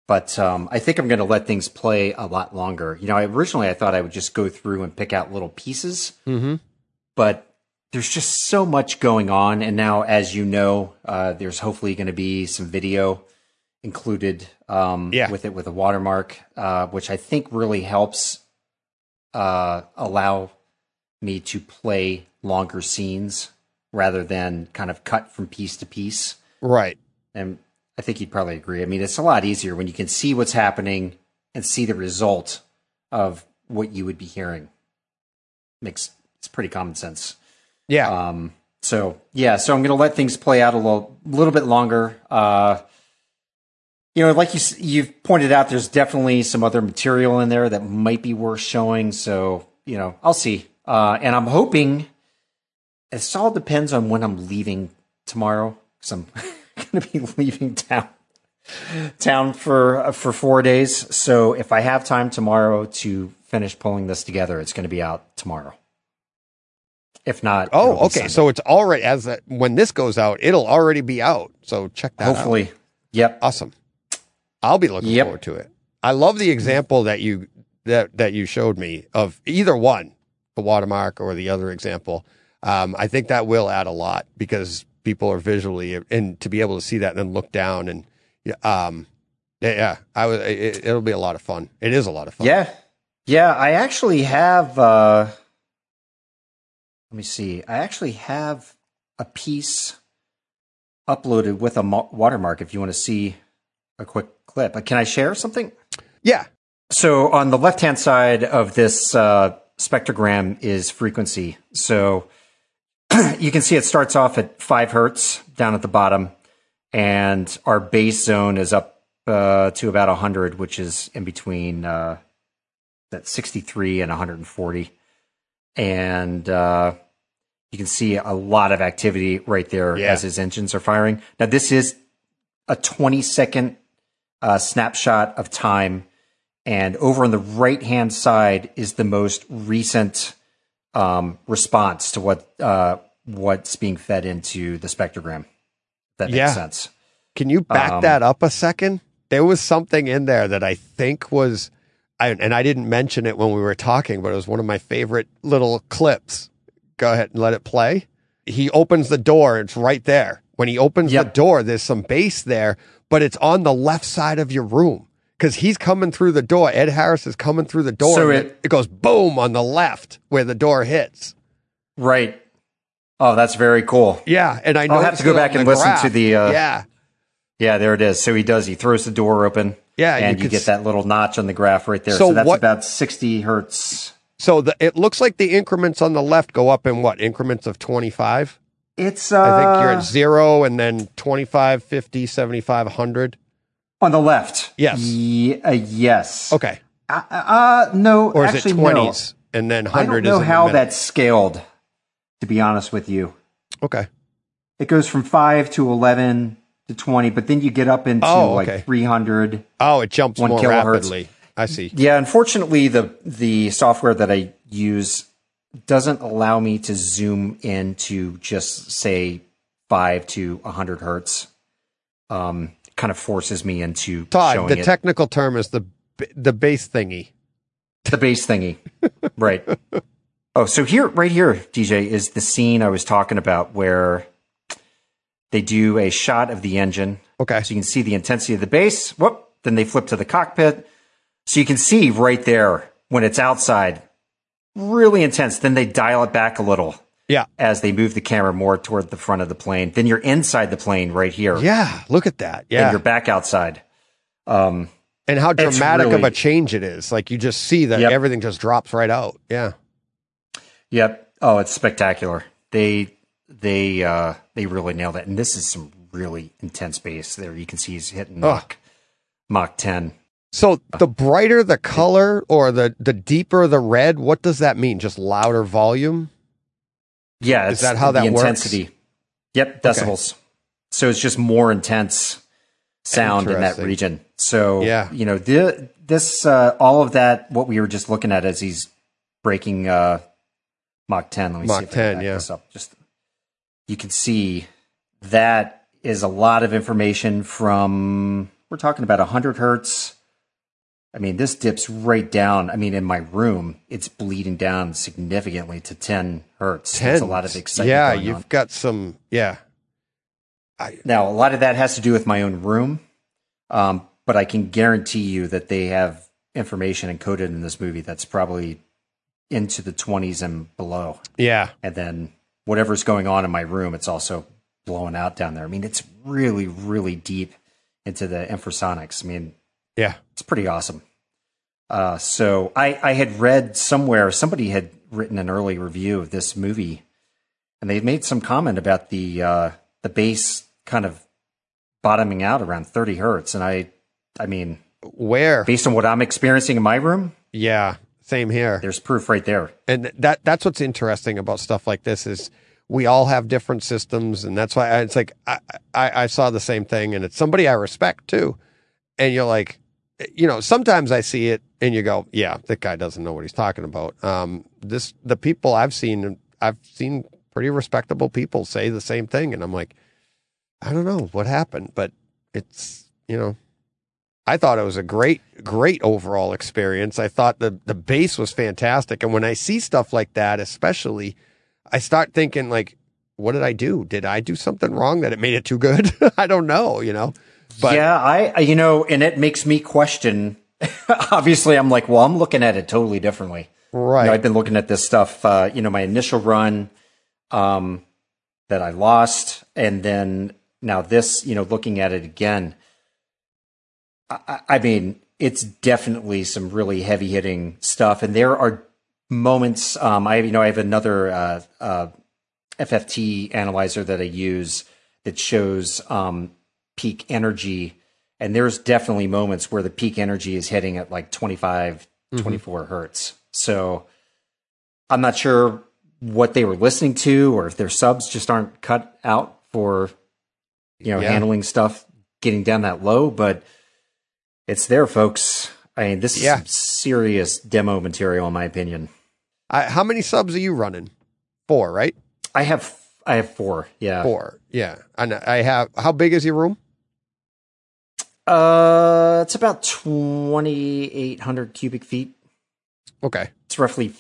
but um, I think I'm going to let things play a lot longer. You know, I, originally I thought I would just go through and pick out little pieces Mm-hmm. but there's just so much going on. And now, as you know, uh, there's hopefully going to be some video included um, Yeah. with it with a watermark, uh, which I think really helps uh, allow me to play longer scenes rather than kind of cut from piece to piece. Right. And I think you'd probably agree. I mean, it's a lot easier when you can see what's happening and see the result of what you would be hearing. Makes it's pretty common sense. Yeah. Um, so yeah, so I'm going to let things play out a little, little bit longer. Uh, you know, like you you've pointed out, there's definitely some other material in there that might be worth showing. So you know, I'll see. Uh, and I'm hoping it all depends on when I'm leaving tomorrow because I'm going to be leaving town town for uh, for four days. So if I have time tomorrow to finish pulling this together, it's going to be out tomorrow. If not, oh, okay. So it's already as that when this goes out, it'll already be out. So check that out. hopefully, yep. Awesome. I'll be looking Yep. forward to it. I love the example that you that that you showed me of either one, the watermark or the other example. Um, I think that will add a lot because people are visually and to be able to see that and then look down and yeah, um, yeah, I was. It, it'll be a lot of fun. It is a lot of fun. Yeah. Yeah, I actually have uh let me see. I actually have a piece uploaded with a mo- watermark if you want to see a quick clip. Uh, Can I share something? yeah, So on the left-hand side of this uh, spectrogram is frequency. So you can see it starts off at five hertz down at the bottom, and our bass zone is up uh, to about 100, which is in between uh, that 63 and 140. And uh, you can see a lot of activity right there Yeah. as his engines are firing. Now, this is a 20 second uh, snapshot of time. And over on the right hand side is the most recent um, response to what uh, what's being fed into the spectrogram. That makes Yeah. sense. Can you back Um, that up a second? There was something in there that I think was, I, and I didn't mention it when we were talking, but it was one of my favorite little clips. Go ahead and let it play. He opens the door, it's right there. When he opens the door, there's some bass there, but it's on the left side of your room because he's coming through the door. Ed Harris is coming through the door. So it- it goes boom on the left where the door hits. Right. Oh, that's very cool. Yeah, and I know I'll have to go back and listen graph. to the, uh, yeah, Yeah, there it is. So he does. He throws the door open. Yeah, and you, could get s- that little notch on the graph right there. So So, that's what- about sixty hertz. So the, it looks like the increments on the left go up in what increments of 25? It's uh, I think you're at zero and then 25, 50, 75, 100. on the left. Yes. Ye- uh, yes. Okay. Uh, uh, no. Or is actually, it no. 20s and then 100 I don't is know how that's scaled. To be honest with you, Okay. it goes from five to eleven to twenty, but then you get up into Oh, okay. like three hundred. Oh, it jumps more kilohertz. rapidly. I see. Yeah, unfortunately, the the software that I use doesn't allow me to zoom into just say five to hundred hertz. Um, kind of forces me into Todd, the it. technical term is the the bass thingy. the bass thingy, right? Oh, so here, right here, DJ is the scene I was talking about where they do a shot of the engine, Okay. so you can see the intensity of the bass. Whoop! Then they flip to the cockpit, so you can see right there when it's outside, really intense. Then they dial it back a little Yeah. as they move the camera more toward the front of the plane. Then you're inside the plane right here, Yeah. Look at that. and Yeah. you're back outside. Um, And how It's dramatic of a change it is. Like you just see that Yep. everything just drops right out. Yeah. Yep. Oh, it's spectacular. They they uh they really nailed it. And this is some really intense bass there. You can see he's hitting Mach Mach ten. So the brighter the color or the the deeper the red, what does that mean? Just louder volume? Yeah, Is that how that works? intensity. Yep, decibels. So it's just more intense sound in that region. So Yeah. you know, the, this uh all of that what we were just looking at as he's breaking uh Mach 10. Let me Mach see if I can 10, back yeah. this up. Just you can see that is a lot of information from we're talking about 100 hertz. I mean, this dips right down. I mean, in my room, it's bleeding down significantly to 10 hertz. There's a lot of excitement. Yeah, you've on. got some. Yeah, Now, a lot of that has to do with my own room, um, but I can guarantee you that they have information encoded in this movie that's probably into the 20s and below. yeah. And then whatever's going on in my room, it's also blowing out down there. I mean, it's really, really deep into the infrasonics. I mean, Yeah. it's pretty awesome. Uh, so I, I had read somewhere somebody had written an early review of this movie, and they made some comment about the uh, the bass kind of bottoming out around 30 hertz. And I, I mean, Where? based on what I'm experiencing in my room, Yeah. Same here. there's proof right there. and that that's what's interesting about stuff like this is we all have different systems and that's why I, it's like I, I i saw the same thing and it's somebody i respect too and you're like you know sometimes i see it and you go yeah that guy doesn't know what he's talking about um this the people i've seen i've seen pretty respectable people say the same thing and i'm like i don't know what happened but it's you know I thought it was a great, great overall experience. I thought the the bass was fantastic, and when I see stuff like that, especially, I start thinking like, what did I do? Did I do something wrong that it made it too good? I don't know, you know. But yeah, I, I- you know, and it makes me question. Obviously, I'm like, well, I'm looking at it totally differently. right, You know, I've been looking at this stuff. Uh, you know, my initial run um, that I lost, and then now this. You know, looking at it again. I, I- mean, it's definitely some really heavy hitting stuff, and there are moments. Um, I you know I have another uh, uh, FFT analyzer that I use that shows um, peak energy and there's definitely moments where the peak energy is hitting at like 25, 24 hertz. So I'm not sure what they were listening to or if their subs just aren't cut out for you know Yeah. handling stuff getting down that low, but it's there, folks. I mean, this is Yeah. some serious demo material, in my opinion. I, how many subs are you running? Four, right? I have I have four. Yeah. Four. Yeah. And I have. How big is your room? Uh, it's about twenty eight hundred cubic feet. Okay. It's roughly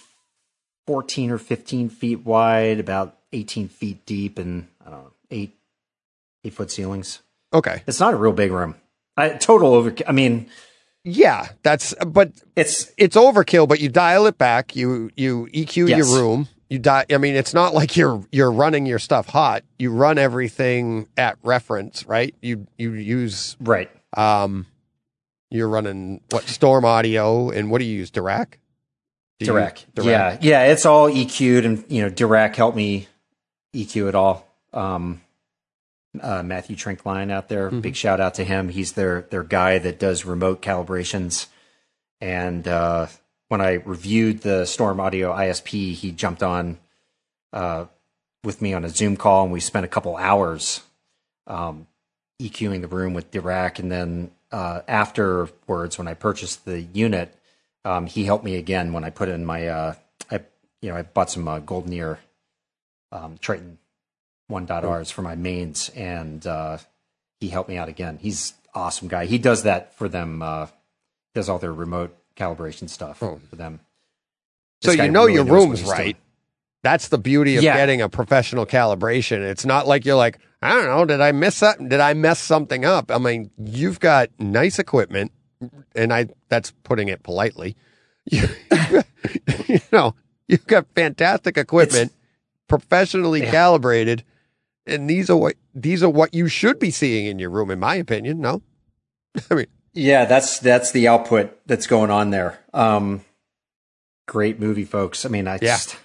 fourteen or fifteen feet wide, about eighteen feet deep, and I don't know eight eight foot ceilings. Okay. It's not a real big room. I, total over. I mean, Yeah. That's. But it's it's overkill. But you dial it back. You you EQ Yes. your room. You die. I mean, it's not like you're you're running your stuff hot. You run everything at reference, right? You you use right. um, you're running what Storm Audio and what do you use? Dirac. Do you- Dirac. Dirac. Yeah, yeah. It's all EQ'd, and you know, Dirac helped me EQ it all. Um, uh, Matthew Trinkline out there, Mm-hmm. big shout out to him. He's their their guy that does remote calibrations. And uh, when I reviewed the Storm Audio ISP, he jumped on uh, with me on a Zoom call, and we spent a couple hours um, EQing the room with Dirac. And then uh, afterwards, when I purchased the unit, um, he helped me again when I put in my, uh, I you know, I bought some uh, GoldenEar um, Triton 1.Rs for my mains, and uh, he helped me out again. He's awesome guy. He does that for them. Uh, does all their remote calibration stuff Oh. for them. So This guy you know really your room's right. doing. That's the beauty of Yeah. getting a professional calibration. It's not like you're like, I don't know, did I miss that? Did I mess something up? I mean, you've got nice equipment, and I that's putting it politely. You, know, you've got fantastic equipment, professionally Yeah. calibrated, and these are what these are what you should be seeing in your room, in my opinion. No, I mean, Yeah, that's that's the output that's going on there. Um, great movie, folks. I mean, I Yeah. just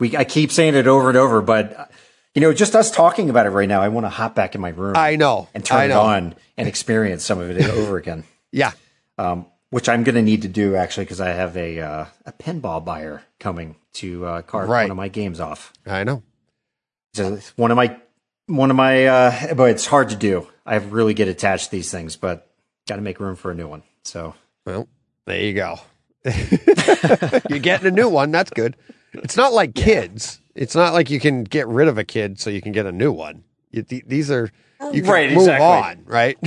we I keep saying it over and over, but you know, just us talking about it right now, I want to hop back in my room I know, and turn I it on and experience some of it over again. Yeah, Um, which I'm going to need to do actually because I have a uh, a pinball buyer coming to uh, carve Right. one of my games off. I know. One of my one of my uh, but it's hard to do. I really get attached to these things, but got to make room for a new one. So Well, there you go. You're getting a new one. That's good. It's not like kids. It's not like you can get rid of a kid so you can get a new one. You, th- these are you can Right, move exactly. on, right?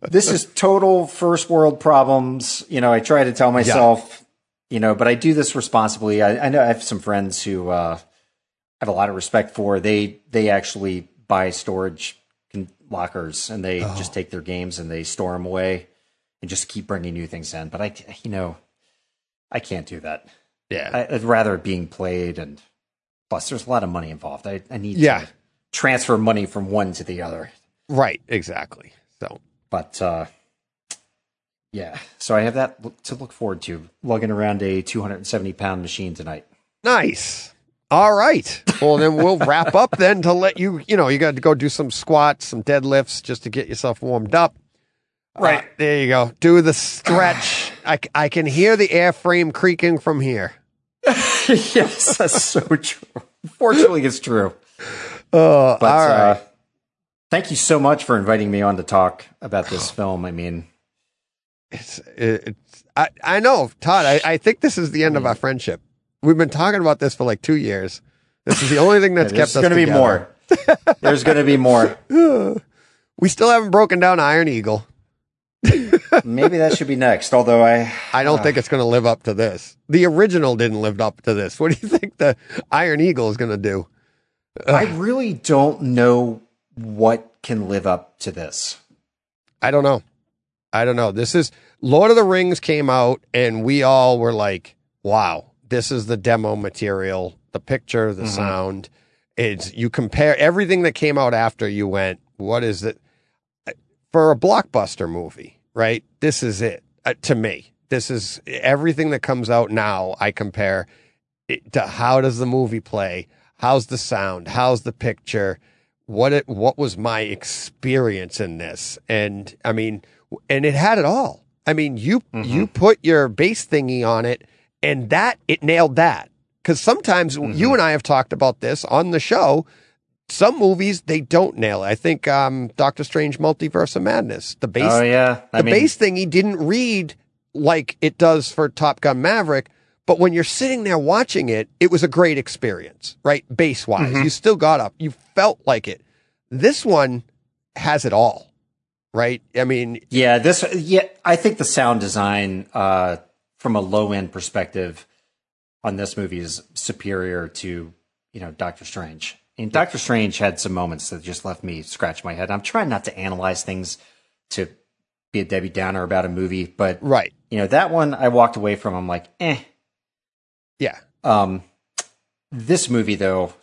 this is total first world problems. You know, I try to tell myself, you know, but I do this responsibly. I, I know I have some friends who uh, have a lot of respect for. They they actually buy storage lockers and they just take their games and they store them away and just keep bringing new things in. But I, you know, I can't do that. yeah, I, I'd rather being played and plus there's a lot of money involved. I, I need Yeah. to transfer money from one to the other. right, exactly. So But uh, yeah, so I have that to look forward to. Lugging around a 270 pound machine tonight. nice. All right. Well, then we'll wrap up then to let you. You know, you got to go do some squats, some deadlifts, just to get yourself warmed up. Right. Uh, there you go. Do the stretch. I, I can hear the airframe creaking from here. yes, that's so true. Fortunately, it's true. Uh, But all right. uh, thank you so much for inviting me on to talk about this film. I mean, It's, it's I, I know, Todd. I, I think this is the end of our friendship. We've been talking about this for like two years. This is the only thing that's kept there's us going to be more. There's going to be more. We still haven't broken down Iron Eagle. Maybe that should be next. Although I, I don't uh, think it's going to live up to this. The original didn't live up to this. What do you think the Iron Eagle is going to do? I really don't know what can live up to this. I don't know. I don't know. This is Lord of the Rings came out and we all were like, wow, this is the demo material, the picture, the sound. It's you compare everything that came out after you went, what is it? For a blockbuster movie, right? This is it uh, to me. This is everything that comes out now. I compare it to how does the movie play? How's the sound? How's the picture? what it what was my experience in this, and I mean, and it had it all. I mean, you you put your bass thingy on it, and that it nailed that. Because sometimes you and I have talked about this on the show. Some movies they don't nail it. I think um, Doctor Strange: Multiverse of Madness, the bass, Oh yeah, I the mean, bass thingy didn't read like it does for Top Gun Maverick, but when you're sitting there watching it, it was a great experience, right? Bass wise, Mm-hmm. you still got up, you felt like it. This one has it all, right? I mean, Yeah, this. Yeah, I think the sound design, uh, from a low end perspective, on this movie is superior to you know Doctor Strange. And Doctor Strange had some moments that just left me scratch my head. I'm trying not to analyze things to be a Debbie Downer about a movie, but right? you know that one I walked away from. I'm like, eh. Yeah, Um, this movie though,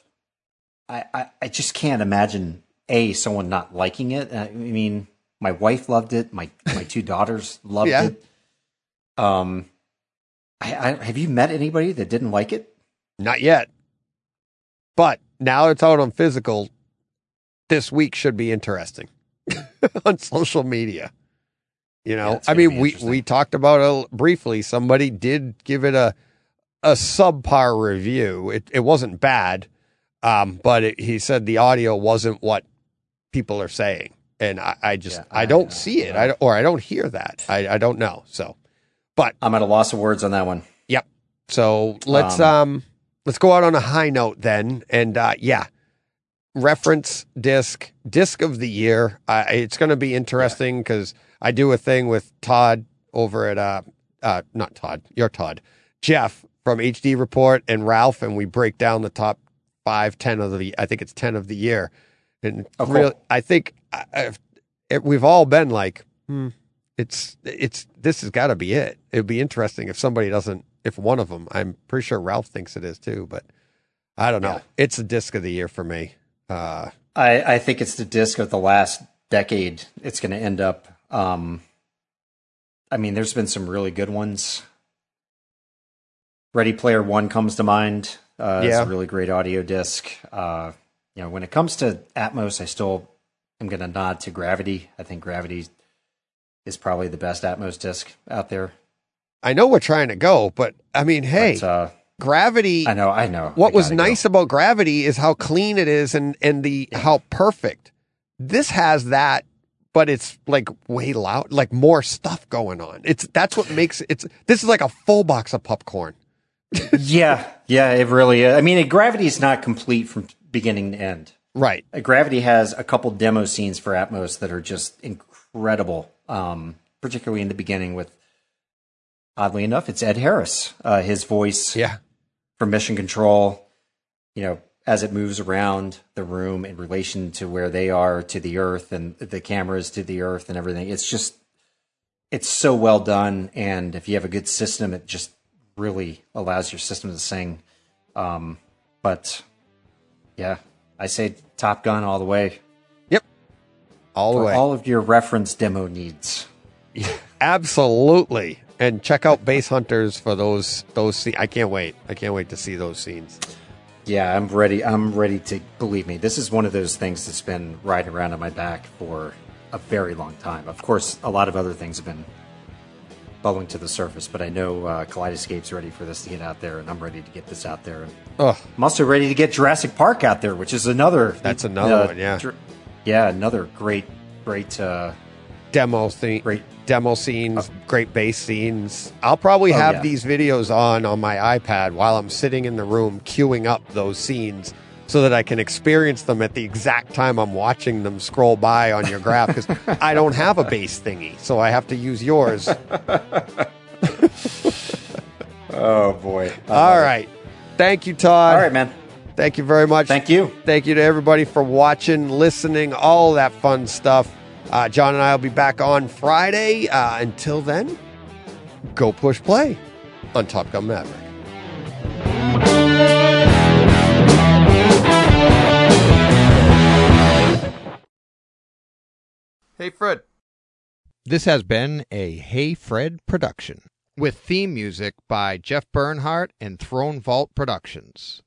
I, I I just can't imagine a someone not liking it. I mean, my wife loved it. My my two daughters loved Yeah. it. Um, I, I have you met anybody that didn't like it? not yet, but now it's out on physical. This week should be interesting on social media. You know, Yeah, I mean, we we talked about it briefly. Somebody did give it a a subpar review. It it wasn't bad, um, but it, he said the audio wasn't what people are saying, and I, I just Yeah, I, I don't know, see it. I or I don't hear that. I I don't know. So, but I'm at a loss of words on that one. Yep. So let's Um, um, let's go out on a high note then, and uh, yeah, reference disc disc of the year. Uh, it's going to be interesting because I do a thing with Todd over at uh, uh, not Todd, you're Todd, Jeff from HD Report and Ralph, and we break down the top five, ten of the. I think it's ten of the year, and Oh, cool. really, I think I, I've, it, we've all been like, hmm, it's it's this has got to be it. It'd be interesting if somebody doesn't, if one of them. I'm pretty sure Ralph thinks it is too, but I don't know. Yeah. It's the disc of the year for me. Uh, I I think it's the disc of the last decade. It's going to end up. Um, I mean, there's been some really good ones. Ready Player One comes to mind. Uh, It's Yeah. a really great audio disc. Uh, you know, when it comes to Atmos, I still am going to nod to Gravity. I think Gravity is probably the best Atmos disc out there. I know we're trying to go, but I mean, hey, But, uh, Gravity. I know, I know. what I was gotta go. nice about Gravity is how clean it is and and the how perfect. This has that, but it's like way loud, like more stuff going on. It's that's what makes it's. This is like a full box of popcorn. yeah, yeah, it really is. I mean, Gravity is not complete from beginning to end. Right. Uh, Gravity has a couple demo scenes for Atmos that are just incredible, um, particularly in the beginning with, oddly enough, it's Ed Harris. Uh, his voice Yeah. from Mission Control, you know, as it moves around the room in relation to where they are to the Earth and the cameras to the Earth and everything. It's just, it's so well done. And if you have a good system, it just really allows your system to sing. Um, but yeah, I say Top Gun all the way. Yep. All the way. all of your reference demo needs. Absolutely. And check out Bass Hunters for those those. sce- I can't wait. I can't wait to see those scenes. Yeah, I'm ready. I'm ready to believe me. This is one of those things that's been riding around on my back for a very long time. Of course, a lot of other things have been bubbling to the surface, but I know uh, Kaleidoscape's ready for this to get out there, and I'm ready to get this out there. And Ugh. I'm also ready to get Jurassic Park out there, which is another. That's another one, yeah. Jur- yeah, another great, great, uh, Demo thing. great. Demo scenes, great bass scenes. I'll probably Oh, have yeah. these videos on on my iPad while I'm sitting in the room queuing up those scenes so that I can experience them at the exact time I'm watching them scroll by on your graph because I don't have a bass thingy, so I have to use yours. Oh boy! All right. Thank you, Todd. all right, man. Thank you very much. Thank you. Thank you to everybody for watching, listening, all that fun stuff. Uh, John and I will be back on Friday. Uh, until then, go push play on Top Gun Maverick. Hey, Fred. This has been a Hey Fred production with theme music by Jeff Bernhardt and Throne Vault Productions.